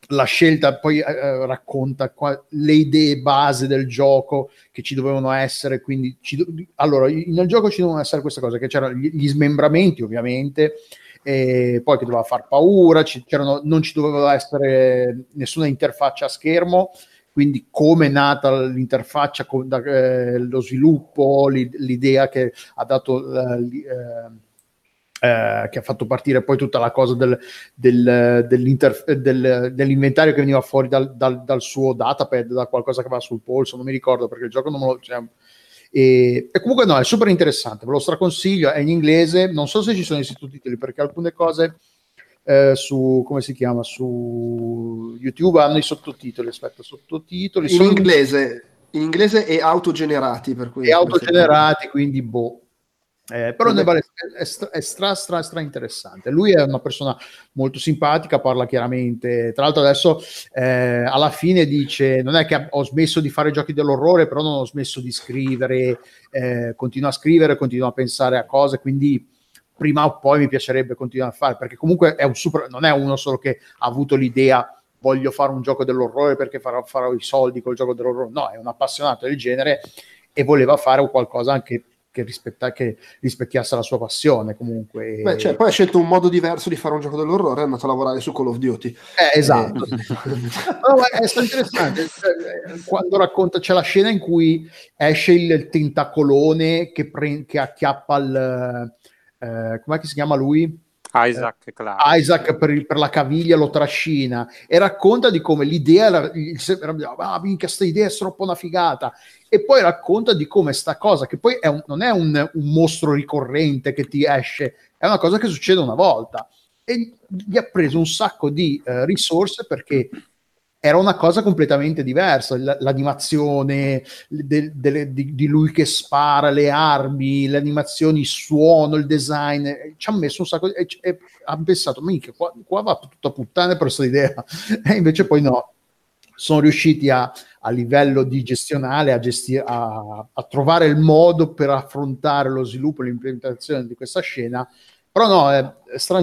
la scelta poi eh, eh, racconta qua, le idee base del gioco che ci dovevano essere quindi ci, allora nel gioco ci dovevano essere queste cose che c'erano gli, gli smembramenti ovviamente e poi che doveva far paura ci, non ci doveva essere nessuna interfaccia a schermo quindi come è nata l'interfaccia con, da, eh, lo sviluppo l'idea che ha dato eh, eh che ha fatto partire poi tutta la cosa del, del, del, dell'inventario che veniva fuori dal, dal, dal, suo datapad, da qualcosa che va sul polso, non mi ricordo perché il gioco non me lo... Cioè, e, e, comunque no, è super interessante, ve lo straconsiglio, è in inglese, non so se ci sono i sottotitoli perché alcune cose eh, su, come si chiama, su YouTube hanno i sottotitoli, aspetta, sottotitoli. In inglese, in inglese e autogenerati, per cui... E autogenerati, quindi boh eh, però ne vale, è, stra, è stra, stra, stra, interessante. Lui è una persona molto simpatica, parla chiaramente. Tra l'altro, adesso eh, alla fine dice: Non è che ho smesso di fare giochi dell'orrore, però non ho smesso di scrivere. Eh, continuo a scrivere, continuo a pensare a cose. Quindi prima o poi mi piacerebbe continuare a fare, perché comunque è un super, non è uno solo che ha avuto l'idea. Voglio fare un gioco dell'orrore perché farò, farò i soldi col gioco dell'orrore. No, è un appassionato del genere e voleva fare qualcosa anche che, rispetta, che rispecchiasse la sua passione comunque. Beh, cioè, poi ha scelto un modo diverso di fare un gioco dell'orrore, è andato a lavorare su Call of Duty. Eh, esatto. Eh. no, è, è interessante, cioè, quando racconta, c'è la scena in cui esce il tentacolone che, pre- che acchiappa il... Eh, com'è che si chiama lui? Isaac, claro. Isaac per, per, la caviglia lo trascina e racconta di come l'idea era, ah minchia sta idea è troppo una figata e poi racconta di come sta cosa che poi un, non è un, un, mostro ricorrente che ti esce è una cosa che succede una volta e gli ha preso un sacco di uh, risorse perché era una cosa completamente diversa. l'animazione de, de, di, di, lui che spara le armi, le animazioni, il suono, il design. Ci ha messo un sacco. E, e ha pensato, minchia, qua, qua va tutta puttana per questa idea. E invece poi no. Sono riusciti a, a livello di gestionale a, gestire, a, a trovare il modo per affrontare lo sviluppo e l'implementazione di questa scena. Però no, è, è stra,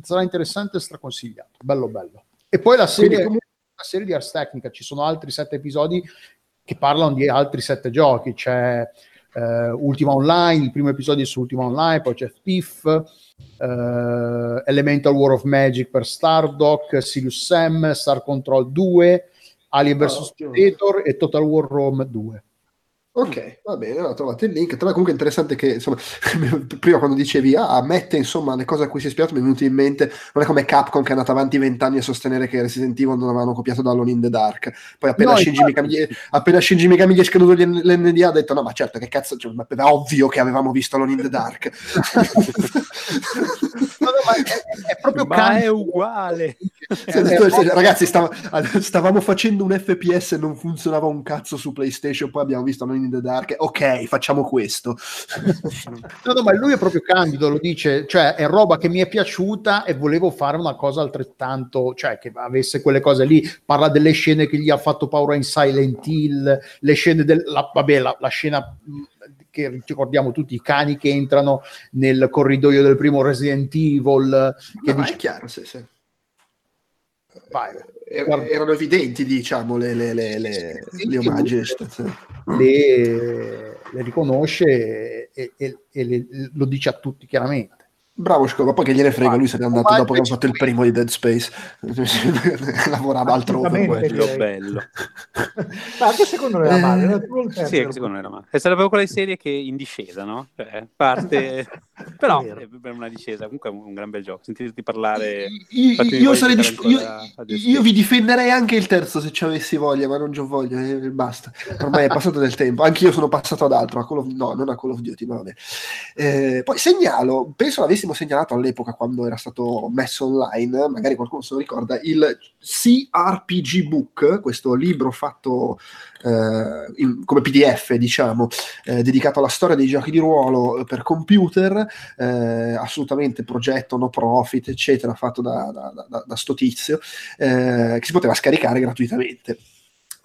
stra interessante e straconsigliato. Bello, bello. E poi la serie. Quindi, una serie di Ars Technica, ci sono altri sette episodi che parlano di altri sette giochi, c'è uh, Ultima Online, il primo episodio è su Ultima Online, poi c'è Thief, uh, Elemental War of Magic per Stardock, Sirius Sam, Star Control 2, Alien vs oh, Predator e Total War Rome 2. Ok, va bene, ho trovato il link. Tra l'altro comunque è interessante che, insomma, prima quando dicevi, ah, mette, insomma, le cose a cui si è ispirato, mi è venuto in mente, non è come Capcom che è andata avanti vent'anni a sostenere che Resident Evil non avevano copiato da Alone in the Dark. Poi appena, no, Shinji, Mikami, appena Shinji Mikami gli è scaduto l'NDA ha detto, no, ma certo, che cazzo, cioè, è ovvio che avevamo visto Alone in the Dark. no, no, ma è, è proprio ma can- è uguale. Ragazzi, stav- stavamo facendo un FPS e non funzionava un cazzo su PlayStation, poi abbiamo visto Alone in the Dark. Ok, facciamo questo. no, no, ma lui è proprio candido, lo dice, cioè è roba che mi è piaciuta e volevo fare una cosa altrettanto, cioè che avesse quelle cose lì. Parla delle scene che gli ha fatto paura in Silent Hill, le scene del... La, vabbè, la, la scena che ricordiamo tutti i cani che entrano nel corridoio del primo Resident Evil. Che no, dice... è chiaro, sì, sì. Vai, er- erano evidenti, diciamo, le, le, le, le, le omaggi. Le, le riconosce e, e, e lo dice a tutti chiaramente. Bravo Scopa, poi che gliene frega, lui se n'è andato dopo che ha fatto il primo di Dead Space, lavorava altrove. Quello bello. Ma anche secondo me era male, era Sì, anche secondo me era male. È stata proprio quella serie che in discesa, no? Cioè, parte... Però è per una discesa, comunque è un gran bel gioco. Sentirti parlare... Io, io, sarei disp- io, io, vi difenderei anche il terzo se ci avessi voglia, ma non ho voglia, eh, basta. Ormai è passato del tempo. Anch'io sono passato ad altro, a Call of... no, non a Call of Duty, ma vabbè. Eh, poi segnalo, penso l'avessimo avessimo segnalato all'epoca quando era stato messo online, magari qualcuno se lo ricorda, il CRPG Book, questo libro fatto eh, in, come PDF, diciamo, eh, dedicato alla storia dei giochi di ruolo per computer, eh, assolutamente progetto no profit, eccetera, fatto da, da, da, da sto tizio, eh, che si poteva scaricare gratuitamente.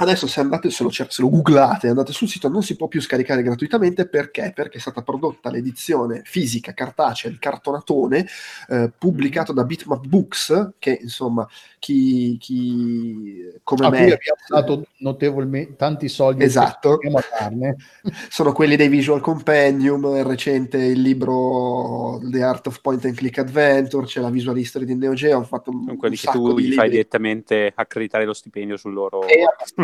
Adesso se andate, se lo, se lo googlate, andate sul sito, non si può più scaricare gratuitamente. Perché? Perché è stata prodotta l'edizione fisica cartacea, il cartonatone, eh, pubblicato da Bitmap Books, che insomma chi, chi come a me... cui abbiamo dato notevolmente tanti soldi esatto. sono quelli dei Visual Compendium il recente il libro The Art of Point and Click Adventure c'è la Visual History di Neo Geo hanno fatto un, sono quelli un che tu gli fai direttamente accreditare lo stipendio sul loro, e,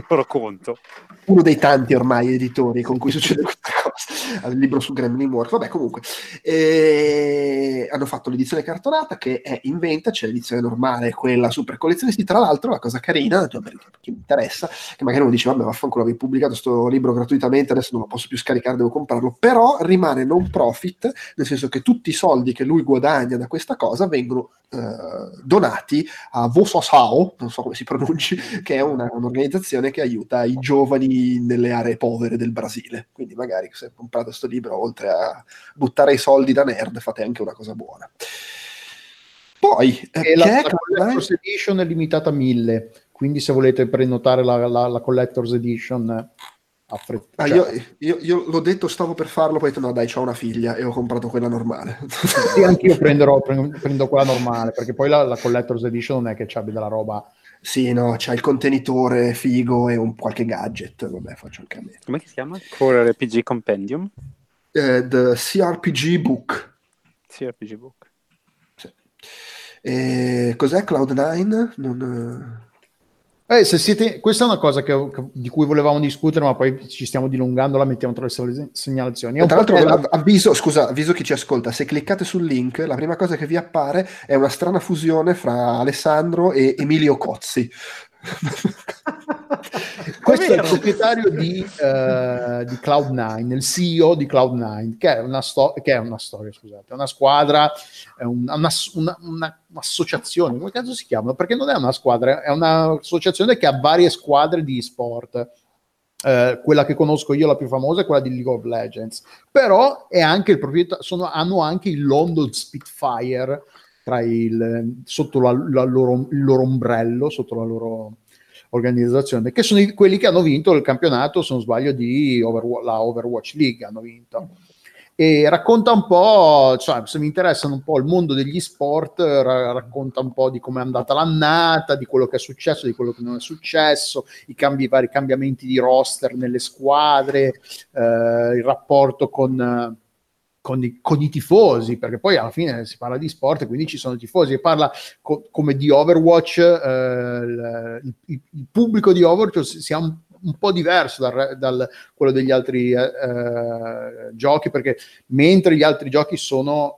loro conto uno dei tanti ormai editori con cui succede questa cosa il libro su Gremlin Work vabbè comunque e... hanno fatto l'edizione cartonata che è in venta c'è l'edizione normale quella super collezionisti. Tra l'altro, la cosa carina, cioè, per chi mi interessa, che magari uno dice, vabbè, vaffanculo, avevi pubblicato questo libro gratuitamente, adesso non lo posso più scaricare, devo comprarlo. Però rimane non profit, nel senso che tutti i soldi che lui guadagna da questa cosa vengono eh, donati a Vososao, non so come si pronunci, che è una, un'organizzazione che aiuta i giovani nelle aree povere del Brasile. Quindi magari se comprate questo libro, oltre a buttare i soldi da nerd, fate anche una cosa buona. Poi, eh, la, la Collector's Edition è limitata a 1000, quindi se volete prenotare la, la, la Collector's Edition eh, ah, io, io, io, l'ho detto, stavo per farlo, poi ho detto no dai, ho una figlia e ho comprato quella normale. sì, anch'io prenderò, prendo, prendo, quella normale, perché poi la, la Collector's Edition non è che ci abbia della roba... Sì, no, c'ha il contenitore figo e un qualche gadget, vabbè, faccio anche a me. Come si chiama? Core RPG Compendium? The CRPG Book. CRPG Book. E cos'è Cloud9? Non... Eh, se siete... Questa è una cosa che, che, di cui volevamo discutere, ma poi ci stiamo dilungando, la mettiamo tra le segnalazioni. Tra l'altro, la... avviso, scusa, avviso chi ci ascolta, se cliccate sul link, la prima cosa che vi appare è una strana fusione fra Alessandro e Emilio Cozzi. Questo è, il proprietario di, uh, di, Cloud9, il CEO di Cloud9, che è una, sto- che è una storia, scusate, una squadra, è una, una, una, un'associazione, come cazzo si chiama? Perché non è una squadra, è un'associazione che ha varie squadre di sport. Uh, quella che conosco io, la più famosa, è quella di League of Legends, però è anche il proprietario, sono, hanno anche il London Spitfire tra il, sotto la, la loro, il loro ombrello, sotto la loro organizzazione, che sono i, quelli che hanno vinto il campionato, se non sbaglio, di Overwatch, la Overwatch League, hanno vinto. E racconta un po', cioè, se mi interessano un po' il mondo degli sport, ra- racconta un po' di come è andata l'annata, di quello che è successo, di quello che non è successo, i, cambi, i vari cambiamenti di roster nelle squadre, eh, il rapporto con con i, con i, tifosi, perché poi alla fine si parla di sport, quindi ci sono i tifosi, e parla co- come di Overwatch, eh, il, il, pubblico di Overwatch si ha un po' diverso dal, dal quello degli altri eh, eh, giochi, perché mentre gli altri giochi sono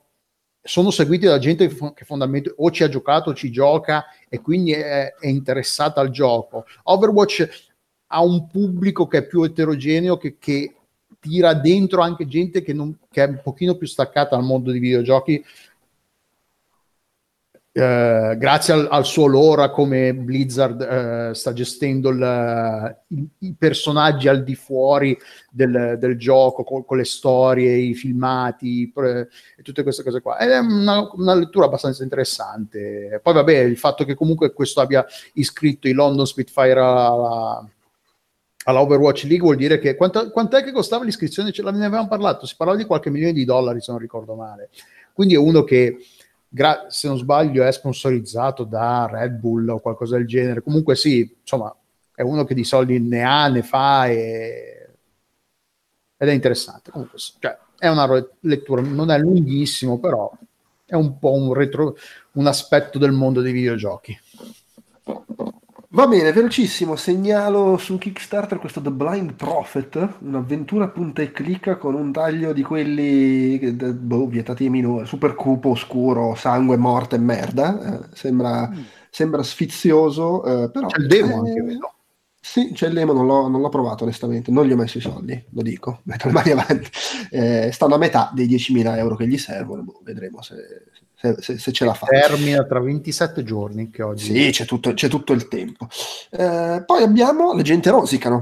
sono seguiti da gente che fondamentalmente o ci ha giocato o ci gioca e quindi è, è, interessata al gioco. Overwatch ha un pubblico che è più eterogeneo, che, che tira dentro anche gente che, non, che, è un pochino più staccata al mondo dei videogiochi eh, grazie al, al, suo lore, come Blizzard eh, sta gestendo il, i, i, personaggi al di fuori del, del gioco, con, con, le storie, i filmati pre, e tutte queste cose qua. Ed è una, una, lettura abbastanza interessante. Poi, vabbè, il fatto che comunque questo abbia iscritto i London Spitfire alla, alla Overwatch League vuol dire che quanto, quant'è che costava l'iscrizione? Ce ne avevamo parlato, si parlava di qualche milione di dollari, se non ricordo male. Quindi è uno che gra- se non sbaglio è sponsorizzato da Red Bull o qualcosa del genere. Comunque sì, insomma, è uno che di soldi ne ha, ne fa e... ed è interessante. Comunque, cioè, è una lettura, non è lunghissimo, però è un po' un, retro, un aspetto del mondo dei videogiochi. Va bene, velocissimo, segnalo su Kickstarter questo The Blind Prophet, un'avventura punta e clicca con un taglio di quelli boh, vietati ai minori, super cupo, oscuro, sangue, morte e merda. Eh, sembra, mm. sembra sfizioso, eh, però... C'è il demo anche, vedo. Sì, c'è il demo, non l'ho, non l'ho, provato onestamente, non gli ho messo i soldi, lo dico, metto le mani avanti. Eh, stanno a metà dei 10.000 euro che gli servono, boh, vedremo se, se, se, se, ce la fa. Termina tra 27 giorni che oggi... Sì, c'è tutto, c'è tutto il tempo. Eh, poi abbiamo Le gente rosicano.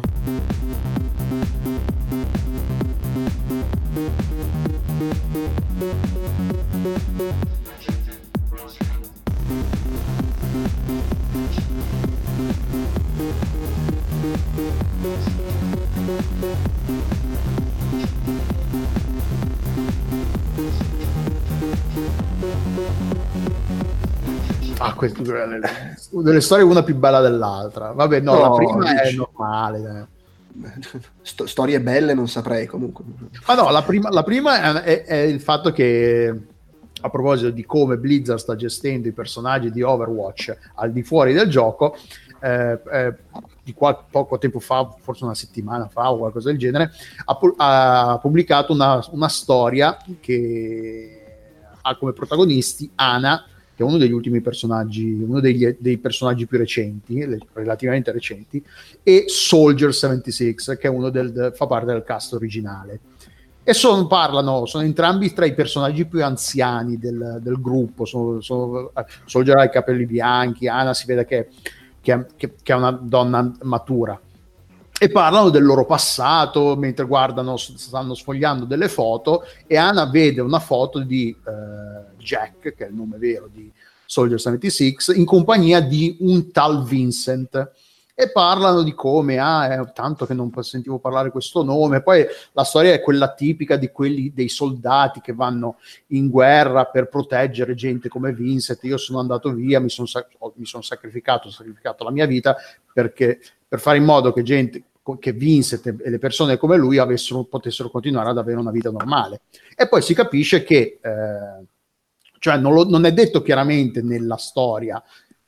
Ah, queste, delle storie una più bella dell'altra. Vabbè, no, no la prima dici. è normale. Sto- storie belle non saprei comunque. Ma no, la prima, la prima è, è, è, il fatto che, a proposito di come Blizzard sta gestendo i personaggi di Overwatch al di fuori del gioco, eh, eh, di qual- poco tempo fa, forse una settimana fa o qualcosa del genere, ha, pu- ha pubblicato una, una storia che ha come protagonisti Ana che è uno degli ultimi personaggi, uno degli, dei personaggi più recenti, relativamente recenti, e Soldier 76, che è uno del, fa parte del cast originale. E sono, parlano, sono entrambi tra i personaggi più anziani del, del gruppo. Sono, sono, Soldier ha i capelli bianchi, Anna si vede che, che, che, che è una donna matura e parlano del loro passato mentre guardano, stanno sfogliando delle foto e Anna vede una foto di eh, Jack, che è il nome vero di Soldier 76, in compagnia di un tal Vincent e parlano di come, ah, è tanto che non sentivo parlare questo nome. Poi la storia è quella tipica di quelli dei soldati che vanno in guerra per proteggere gente come Vincent. Io sono andato via, mi sono, sac- mi sono sacrificato, ho sacrificato la mia vita perché per fare in modo che gente che Vincent e le persone come lui avessero, potessero continuare ad avere una vita normale. E poi si capisce che, eh, cioè non, lo, non, è detto chiaramente nella storia,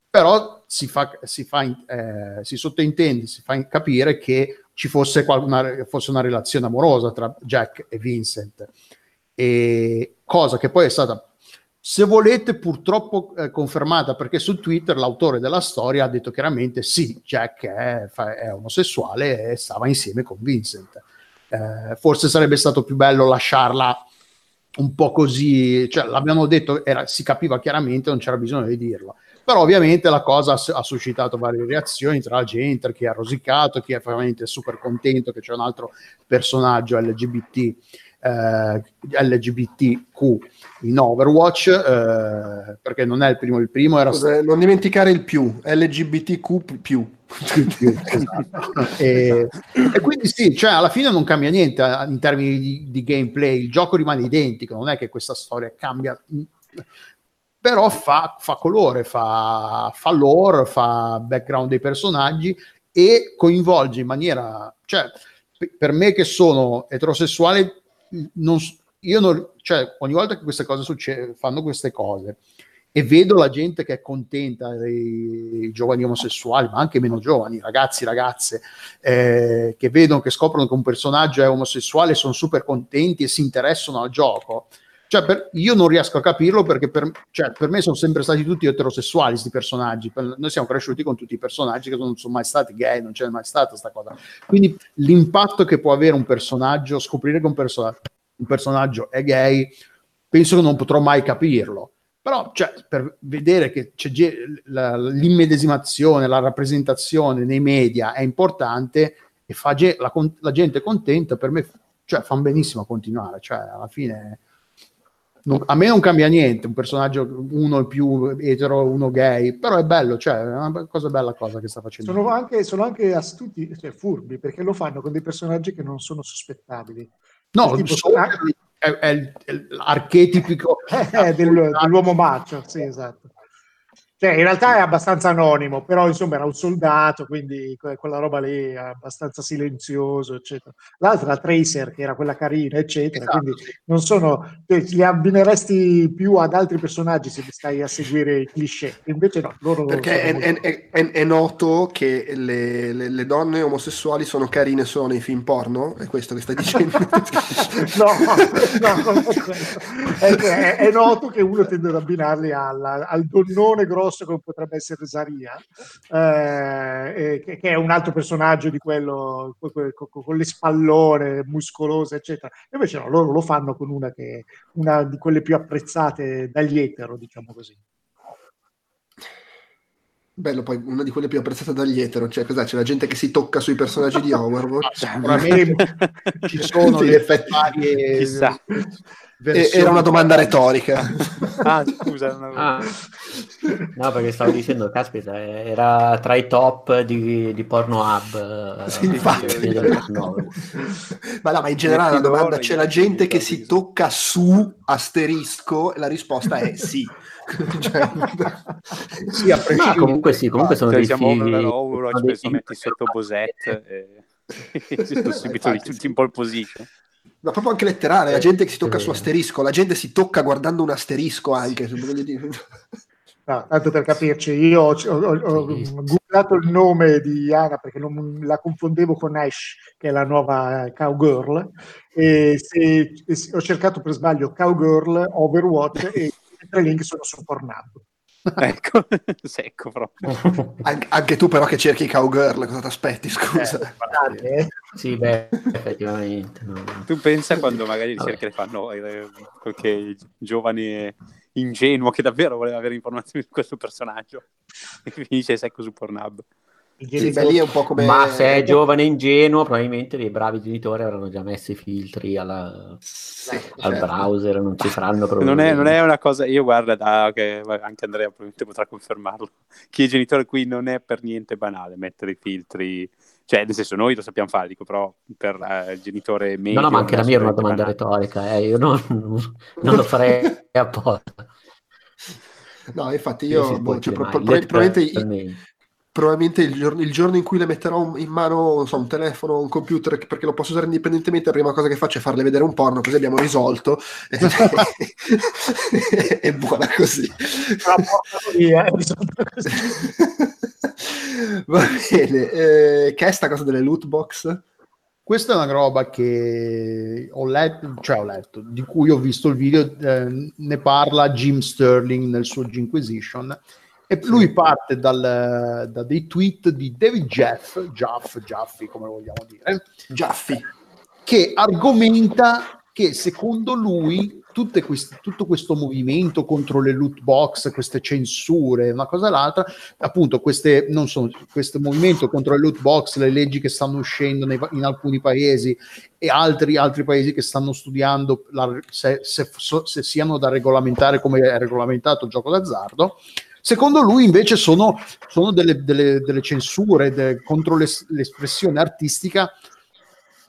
però si, fa, si, fa, eh, si sottintende, si fa capire che ci fosse una, fosse una relazione amorosa tra Jack e Vincent. E cosa che poi è stata se volete purtroppo eh, confermata perché su Twitter l'autore della storia ha detto chiaramente sì, Jack è, è omosessuale e stava insieme con Vincent. Eh, forse sarebbe stato più bello lasciarla un po' così, cioè l'abbiamo detto, era, si capiva chiaramente, non c'era bisogno di dirlo. Però ovviamente la cosa ha, suscitato varie reazioni tra la gente, chi ha rosicato, chi è veramente super contento che c'è un altro personaggio LGBT eh, LGBTQ in Overwatch eh, perché non è il primo il primo era Scusa, non dimenticare il più LGBTQ più. E, e, quindi sì cioè alla fine non cambia niente eh, in termini di, di gameplay il gioco rimane identico non è che questa storia cambia. Però fa, fa colore fa, fa lore fa background dei personaggi e coinvolge in maniera cioè per me che sono eterosessuale non, io non, cioè, ogni volta che queste cose succedono, fanno queste cose, e vedo la gente che è contenta, i, i giovani omosessuali, ma anche meno giovani, ragazzi, ragazze, eh, che vedono, che scoprono che un personaggio è omosessuale, sono super contenti e si interessano al gioco. Cioè, per, io non riesco a capirlo perché per, cioè, per, me sono sempre stati tutti eterosessuali questi personaggi. Per, noi siamo cresciuti con tutti i personaggi che non sono mai stati gay, non c'è mai stata questa cosa. Quindi l'impatto che può avere un personaggio, scoprire che un, perso- un personaggio è gay, penso che non potrò mai capirlo però cioè, per vedere che c'è la, l'immedesimazione, la rappresentazione nei media è importante e fa ge- la, la, gente contenta, per me cioè, fa benissimo a continuare. Cioè, alla fine non, a me non cambia niente, un personaggio uno è più etero, uno gay, però è bello, cioè è una cosa bella cosa che sta facendo. Sono anche, sono anche astuti, cioè furbi, perché lo fanno con dei personaggi che non sono sospettabili. No, tipo, sono, è, è, l'archetipico eh, del, dell'uomo macio, sì, esatto. Cioè, in realtà è abbastanza anonimo, però insomma era un soldato, quindi quella roba lì è abbastanza silenzioso, eccetera. L'altra la Tracer, che era quella carina, eccetera. Esatto. Quindi non sono, cioè, li abbineresti più ad altri personaggi se stai a seguire i cliché. Invece no, loro Perché è, molto... è, è, è, noto che le, le, le, donne omosessuali sono carine solo nei film porno? È questo che stai dicendo? no, no. È, noto che uno tende ad abbinarli alla, al donnone grosso grosso come potrebbe essere Zaria, eh, che, è un altro personaggio di quello con, le spallone muscolose, eccetera. Invece no, loro lo fanno con una, che, una di quelle più apprezzate dagli etero, diciamo così. Bello, poi una di quelle più apprezzate dagli etero, cioè cos'è? C'è la gente che si tocca sui personaggi di Overwatch. Sicuramente ci sono sì, effetti varie... Chissà. Era una domanda retorica. ah, scusa. Una... Ah. No, perché stavo dicendo, caspita, era tra i top di, di Pornhub. Sì, infatti. ma no, ma in generale la domanda, c'è la gente che si tocca su asterisco? La risposta è sì. cioè, sì, a no, comunque sì, comunque sono cioè, dei siamo figli, Overwatch, penso metti sotto Bosette e sono subito tutti in pole position. Ma proprio anche letterale, la gente che si tocca su asterisco, la gente si tocca guardando un asterisco anche. No, tanto per capirci, io ho, ho, ho, googlato il nome di Ana perché non, la confondevo con Ash, che è la nuova cowgirl, e, se, e ho cercato per sbaglio cowgirl Overwatch e i tre link sono su Pornhub. ecco, secco proprio. An- anche tu però che cerchi cowgirl, cosa ti aspetti, scusa? Eh, eh. Sì, beh, effettivamente. No. Tu pensa quando magari ricerche le fanno eh, qualche giovane ingenuo che davvero voleva avere informazioni su questo personaggio e finisce secco su Pornhub. Sì, beh, lì è un po' come... Ma se è giovane e ingenuo, probabilmente dei bravi genitori avranno già messo i filtri alla... sì, al certo. browser, non ci saranno problemi. Non è, non è una cosa, io guarda, da, okay, anche Andrea probabilmente potrà confermarlo, chi è genitore qui non è per niente banale mettere i filtri, cioè nel senso noi lo sappiamo fare, dico, però per uh, il genitore medio... No, no, ma anche la mia è una domanda banale. retorica, eh, io non, non lo farei apposta. No, infatti io, boh, cioè, pro- probabilmente probabilmente il giorno, il giorno, in cui le metterò in mano so, un telefono, un computer, perché lo posso usare indipendentemente, la prima cosa che faccio è farle vedere un porno, così abbiamo risolto. è buona così. Va bene, eh, che è sta cosa delle loot box? Questa è una roba che ho letto, cioè ho letto, di cui ho visto il video, eh, ne parla Jim Sterling nel suo Inquisition e lui parte dal, da dei tweet di David Jeff, Jaff, Jaffi come lo vogliamo dire, Jaffi, che argomenta che secondo lui queste, tutto questo movimento contro le loot box, queste censure, una cosa e l'altra, appunto queste, non sono, questo movimento contro le loot box, le leggi che stanno uscendo nei, in alcuni paesi e altri, altri paesi che stanno studiando la, se, se, se siano da regolamentare come è regolamentato il gioco d'azzardo, Secondo lui invece sono, sono delle, delle, delle, censure de, contro l'es, l'espressione artistica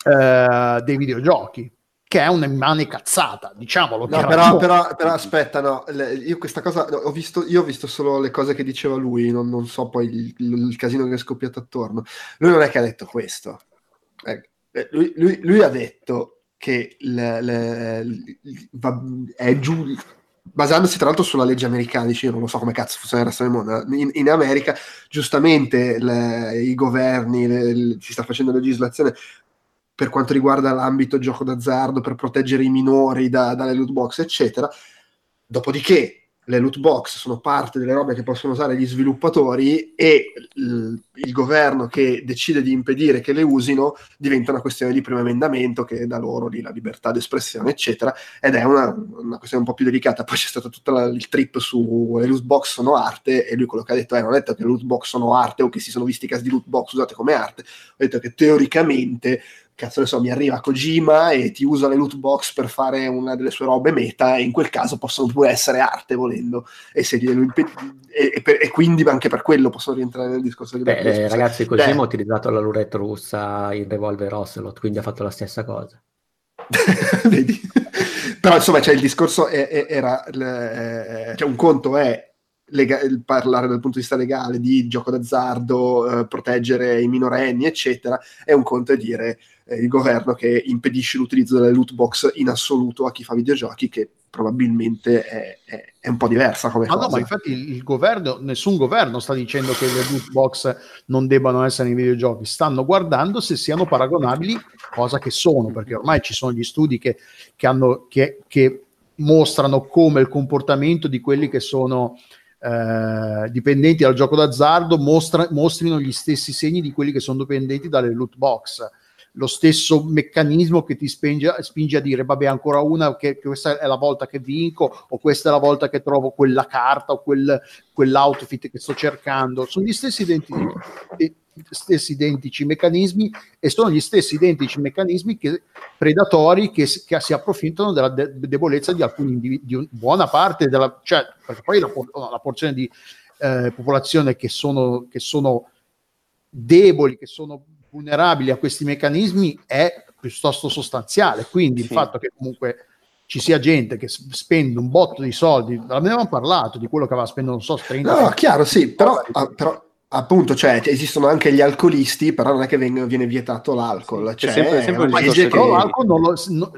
eh, dei videogiochi, che è un'immane cazzata, diciamolo. No, però, però, però, aspetta, no, io questa cosa ho visto, io ho visto solo le cose che diceva lui, non, non so poi il, il, il, casino che è scoppiato attorno. Lui non è che ha detto questo. Eh, eh lui, lui, lui, ha detto che le, le, va, è giù basandosi tra l'altro sulla legge americana, dice io non lo so come cazzo funziona il resto del mondo, in, in America giustamente le, i governi, le, le, si sta facendo legislazione per quanto riguarda l'ambito gioco d'azzardo, per proteggere i minori da, dalle loot box, eccetera. Dopodiché le loot box sono parte delle robe che possono usare gli sviluppatori e il, il, governo che decide di impedire che le usino diventa una questione di primo emendamento che dà loro lì la libertà d'espressione eccetera ed è una, una questione un po' più delicata. Poi c'è stato tutto il trip su le loot box sono arte e lui quello che ha detto è non ha detto che le loot box sono arte o che si sono visti casi di loot box usate come arte ha detto che teoricamente cazzo ne so, mi arriva Kojima e ti usa le loot box per fare una delle sue robe meta e in quel caso possono pure essere arte volendo e, imped- e, e, per, e quindi anche per quello possono rientrare nel discorso di Beh, ragazzi, Kojima Beh. ha utilizzato la luretta russa in Revolver Ocelot, quindi ha fatto la stessa cosa. Vedi? Però insomma, cioè, il discorso è, è, era, è, cioè, un conto è lega- parlare dal punto di vista legale di gioco d'azzardo, eh, proteggere i minorenni, eccetera, è un conto è dire eh, il governo che impedisce l'utilizzo delle loot box in assoluto a chi fa videogiochi, che probabilmente è, è, è un po' diversa come ma cosa. No, ma infatti il governo, nessun governo sta dicendo che le loot box non debbano essere nei videogiochi, stanno guardando se siano paragonabili, cosa che sono, perché ormai ci sono gli studi che, che, hanno, che, che mostrano come il comportamento di quelli che sono eh, dipendenti dal gioco d'azzardo mostra, mostrino gli stessi segni di quelli che sono dipendenti dalle loot box lo stesso meccanismo che ti spinge, spinge, a dire vabbè ancora una che, che, questa è la volta che vinco o questa è la volta che trovo quella carta o quel, quell'outfit che sto cercando. Sono gli stessi identici, stessi identici meccanismi e sono gli stessi identici meccanismi che, predatori che, che, si approfittano della de- debolezza di alcuni individui, di un, buona parte della cioè perché poi la, la porzione di eh, popolazione che sono, che sono deboli, che sono vulnerabili a questi meccanismi è piuttosto sostanziale. Quindi sì. il fatto che comunque ci sia gente che spende un botto di soldi, avevamo parlato di quello che aveva speso, non so, 30 No, chiaro, sì, però, ah, però appunto, cioè, esistono anche gli alcolisti, però non è che viene, viene vietato l'alcol. Sì, cioè, sempre, sempre legge che... l'alcol, non lo,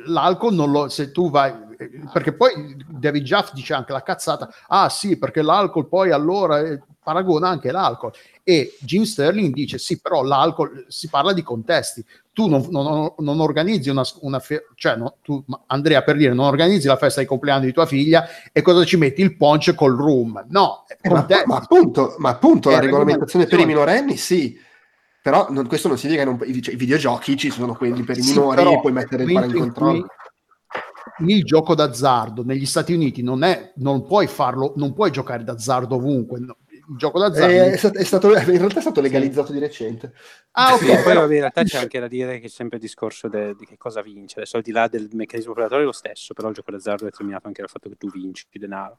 l'alcol non lo, se tu vai, perché poi David Jaff dice anche la cazzata, ah sì, perché l'alcol poi allora eh, paragona anche l'alcol. E Jim Sterling dice: Sì, però l'alcol si parla di contesti. Tu non, non, non organizzi una, una fe- cioè no, tu, Andrea, per dire, non organizzi la festa di compleanno di tua figlia e cosa ci metti il punch col room? No, eh, ma, ma, appunto, ma appunto la regolamentazione per i minorenni, sì. Però non, questo non significa che non, cioè, i videogiochi ci sono quelli per i minori, sì, puoi mettere il in controllo il gioco d'azzardo negli Stati Uniti non è, non puoi farlo, non puoi giocare d'azzardo ovunque. No, il gioco d'azzardo. È, è, stato, è stato, in realtà è stato legalizzato sì. di recente. Ah, ok. Sì, poi vabbè, in realtà c'è anche da dire che è sempre il discorso de, di che cosa vince. Adesso al di là del meccanismo predatorio è lo stesso, però il gioco d'azzardo è determinato anche dal fatto che tu vinci denaro.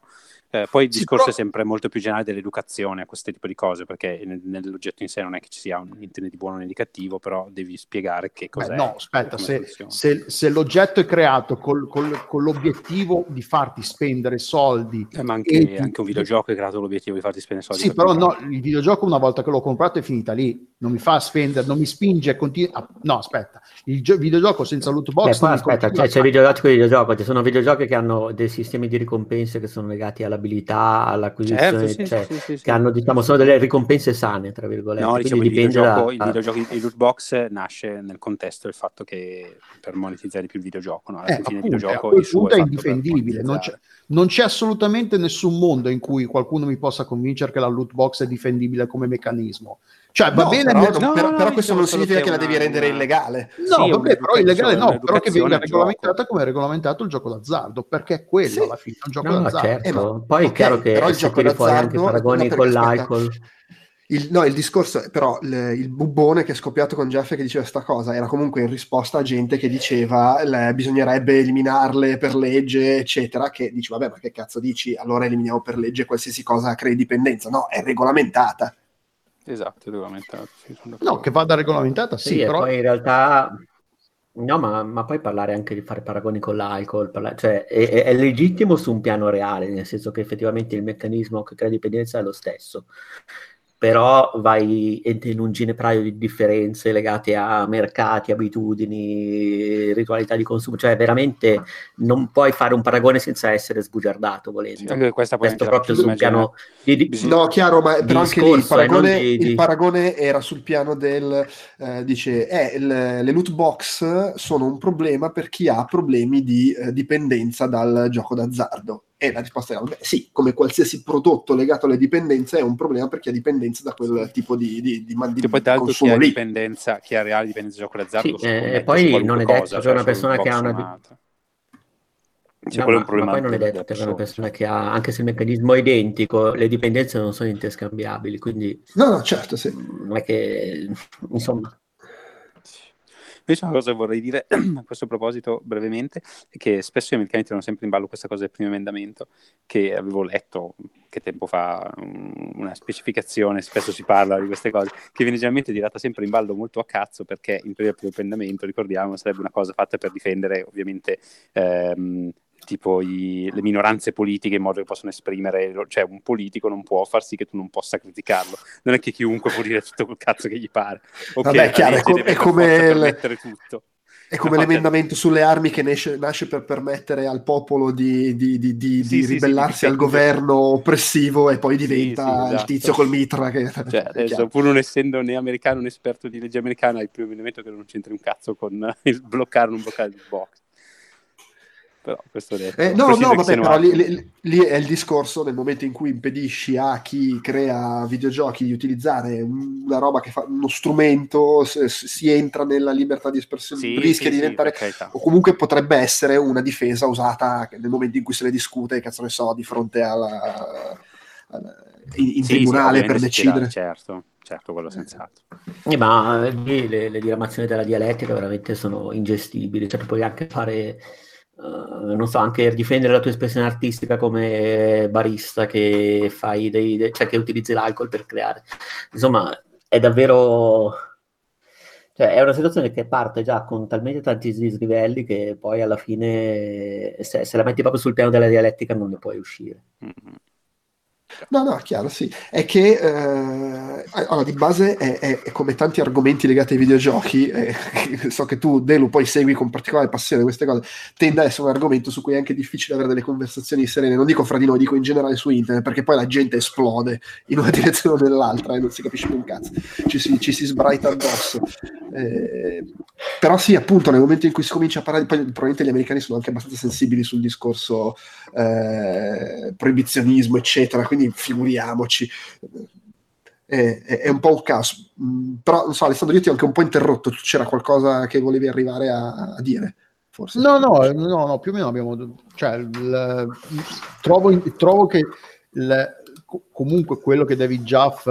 Eh, poi il sì, discorso però... è sempre molto più generale dell'educazione a questo tipo di cose, perché nell'oggetto in sé non è che ci sia un niente di buono né di cattivo, però devi spiegare che cos'è. Beh, no, aspetta, se, se, se, l'oggetto è creato col, col, con l'obiettivo di farti spendere soldi... Eh, ma anche, anche un videogioco è creato con l'obiettivo di farti spendere soldi. Sì, però no, il videogioco una volta che l'ho comprato è finita lì, non mi fa spendere, non mi spinge, continua... no aspetta, il gio- videogioco senza loot box... Beh, aspetta, cioè, c'è videogiochi con videogioco, ci sono videogiochi che hanno dei sistemi di ricompense che sono legati alla abilità, all'acquisizione, certo, sì, cioè, sì, sì, che hanno diciamo sono delle ricompense sane, tra virgolette. No, diciamo, il videogioco, da, il videogioco, il loot box nasce nel contesto del fatto che per monetizzare più il videogioco, no? alla eh, fine appunto, il videogioco il suo è, è indifendibile, non c'è, non c'è, assolutamente nessun mondo in cui qualcuno mi possa convincere che la loot box è difendibile come meccanismo. Cioè, va no, bene, però, nel... no, però, questo non significa che la devi rendere illegale. No, sì, vabbè, però illegale no, però che venga regolamentata come è regolamentato il gioco d'azzardo, perché è quello sì. alla fine, è un gioco no, d'azzardo. Certo. Eh, ma, Poi è chiaro che però il gioco d'azzardo, fuori anche paragoni con l'alcol. Il, no, il discorso, però, il, il, bubbone che è scoppiato con Jeff che diceva questa cosa era comunque in risposta a gente che diceva le, bisognerebbe eliminarle per legge, eccetera. Che dici, vabbè, ma che cazzo dici? Allora eliminiamo per legge qualsiasi cosa crei dipendenza. No, è regolamentata. Esatto, regolamentata. Sì, no, che vada regolamentata, sì, sì però... poi in realtà... No, ma, ma, poi parlare anche di fare paragoni con l'alcol, parlare, cioè è, è, è, legittimo su un piano reale, nel senso che effettivamente il meccanismo che crea dipendenza è lo stesso. Però vai in un ginepraio di differenze legate a mercati, abitudini, ritualità di consumo, cioè veramente non puoi fare un paragone senza essere sbugiardato volendo. Anche questa poi Questo proprio sul piano di, di, No, chiaro, ma però anche lì il discorso, eh, paragone, di- di- il paragone era sul piano del eh, dice eh, il- le loot box sono un problema per chi ha problemi di eh, dipendenza dal gioco d'azzardo. E la risposta era: beh, sì, come qualsiasi prodotto legato alle dipendenze è un problema per chi ha dipendenza da quel tipo di, di, di, di Che poi tra l'altro chi ha lì. dipendenza, chi ha reale dipendenza da gioco d'azzardo, Sì, eh, mettere poi non è detto, cosa, cioè una persona un che ha una un'altra. Cioè, No, ma, un problema ma poi non è detto che una persona. persona che ha, anche se il meccanismo è identico, le dipendenze non sono interscambiabili, quindi No, no, certo, sì. non è che, insomma, Invece una cosa che vorrei dire a questo proposito brevemente è che spesso gli americani tirano sempre in ballo questa cosa del primo emendamento che avevo letto che tempo fa um, una specificazione, spesso si parla di queste cose, che viene generalmente tirata sempre in ballo molto a cazzo perché in teoria il primo emendamento, ricordiamo, sarebbe una cosa fatta per difendere ovviamente ehm, tipo i- le minoranze politiche in modo che possano esprimere, cioè un politico non può far sì che tu non possa criticarlo, non è che chiunque può dire tutto quel cazzo che gli pare. Ok, Vabbè, chiaro, è legge co- deve è come il- tutto. È come No, l'emendamento sulle armi che nasce, nasce per permettere al popolo di, di- di- di- Sì, sì, sì, ribellarsi di al difendere. governo oppressivo e poi diventa sì, il esatto. tizio col mitra. Che, Cioè, adesso, pur non essendo né americano né esperto di legge americana, il primo emendamento che non c'entri un cazzo con il bloccare o non bloccare il box. Però questo detto. Eh, no, no, vabbè, però lì, lì- lì è il discorso nel momento in cui impedisci a chi crea videogiochi di utilizzare una roba che fa uno strumento, se- se si entra nella libertà di espressione, Sì, rischia sì, di sì, diventare carità. o comunque potrebbe essere una difesa usata nel momento in cui se ne discute, cazzo ne so, di fronte alla, alla- in, in Sì, sì, tribunale per decidere. certo, certo, quello senz'altro. Eh, ma lì le, le diramazioni della dialettica veramente sono ingestibili, cioè puoi anche fare, eh, non so, anche difendere la tua espressione artistica come barista che fai dei, dei- cioè che utilizzi l'alcol per creare. Insomma, è davvero, cioè è una situazione che parte già con talmente tanti dislivelli che poi alla fine se, se la metti proprio sul piano della dialettica non ne puoi uscire. Mhm. No, no, chiaro, sì. È che eh, allora, di base è, è- è come tanti argomenti legati ai videogiochi. eh, so che tu, Delu, poi segui con particolare passione queste cose. Tende ad essere un argomento su cui è anche difficile avere delle conversazioni serene. Non dico fra di noi, dico in generale su internet, perché poi la gente esplode in una direzione o nell'altra e non si capisce più un cazzo. Ci si, ci si sbraita addosso. Eh, però sì, appunto, nel momento in cui si comincia a parlare, poi probabilmente gli americani sono anche abbastanza sensibili sul discorso eh, proibizionismo, eccetera, quindi figuriamoci. È, è- è un po' un caso. Mm, Però, non so, Alessandro, io ti ho anche un po' interrotto. C'era qualcosa che volevi arrivare a, a dire, forse? No, no, no, no, più o meno abbiamo... Cioè, il- trovo, trovo che il- co- comunque quello che David Jaff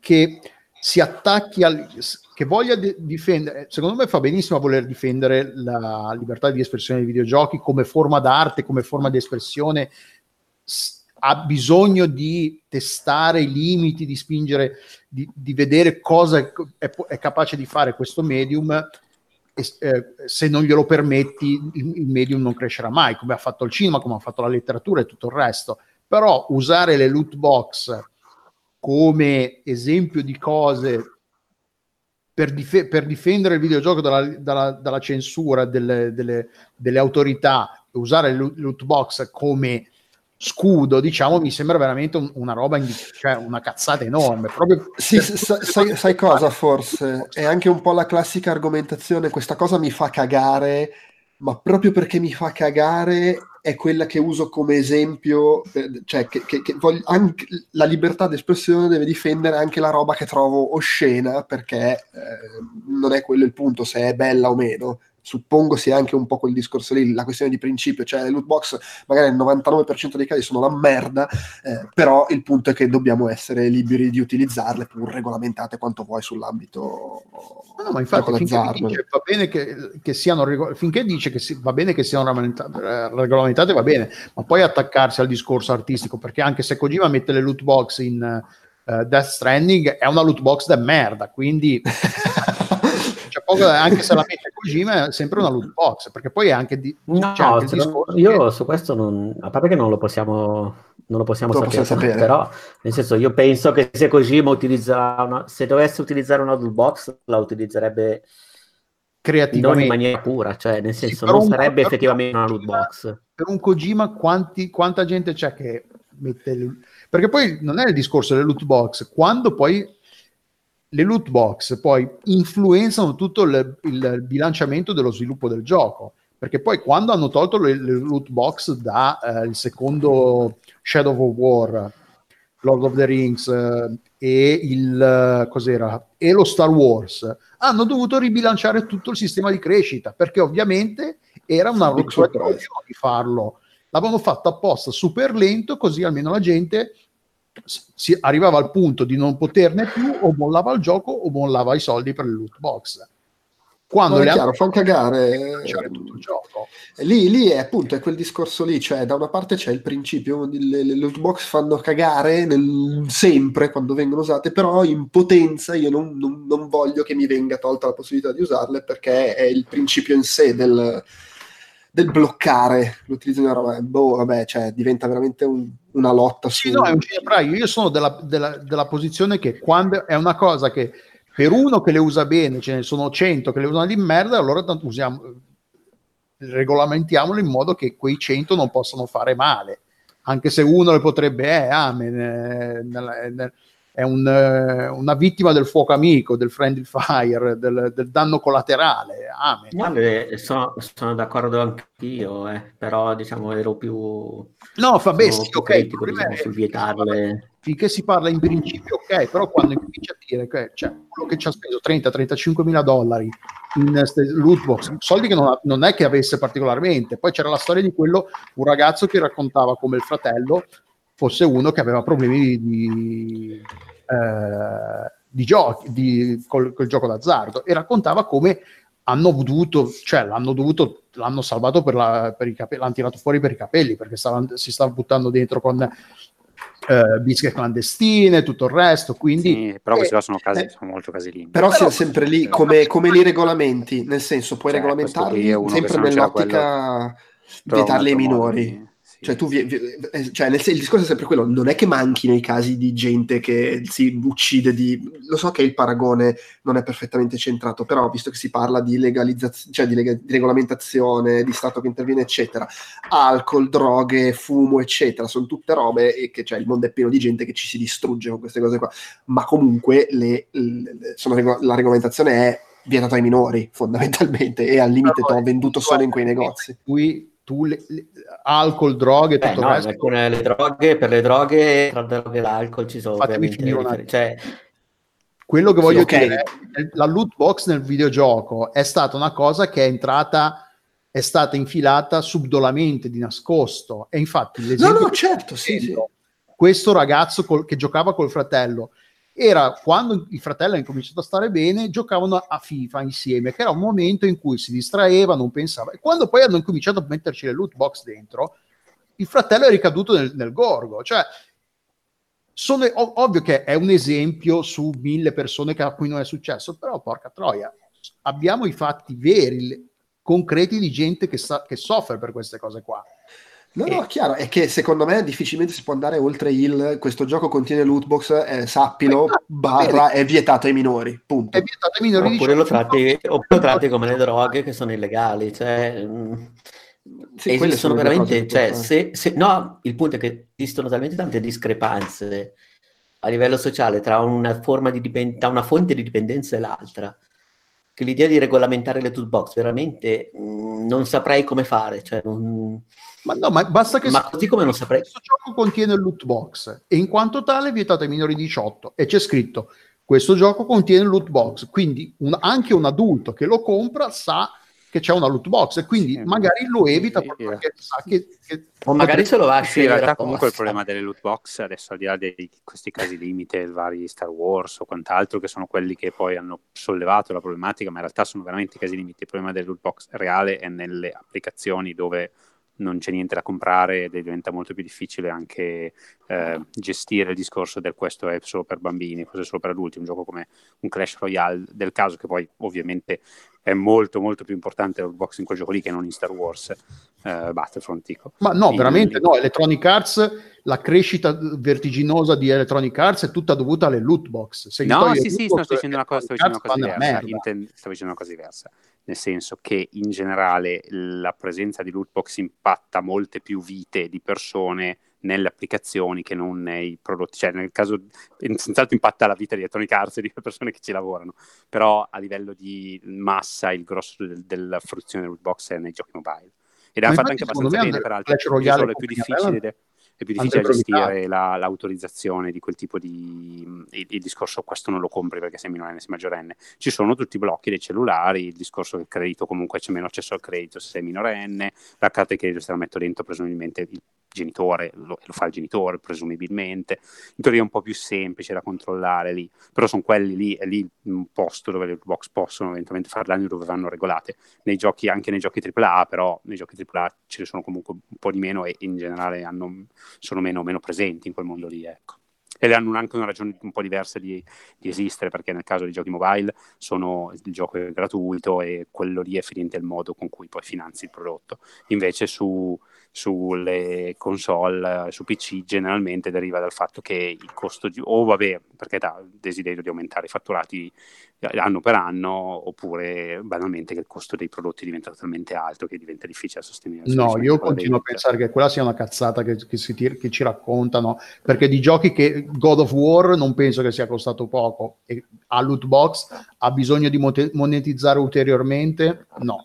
che si attacchi al che voglia de- difendere secondo me fa benissimo a voler difendere la libertà di espressione dei videogiochi come forma d'arte come forma di espressione ha bisogno di testare i limiti di spingere di, di vedere cosa è, è- capace di fare questo medium e, eh, se non glielo permetti il, il medium non crescerà mai come ha fatto il cinema come ha fatto la letteratura e tutto il resto. Però usare le loot box come esempio di cose per, dife- per difendere il videogioco dalla, dalla- dalla censura delle, delle- delle autorità, usare il loot box come scudo, diciamo, mi sembra veramente un- una roba, indi- cioè una cazzata enorme. Proprio Sì, per- s- sa- sai, sai cosa forse? È anche un po' la classica argomentazione, questa cosa mi fa cagare, ma proprio perché mi fa cagare è quella che uso come esempio, eh, cioè che, che- che voglio- anche la libertà d'espressione deve difendere anche la roba che trovo oscena, perché eh, non è quello il punto, se è bella o meno. Suppongo sia anche un po' quel discorso lì, la questione di principio, cioè le loot box magari nel 99% dei casi sono la merda, eh, però il punto è che dobbiamo essere liberi di utilizzarle, pur regolamentate quanto vuoi sull'ambito No, ma infatti finché dice, va bene che, che siano rego- finché dice che si- va bene che siano regolamenta- regolamentate va bene, ma poi attaccarsi al discorso artistico, perché anche se Kojima mette le loot box in eh, Death Stranding è una loot box da merda, quindi poco anche se la mette Kojima è sempre una loot box, perché poi è anche di, No, anche discorso io che- su questo non, a parte che non lo possiamo non lo possiamo non sapere, sapere, però nel senso io penso che se Kojima utilizza una, se dovesse utilizzare una loot box la utilizzerebbe creativamente in maniera pura, cioè nel senso sì, non sarebbe un, effettivamente una loot box. Per un Kojima quanti, quanta gente c'è che mette le, perché poi non è il discorso delle loot box, quando poi le loot box poi influenzano tutto il, il bilanciamento dello sviluppo del gioco perché poi quando hanno tolto le, le loot box da eh, il secondo Shadow of War, Lord of the Rings eh, e il cos'era e lo Star Wars, hanno dovuto ribilanciare tutto il sistema di crescita perché ovviamente era una rottura di farlo. L'avevano fatto apposta super lento così almeno la gente si arrivava al punto di non poterne più o mollava il gioco o mollava i soldi per le loot box quando è chiaro, fanno cagare tutto il gioco. Lì, lì, è appunto è quel discorso lì, cioè da una parte c'è il principio, le, le loot box fanno cagare nel, sempre quando vengono usate, però in potenza io non, non, non, voglio che mi venga tolta la possibilità di usarle perché è il principio in sé del, del bloccare l'utilizzo di una roba. Boh, vabbè, cioè diventa veramente un, una lotta sì, su... No, è un cinepraio, io sono della, della, della posizione che quando è una cosa che per uno che le usa bene, ce ne sono 100 che le usano di merda, allora usiamo, regolamentiamolo in modo che quei 100 non possano fare male. Anche se uno le potrebbe, eh, amen, eh, è un, eh, una vittima del fuoco amico, del friendly fire, del, del danno collaterale. Amen. Vabbè, sono, sono, d'accordo anch'io, eh, però diciamo ero più... No, fa bene, sì, ok. Diciamo, sul vietarle finché si parla in principio, ok, però quando incomincia a dire che cioè, quello che ci ha speso 30-35 mila dollari in loot box, soldi che non, ha, non, è che avesse particolarmente, poi c'era la storia di quello, un ragazzo che raccontava come il fratello fosse uno che aveva problemi di, eh, di giochi, di, col, col gioco d'azzardo e raccontava come hanno dovuto, cioè l'hanno dovuto, l'hanno salvato per, la, per i capelli, l'hanno tirato fuori per i capelli perché stava, si stava buttando dentro con eh, bische clandestine, tutto il resto. Quindi, sì, però questi eh, sono, casi, eh, sono molto casilini. Però, però siamo sempre lì come, come li regolamenti, nel senso puoi cioè, regolamentarli sempre nell'ottica vietarli ai minori. Cioè, tu vi, vi, eh, cioè nel, il discorso è sempre quello, non è che manchino i casi di gente che si uccide di... Lo so che il paragone non è perfettamente centrato, però visto che si parla di legalizzazione, cioè di, lega, di regolamentazione, di Stato che interviene, eccetera, alcol, droghe, fumo, eccetera, sono tutte robe e che cioè, il mondo è pieno di gente che ci si distrugge con queste cose qua. Ma comunque le, le, sono, la regolamentazione è vietata ai minori, fondamentalmente, e al limite no, no, venduto solo in quei negozi. Qui tu le, le, alcol, droghe, eh, tutto eh, no, il resto. Le droghe, per le droghe, tra le droghe e l'alcol ci sono Fatemi ovviamente cioè... Quello che voglio sì, okay. dire è la loot box nel videogioco è stata una cosa che è entrata è stata infilata subdolamente di nascosto e infatti l'esempio no, no, certo, sì, sì. questo ragazzo col, che giocava col fratello era quando il fratello ha incominciato a stare bene, giocavano a FIFA insieme, che era un momento in cui si distraeva, non pensava. E quando poi hanno incominciato a metterci le loot box dentro, il fratello è ricaduto nel, nel gorgo. Cioè, sono, ov- ovvio che è un esempio su mille persone a cui non è successo, però porca troia, abbiamo i fatti veri, concreti di gente che, sa- che soffre per queste cose qua. No, no, chiaro, è che secondo me difficilmente si può andare oltre il questo gioco contiene lootbox, eh, sappilo, barra è vietato ai minori, punto. È vietato ai minori. Oppure lo tratti, oppure lo tratti come le droghe che sono illegali, cioè... Mm, sì, esistono veramente, cioè, se, se, no, il punto è che esistono talmente tante discrepanze a livello sociale tra una, forma di tra una fonte di dipendenza e l'altra, che l'idea di regolamentare le toolbox veramente mh, mm, non saprei come fare, cioè non ma no, ma basta che... Ma così come non saprei... Questo gioco contiene il loot box e in quanto tale è vietato ai minori 18 e c'è scritto questo gioco contiene loot box, quindi un, anche un adulto che lo compra sa che c'è una loot box e quindi sì, magari lo evita sì, perché sa che, che o magari se lo va a sì, in realtà comunque il problema delle loot box adesso al di là di questi casi limite vari Star Wars o quant'altro che sono quelli che poi hanno sollevato la problematica ma in realtà sono veramente casi limite il problema delle loot box reale è nelle applicazioni dove non c'è niente da comprare ed diventa molto più difficile anche eh, gestire il discorso del questo è solo per bambini, questo è solo per adulti, un gioco come un Clash Royale del caso che poi ovviamente è molto molto più importante la box in quel gioco lì che non in Star Wars eh, Battlefront dico. ma no veramente no Electronic Arts la crescita vertiginosa di Electronic Arts è tutta dovuta alle loot box. Se no sì sì sto dicendo una cosa, dicendo una cosa diversa. Inten- stavo dicendo una cosa diversa. Nel senso che in generale la presenza di loot box impatta molte più vite di persone nelle applicazioni che non nei prodotti, cioè nel caso senz'altro impatta la vita di Electronic Arts e di persone che ci lavorano, però a livello di massa il grosso del, della fruizione del box è nei giochi mobile. Ed hanno fatto anche abbastanza bene, peraltro, è più difficile è più difficile gestire la, l'autorizzazione di quel tipo di il, il, discorso questo non lo compri perché sei minorenne, sei maggiorenne ci sono tutti i blocchi dei cellulari il discorso del credito comunque c'è meno accesso al credito se sei minorenne la carta di credito se la metto dentro presumibilmente il genitore, lo, lo, fa il genitore presumibilmente, in teoria è un po' più semplice da controllare lì, però sono quelli lì, è lì un posto dove le box possono eventualmente fare danni dove vanno regolate, nei giochi, anche nei giochi AAA, però nei giochi AAA ce ne sono comunque un po' di meno e in generale hanno, sono meno, meno presenti in quel mondo lì, ecco. Ed hanno anche una ragione un po' diversa di, di, esistere perché nel caso dei giochi mobile sono, il gioco è gratuito e quello lì è finente il modo con cui poi finanzi il prodotto. Invece su, sulle console, su PC generalmente deriva dal fatto che il costo di, o vabbè, perché dà desiderio di aumentare i fatturati anno per anno, oppure banalmente che il costo dei prodotti diventa talmente alto che diventa difficile sostenere. No, io continuo a pensare che quella sia una cazzata che, che, si, che ci raccontano, perché di giochi che God of War non penso che sia costato poco, e ha loot box, ha bisogno di monetizzare ulteriormente? No.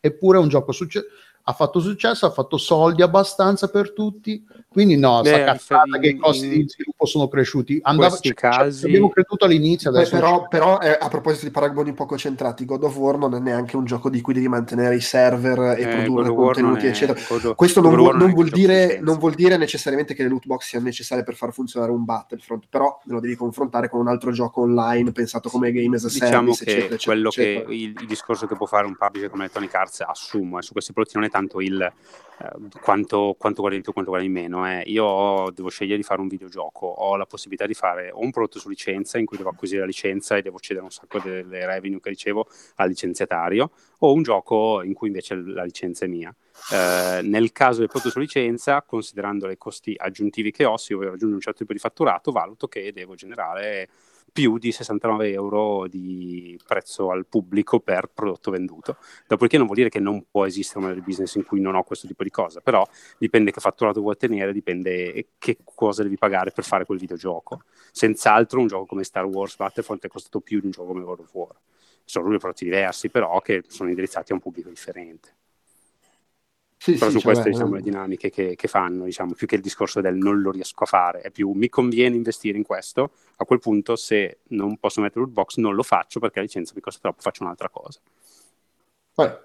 Eppure è un gioco successo ha fatto successo, ha fatto soldi abbastanza per tutti, quindi no, Beh, sta cazzata che i costi di sviluppo sono cresciuti. Andava, cioè, casi... cioè, abbiamo creduto all'inizio. Beh, però, però eh, a proposito di paragoni poco centrati, God of War non è neanche un gioco di cui devi mantenere i server e eh, produrre contenuti, è... eccetera. God Questo non, vuol, non, vuol dire, non, vuol, dire, necessariamente che le loot box siano necessarie per far funzionare un Battlefront, però me lo devi confrontare con un altro gioco online pensato come game as a diciamo service, che eccetera, quello eccetera. che il, il, discorso che può fare un publisher come Electronic Arts assumo, e su questi prodotti non è tanto il eh, quanto, quanto guadagni più, quanto guadagni meno. Eh. Io devo scegliere di fare un videogioco, ho la possibilità di fare un prodotto su licenza in cui devo acquisire la licenza e devo cedere un sacco delle revenue che ricevo al licenziatario, o un gioco in cui invece la licenza è mia. Eh, nel caso del prodotto su licenza, considerando i costi aggiuntivi che ho, se io voglio raggiungere un certo tipo di fatturato, valuto che devo generare più di 69 euro di prezzo al pubblico per prodotto venduto. Dopodiché non vuol dire che non può esistere un business in cui non ho questo tipo di cosa, però dipende che fatturato vuoi ottenere, dipende che cosa devi pagare per fare quel videogioco. Senz'altro un gioco come Star Wars Battlefront è costato più di un gioco come World of War. Sono due prodotti diversi, però che sono indirizzati a un pubblico differente. Sì, però sì, su queste diciamo, le dinamiche che, che, fanno, diciamo, più che il discorso del non lo riesco a fare, è più mi conviene investire in questo, a quel punto se non posso mettere il box non lo faccio perché la licenza mi costa troppo, faccio un'altra cosa. Beh,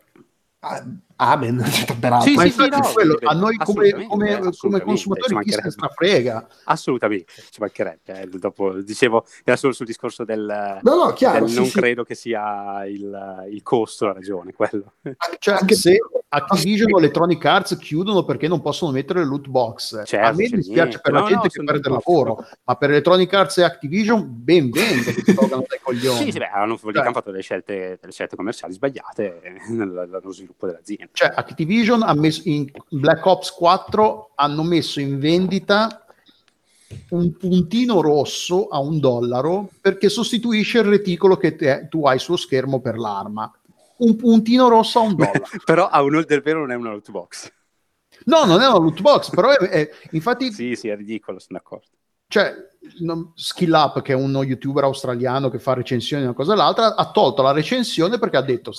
Amen, peraltro. Sì, sì, sì, no, quello, a noi come, come, come consumatori chi se ne frega. Assolutamente, ci mancherebbe. Eh. Dopo, dicevo, era solo sul discorso del, no, no, chiaro, del non credo che sia il, il, costo la ragione, quello. Cioè, anche se Activision o Electronic Arts chiudono perché non possono mettere le loot box. Certo, a me dispiace per la gente che perde lavoro, ma per Electronic Arts e Activision ben venga che si tolgano dai coglioni. Sì, sì, beh, hanno, hanno fatto delle scelte, delle scelte commerciali sbagliate nello sviluppo dell'azienda azienda. Cioè, Activision ha messo in Black Ops 4 hanno messo in vendita un puntino rosso a un dollaro perché sostituisce il reticolo che te, tu hai sullo schermo per l'arma. Un puntino rosso a un dollaro. però a un del vero non è una loot box. No, non è una loot box, però è, è, infatti... Sì, sì, è ridicolo, sono d'accordo. Cioè, Skill Up, che è uno youtuber australiano che fa recensioni una cosa e l'altra, ha tolto la recensione perché ha detto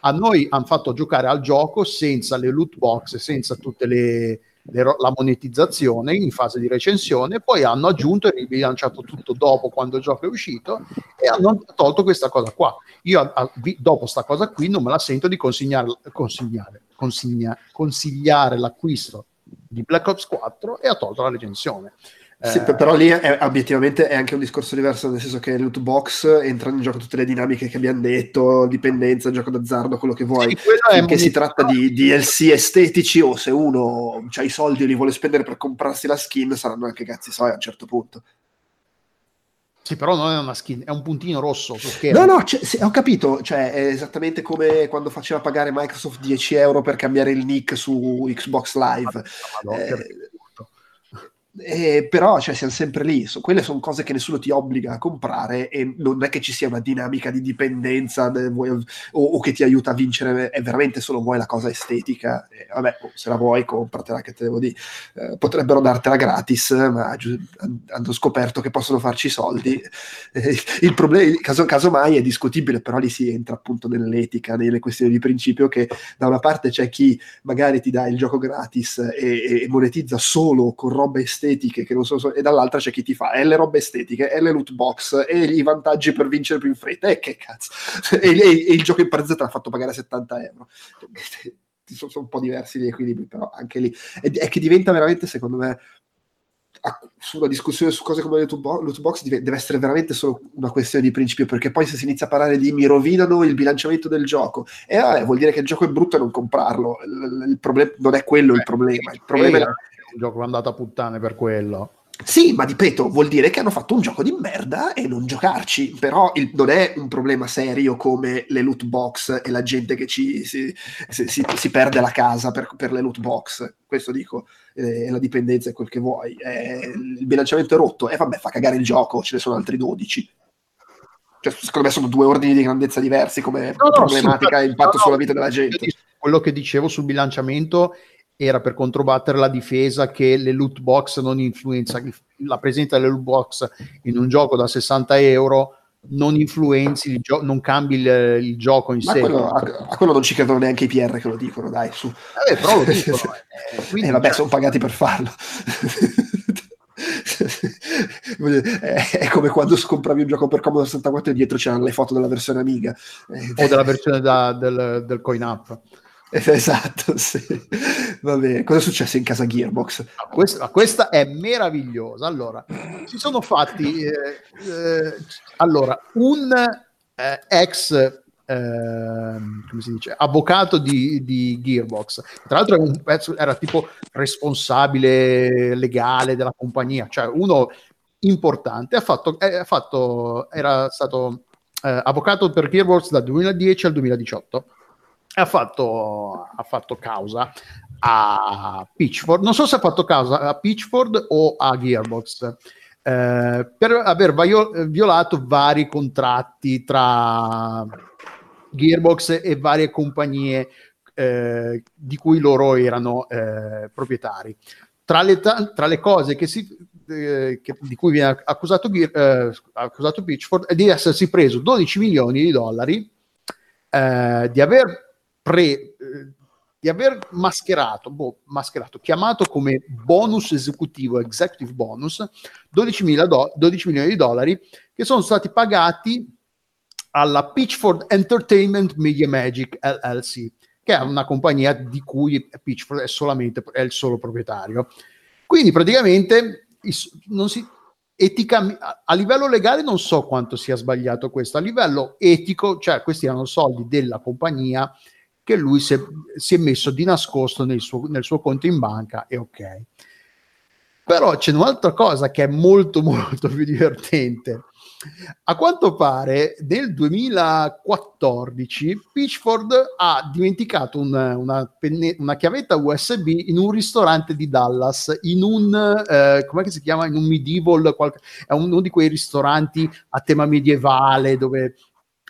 a noi hanno fatto giocare al gioco senza le loot box, senza tutte le, le, la monetizzazione in fase di recensione, poi hanno aggiunto e rilanciato tutto dopo quando il gioco è uscito e hanno tolto questa cosa qua. Io a, a, dopo questa cosa qui non me la sento di consigliare, consigliare, consiglia, consigliare l'acquisto di Black Ops 4 e ha tolto la recensione. Sì, eh, però lì è, obiettivamente è anche un discorso diverso, nel senso che loot box entrano in gioco tutte le dinamiche che abbiamo detto, dipendenza, gioco d'azzardo, quello che vuoi. Sì, Finché si tratta di DLC estetici o se uno ha i soldi e li vuole spendere per comprarsi la skin, saranno anche cazzi suoi a un certo punto. Sì, però non è una skin, è un puntino rosso su schermo. No, no, cioè, sì, ho capito, cioè è esattamente come quando faceva pagare Microsoft 10 euro per cambiare il nick su Xbox Live. Madonna, eh, eh, però cioè, siamo sempre lì, so, quelle sono cose che nessuno ti obbliga a comprare e non è che ci sia una dinamica di dipendenza de, vuoi, o, o, che ti aiuta a vincere, è veramente solo vuoi la cosa estetica. E, vabbè, oh, se la vuoi, compratela, che te devo dire. Eh, potrebbero dartela gratis, ma hanno scoperto che possono farci soldi. Eh, il problema, caso, casomai, è discutibile, però lì si entra appunto nell'etica, nelle questioni di principio che da una parte c'è chi magari ti dà il gioco gratis e, e monetizza solo con roba estetica estetiche che non so, e dall'altra c'è chi ti fa e le robe estetiche e le loot box e i vantaggi per vincere più in fretta e che cazzo? E, e, e il gioco in partenza te l'ha fatto pagare 70 euro. Sono, sono un po' diversi gli equilibri però anche lì. È, è che diventa veramente secondo me su una discussione su cose come loot box deve essere veramente solo una questione di principio perché poi se si inizia a parlare di mi rovinano il bilanciamento del gioco e vabbè, vuol dire che il gioco è brutto e non comprarlo. Il, il problem- non è quello il problema. Il problema è un gioco andato a puttane per quello. Sì, ma ripeto, vuol dire che hanno fatto un gioco di merda e non giocarci, però il, non è un problema serio come le loot box e la gente che ci, si, si, si, perde la casa per, per, le loot box, questo dico, eh, la dipendenza è quel che vuoi, eh, il bilanciamento è rotto, e eh, vabbè fa cagare il gioco, ce ne sono altri 12. Cioè, secondo me sono due ordini di grandezza diversi come no, problematica no, e impatto no, sulla vita della gente. Quello che dicevo sul bilanciamento era per controbattere la difesa che le loot box non influenza la presenza delle loot box in un gioco da 60 euro non influenzi il gioco, non cambi il, il, gioco in sé. Quello, a, a, quello non ci credono neanche i PR che lo dicono, dai, su. Eh, però lo dicono. eh, quindi, eh, vabbè, sono pagati per farlo. è come quando scompravi un gioco per Commodore 64 e dietro c'erano le foto della versione Amiga. o della versione da, del, del coin up. Esatto, sì. Va bene. Cosa è successo in casa Gearbox? Questa, questa è meravigliosa. Allora, si sono fatti eh, eh, allora, un eh, ex eh, come si dice, avvocato di, di Gearbox. Tra l'altro pezzo, era tipo responsabile legale della compagnia, cioè uno importante. Ha fatto, eh, ha fatto era stato eh, avvocato per Gearbox dal 2010 al 2018 ha fatto, ha fatto causa a Pitchford, non so se ha fatto causa a Pitchford o a Gearbox, eh, per aver violato vari contratti tra Gearbox e varie compagnie eh, di cui loro erano eh, proprietari. Tra le, ta- tra le, cose che si, eh, che, di cui viene accusato, eh, accusato Pitchford è di essersi preso 12 milioni di dollari, eh, di aver pre, eh, di aver mascherato, boh, mascherato, chiamato come bonus esecutivo, executive bonus, 12, do, 12 milioni di dollari che sono stati pagati alla Pitchford Entertainment Media Magic LLC, che è una compagnia di cui Pitchford è solamente è il solo proprietario. Quindi praticamente si, etica, a livello legale non so quanto sia sbagliato questo, a livello etico, cioè questi erano soldi della compagnia che lui si è, si è messo di nascosto nel suo, nel suo conto in banca e ok. Però c'è un'altra cosa che è molto molto più divertente. A quanto pare nel 2014 Pitchford ha dimenticato un, una, penne, una, chiavetta USB in un ristorante di Dallas, in un, eh, come si chiama, in un medieval, qualche, è uno di quei ristoranti a tema medievale dove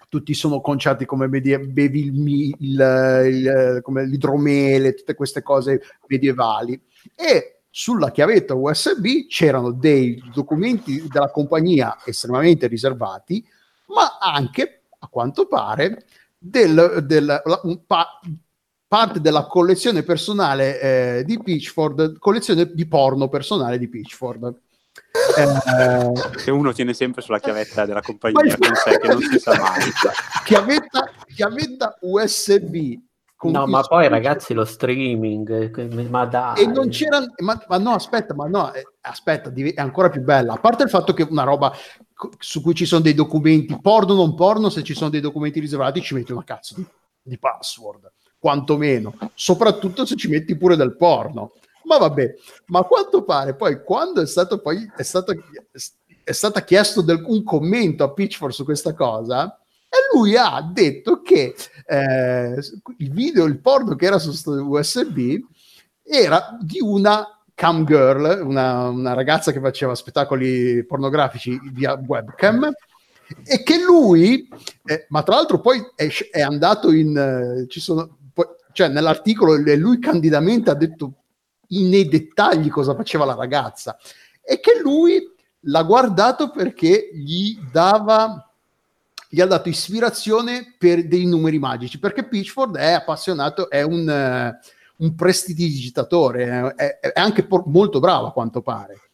tutti sono conciati come medie- bevi il, il, il, come l'idromele, tutte queste cose medievali. E sulla chiavetta USB c'erano dei documenti della compagnia estremamente riservati, ma anche, a quanto pare, del, del, pa- parte della collezione personale eh, di Pitchford, collezione di porno personale di Pitchford. Eh, che uno tiene sempre sulla chiavetta della compagnia con sé che non si sa mai. Chiavetta, chiavetta USB. No, ma poi ragazzi lo streaming, ma dai. E non c'era, ma, ma no, aspetta, ma no, eh, aspetta, è ancora più bella. A parte il fatto che una roba su cui ci sono dei documenti, porno o non porno, se ci sono dei documenti riservati ci metti una cazzo di, di password, quantomeno. Soprattutto se ci metti pure del porno ma vabbè, ma a quanto pare poi quando è stato poi è stato è stata chiesto del, un commento a Pitchford su questa cosa e lui ha detto che eh, il video, il porno che era su USB era di una cam girl, una, una, ragazza che faceva spettacoli pornografici via webcam e che lui, eh, ma tra l'altro poi è, è andato in, eh, ci sono, poi, cioè nell'articolo lui candidamente ha detto nei dettagli cosa faceva la ragazza. E che lui l'ha guardato perché gli dava gli ha dato ispirazione per dei numeri magici perché Pitchford è appassionato è un, uh, un prestidigitatore è, è anche por- molto bravo a quanto pare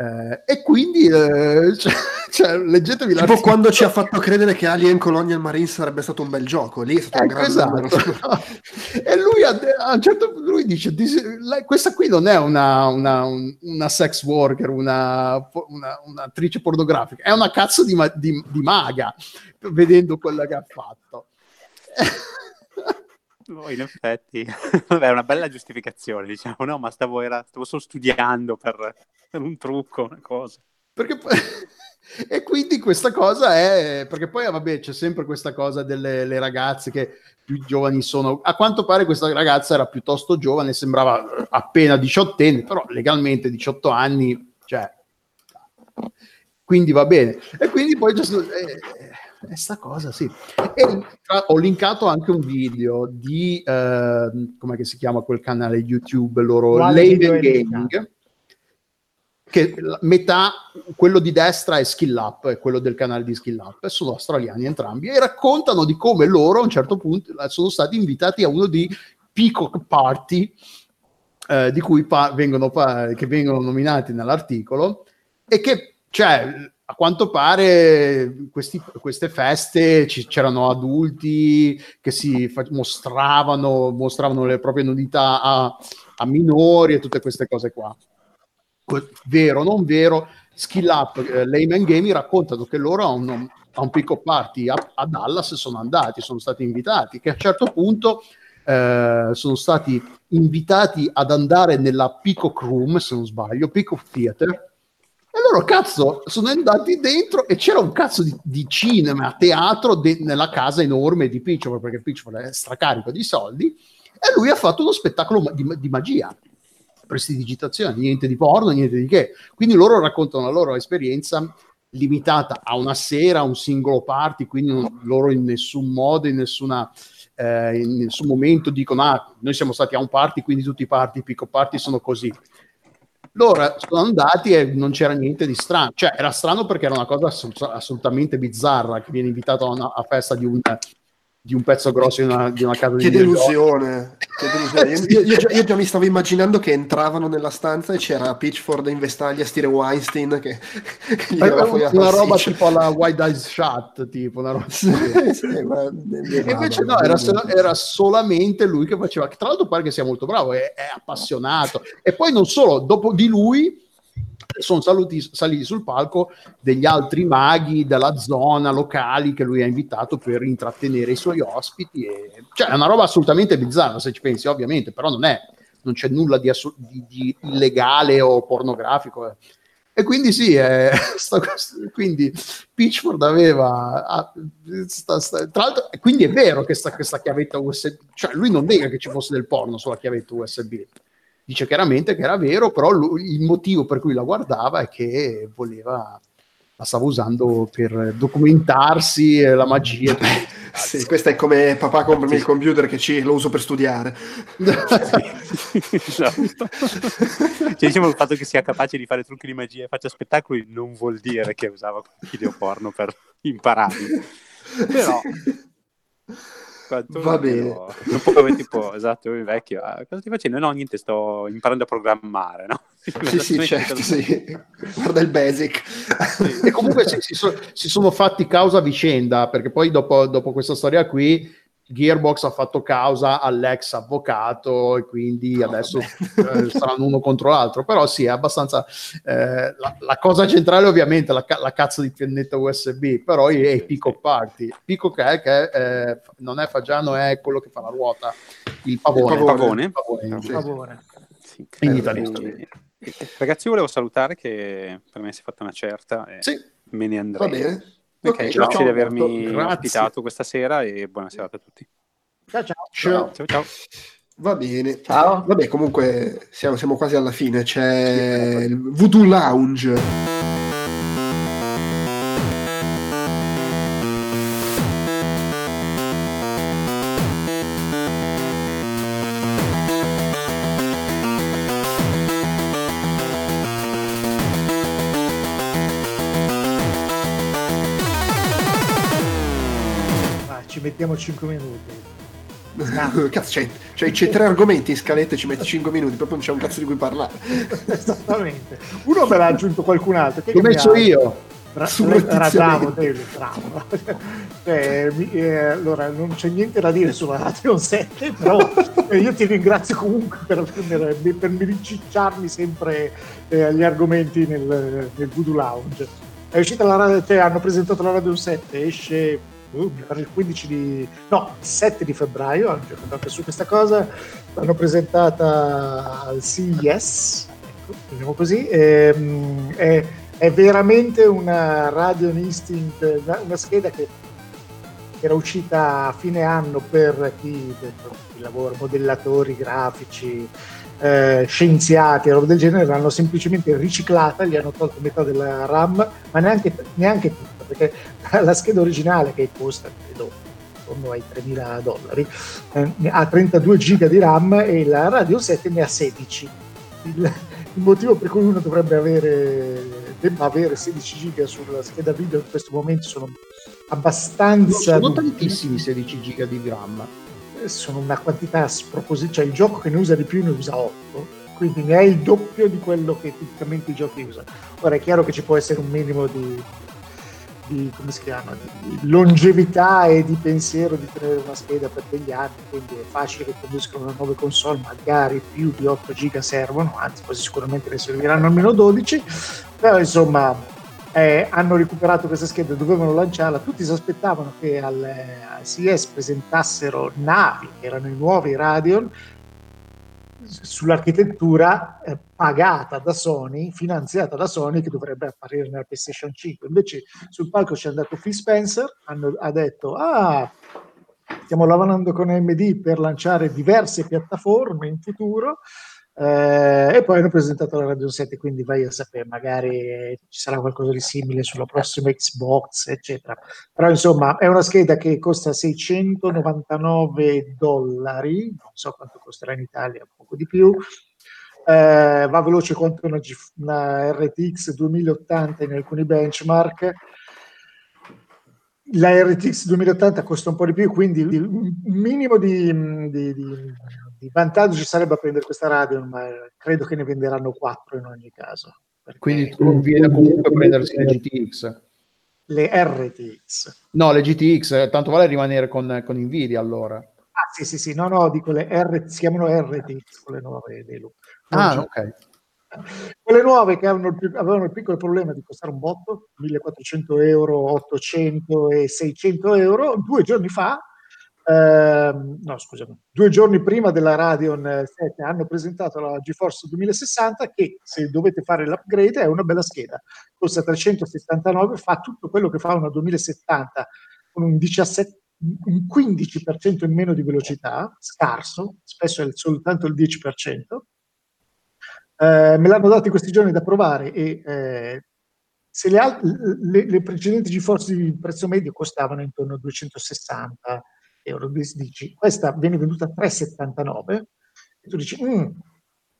eh, e quindi eh, cioè, cioè, leggetevi la tipo quando ci ha fatto credere che Alien Colonial Marine sarebbe stato un bel gioco lì è stato ecco, un grande esatto. e lui a, a, un certo punto lui dice questa qui non è una, una, una sex worker una, una, un'attrice pornografica è una cazzo di, di, di maga vedendo quella che ha fatto Oh, in effetti, è una bella giustificazione, diciamo, no, ma stavo, era, stavo solo studiando per, per, un trucco, una cosa. Perché poi... e quindi questa cosa è, perché poi vabbè c'è sempre questa cosa delle ragazze che più giovani sono, a quanto pare questa ragazza era piuttosto giovane, sembrava appena diciottenne, però legalmente 18 anni, cioè... Quindi va bene. E quindi poi... C'è, eh, è sta cosa, sì. E ho linkato anche un video di, eh, come si chiama quel canale YouTube, loro Leiden Gaming, che metà, quello di destra è Skill Up, è quello del canale di Skill Up, sono australiani entrambi, e raccontano di come loro a un certo punto sono stati invitati a uno di Peacock Party, eh, di cui pa- vengono, pa- che vengono nominati nell'articolo, e che, cioè, a quanto pare questi, queste feste c- c'erano adulti che si fa- mostravano, mostravano le proprie nudità a, a, minori e tutte queste cose qua. Vero non vero, Skill Up, eh, Layman Gaming raccontano che loro a un, a un pick-up party a, a, Dallas sono andati, sono stati invitati, che a un certo punto eh, sono stati invitati ad andare nella Peacock Room, se non sbaglio, Peacock Theater, e loro, cazzo, sono andati dentro e c'era un cazzo di, di cinema, teatro de- nella casa enorme di Pitchford, perché Pitchford è stracarico di soldi, e lui ha fatto uno spettacolo di, di magia, prestidigitazione, niente di porno, niente di che. Quindi loro raccontano la loro esperienza limitata a una sera, a un singolo party, quindi non, loro in nessun modo, in nessuna... Eh, in nessun momento dicono ah, noi siamo stati a un party quindi tutti i party, i piccoli party sono così loro sono andati e non c'era niente di strano, cioè era strano perché era una cosa assolutamente bizzarra che viene invitato a una a festa di un, di un pezzo grosso di una, di una casa che di delusione, che delusione. Io, io, io, già mi stavo immaginando che entravano nella stanza e c'era Pitchford in vestaglia stile Weinstein che, che gli aveva una, una roba tipo la White Eyes Shut tipo una roba sì, sì, ma, e invece no era, era, solamente lui che faceva tra l'altro pare che sia molto bravo è, è appassionato. E poi non solo dopo di lui sono saluti, saliti sul palco degli altri maghi della zona locali che lui ha invitato per intrattenere i suoi ospiti. E... Cioè, è una roba assolutamente bizzarra se ci pensi, ovviamente, però non è, non c'è nulla di, assu- di, di illegale o pornografico. Eh. E quindi sì, eh, sta, quindi Pitchford aveva, ah, sta, sta, tra l'altro, quindi è vero che sta, questa chiavetta USB, cioè lui non nega che ci fosse del porno sulla chiavetta USB, dice chiaramente che era vero, però lui, il motivo per cui la guardava è che voleva la stava usando per documentarsi la magia. sì, questa è come papà comprami il computer che ci, lo uso per studiare. esatto. cioè, diciamo il fatto che sia capace di fare trucchi di magia e faccia spettacoli non vuol dire che usava video porno per imparare. Però Quanto Va bene. Un po' come tipo, esatto, io vecchio, ah, cosa stai facendo? No, niente, sto imparando a programmare, no? Sì, sì, certo, sì. Guarda il basic. Sì. E comunque si, si, so, si, sono fatti causa vicenda, perché poi dopo, dopo questa storia qui Gearbox ha fatto causa all'ex avvocato e quindi adesso eh, saranno uno contro l'altro, però sì, è abbastanza... Eh, la, la, cosa centrale ovviamente è la, la, cazzo di pennetta USB, però è, è Pico Party. Pico che, è, che è, non è Fagiano, è quello che fa la ruota, il pavone. Il pavone. Il pavone. Il pavone. Sì. In italiano. Ragazzi, volevo salutare che per me si è fatta una certa e Sì, me ne andrei. va bene. Ok, Ok, grazie ciao, di avermi Grazie. ospitato questa sera e buona serata a tutti. Ciao ciao. Ciao. Ciao ciao. Va bene. Ciao. Vabbè, comunque siamo, siamo quasi alla fine. C'è il Voodoo Lounge. 5 minuti. Cazzo, c'hai, c'hai- c'hai tre argomenti in scaletta e ci metti 5 minuti, proprio non c'è un cazzo di cui parlare. Esattamente. Uno me l'ha aggiunto qualcun altro. L'ho mi messo io. Bra- Surrettiziamente. era bravo. Cioè, mi- eh, allora, non c'è niente da dire sulla Radeon 7, però eh, io ti ringrazio comunque per, per, per ricicciarmi sempre eh, agli argomenti nel, nel Voodoo Lounge. È uscita la Radeon, cioè, hanno presentato la Radeon 7, esce il 15 di... no, il 7 di febbraio, hanno giocato anche su questa cosa, l'hanno presentata al CES, ecco, diciamo così, ehm, è, è veramente una Radeon Instinct, una, una scheda che era uscita a fine anno per chi, per chi lavora, modellatori grafici, eh, scienziati e roba del genere, l'hanno semplicemente riciclata, gli hanno tolto metà della RAM, ma neanche, neanche perché la scheda originale che costa, credo, intorno ai 3.000 dollari, eh, ha 32 giga di RAM e la Radio 7 ne ha 16. Il, il motivo per cui uno dovrebbe avere, debba avere 16 giga sulla scheda video in questo momento sono abbastanza Sono tantissimi 16 giga di RAM. sono una quantità sproposita, cioè il gioco che ne usa di più ne usa 8, quindi ne è il doppio di quello che tipicamente i giochi usano. Ora è chiaro che ci può essere un minimo di, di, come si chiama, di longevità e di pensiero di tenere una scheda per degli anni, quindi è facile che escono una nuova console magari più di 8 giga servono, anzi quasi sicuramente ne serviranno almeno 12, però insomma eh, hanno recuperato questa scheda, dovevano lanciarla, tutti si aspettavano che al, eh, al CES presentassero navi, che erano i nuovi Radeon, sull'architettura eh, pagata da Sony, finanziata da Sony, che dovrebbe apparire nella PlayStation 5. Invece sul palco c'è andato Phil Spencer, hanno- ha detto, ah, stiamo lavorando con AMD per lanciare diverse piattaforme in futuro, eh, e poi hanno presentato la Radio 7, quindi vai a sapere, magari ci sarà qualcosa di simile sulla prossima Xbox, eccetera. Però insomma è una scheda che costa 699 dollari, non so quanto costerà in Italia, poco di più. Eh, va veloce quanto una, G- una RTX 2080 in alcuni benchmark. La RTX 2080 costa un po' di più, quindi un minimo di, di- di- di vantaggio ci sarebbe a prendere questa Radeon, ma credo che ne venderanno 4 in ogni caso. Quindi tu conviene comunque prendersi le GTX. le RTX. No, le GTX, eh, tanto vale rimanere con, con Nvidia allora. Ah, sì, sì, sì, no, no, dico le R, si chiamano RTX, quelle nuove dei Lu. Non Ah, so- ok. Quelle nuove che avevano il, più- avevano il piccolo problema di costare un botto, 1400 euro, 800 e 600 euro, due giorni fa, ehm, no scusami, due giorni prima della Radeon eh, 7 hanno presentato la GeForce 2060 che se dovete fare l'upgrade è una bella scheda, costa 379, fa tutto quello che fa una 2070 con un 17 un 15% in meno di velocità, scarso, spesso è soltanto il 10%. Eh, me l'hanno dato questi giorni da provare e eh, se le, al- le- le precedenti GeForce di prezzo medio costavano intorno a 260 euro, dici, questa viene venduta a 3,79 e tu dici "Mm,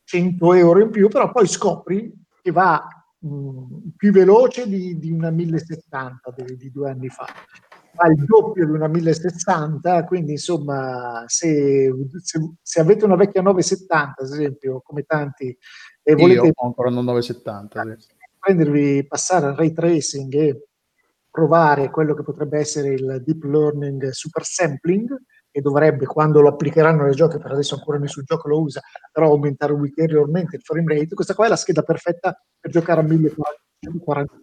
100 euro in più, però poi scopri che va mm, più veloce di, di una 1070 di, di due anni fa fa il doppio di una 1060, quindi insomma se, se- se avete una vecchia 970 ad esempio, come tanti, e Io volete ho ancora un 970. sì. prendervi, passare al ray tracing e provare quello che potrebbe essere il deep learning super sampling, che dovrebbe, quando lo applicheranno nei giochi, per adesso ancora nessun gioco lo usa, però aumentare ulteriormente il frame rate, questa qua è la scheda perfetta per giocare a 1040.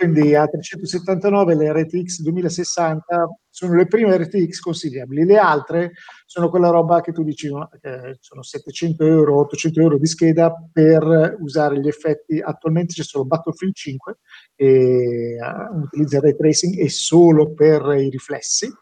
Quindi a 379 le RTX 2060 sono le prime RTX consigliabili, le altre sono quella roba che tu dici eh, sono 700 euro, 800 euro di scheda per usare gli effetti. Attualmente c'è solo Battlefield 5 e uh, utilizza ray tracing e solo per i riflessi,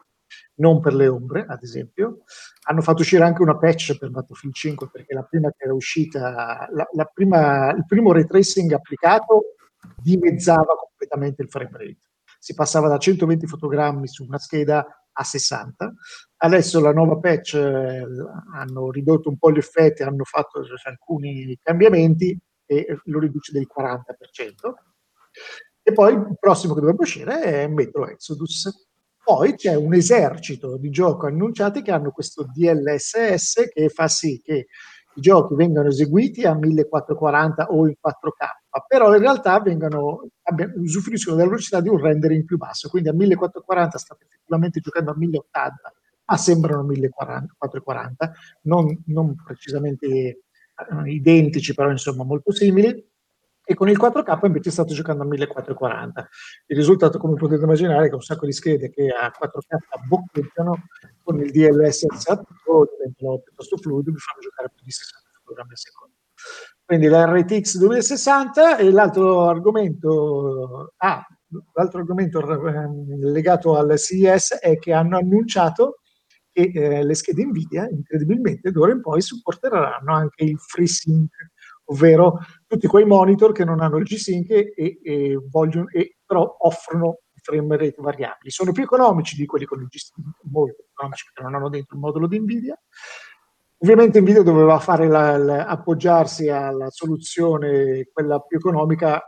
non per le ombre, ad esempio. Hanno fatto uscire anche una patch per Battlefield 5 perché la prima che era uscita, la, la prima, il primo ray tracing applicato dimezzava completamente il frame rate. Si passava da 120 fotogrammi su una scheda a 60. Adesso la nuova patch eh, hanno ridotto un po' gli effetti, hanno fatto alcuni cambiamenti e lo riduce del 40%. E poi il prossimo che dovrebbe uscire è Metro Exodus. Poi c'è un esercito di gioco annunciati che hanno questo DLSS che fa sì che i giochi vengano eseguiti a 1440 o in 4K, però in realtà vengono, usufruiscono della velocità di un rendering più basso, quindi a 1440 state effettivamente giocando a 1080, ma sembrano 1440, non, non precisamente eh, identici, però insomma molto simili e con il 4K invece state giocando a 1440. Il risultato, come potete immaginare, è che un sacco di schede che a 4K boccheggiano con il DLSS attivo diventano piuttosto fluidi, vi fanno giocare più di 60 fotogrammi al secondo. Quindi la RTX 2060 e l'altro argomento, ah, l'altro argomento ehm, legato al CES è che hanno annunciato che eh, le schede Nvidia incredibilmente d'ora in poi supporteranno anche il FreeSync ovvero tutti quei monitor che non hanno il G-Sync e, e, vogliono, e però offrono frame rate variabili. Sono più economici di quelli con il G-Sync, molto economici perché non hanno dentro il modulo di NVIDIA. Ovviamente NVIDIA doveva la, la, appoggiarsi alla soluzione, quella più economica,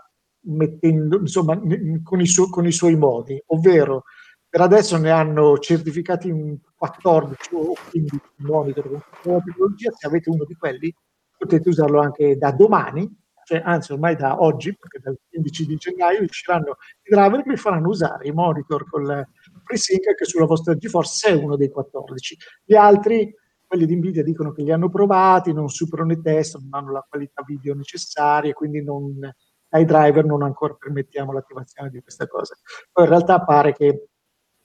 mettendo, insomma, con i, su, con i suoi modi, ovvero per adesso ne hanno certificati 14 o 15 monitor con questa tecnologia, se avete uno di quelli potete usarlo anche da domani, cioè, anzi ormai da oggi, perché dal 15 di gennaio usciranno i driver che vi faranno usare i monitor con il FreeSync che sulla vostra GeForce se è uno dei 14. Gli altri, quelli di Nvidia, dicono che li hanno provati, non superano i test, non hanno la qualità video necessaria, quindi non, ai driver non ancora permettiamo l'attivazione di questa cosa. Poi in realtà pare che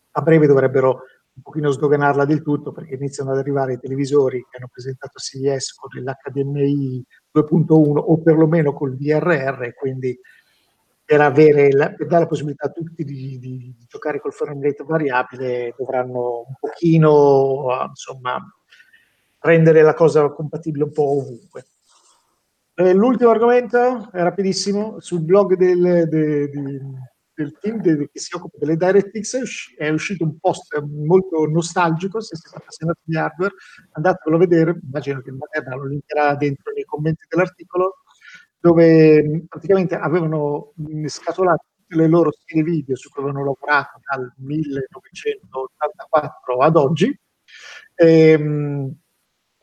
a breve dovrebbero un pochino sdoganarla del tutto perché iniziano ad arrivare i televisori che hanno presentato CES con l'HDMI 2.1 o perlomeno col DRR, quindi per, avere la, per dare la possibilità a tutti di, di, di, giocare col frame rate variabile dovranno un pochino insomma rendere la cosa compatibile un po' ovunque. Eh, l'ultimo argomento è rapidissimo sul blog del, de, de, del team che si occupa delle DirectX è uscito un post molto nostalgico, se siete appassionati di hardware, andatevelo a vedere, immagino che magari lo linkerà dentro nei commenti dell'articolo, dove praticamente avevano scatolato tutte le loro schede video su cui avevano lavorato dal 1984 ad oggi. Ehm,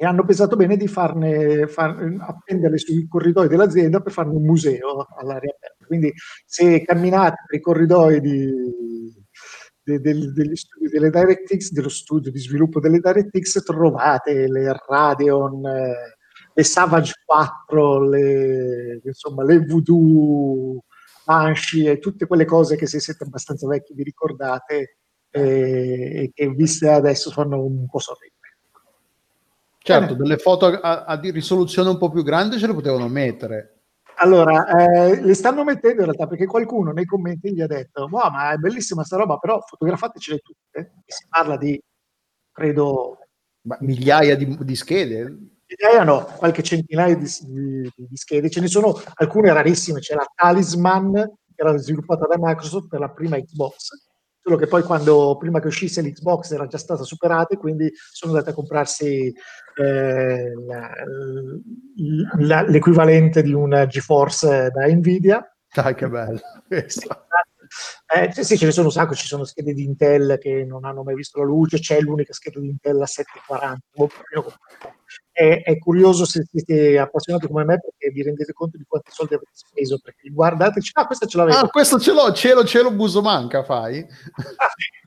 e hanno pensato bene di farne, far, appenderle sui corridoi dell'azienda per farne un museo all'aria aperta. Quindi se camminate per i corridoi di, de, de, degli studi delle DirectX, dello studio di sviluppo delle DirectX, trovate le Radeon, eh, le Savage 4, le, insomma, le Voodoo Banshee e tutte quelle cose che se siete abbastanza vecchi vi ricordate eh, e che viste adesso fanno un po' sorridere. Certo, delle foto a, a, risoluzione un po' più grande ce le potevano mettere. Allora, eh, le stanno mettendo in realtà perché qualcuno nei commenti gli ha detto: Wow, ma è bellissima sta roba, però fotografatecele tutte. E si parla di, credo, ma migliaia di, di schede. Migliaia no, qualche centinaio di, di, di, schede. Ce ne sono alcune rarissime. C'è la Talisman, che era sviluppata da Microsoft per la prima Xbox solo che poi quando prima che uscisse l'Xbox era già stata superata e quindi sono andati a comprarsi eh, la, la, l'equivalente di una GeForce da Nvidia. Dai che bello! Eh, sì, ce ne sono un sacco, ci sono schede di Intel che non hanno mai visto la luce, c'è l'unica scheda di Intel a 740. È, è, curioso se siete appassionati come me perché vi rendete conto di quanti soldi avete speso, perché guardate, ah questa ce l'avevo. Ah, questo ce l'ho, cielo, cielo, buso manca, fai? Ah, sì.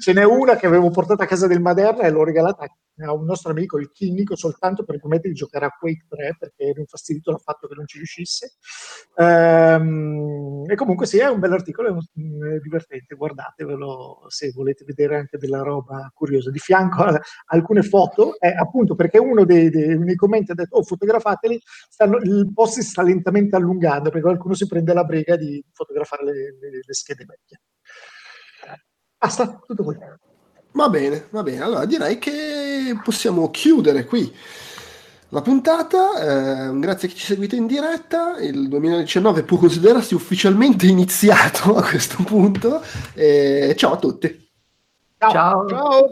Ce n'è una che avevo portato a casa del Maderna e l'ho regalata a un nostro amico, il chimico, soltanto per permettere di giocare a Quake 3 perché ero infastidito dal fatto che non ci riuscisse. Ehm, e comunque sì, è un bell'articolo, è, divertente, guardatevelo se volete vedere anche della roba curiosa. Di fianco a alcune foto, è appunto perché uno dei, dei, dei commenti ha detto oh fotografateli, stanno, il post si sta lentamente allungando perché qualcuno si prende la briga di fotografare le, le, le schede vecchie. Basta, tutto qui. Va bene, va bene. Allora direi che possiamo chiudere qui la puntata. Eh, grazie a chi ci seguite in diretta. Il 2019 può considerarsi ufficialmente iniziato a questo punto. E ciao a tutti. Ciao. ciao. ciao.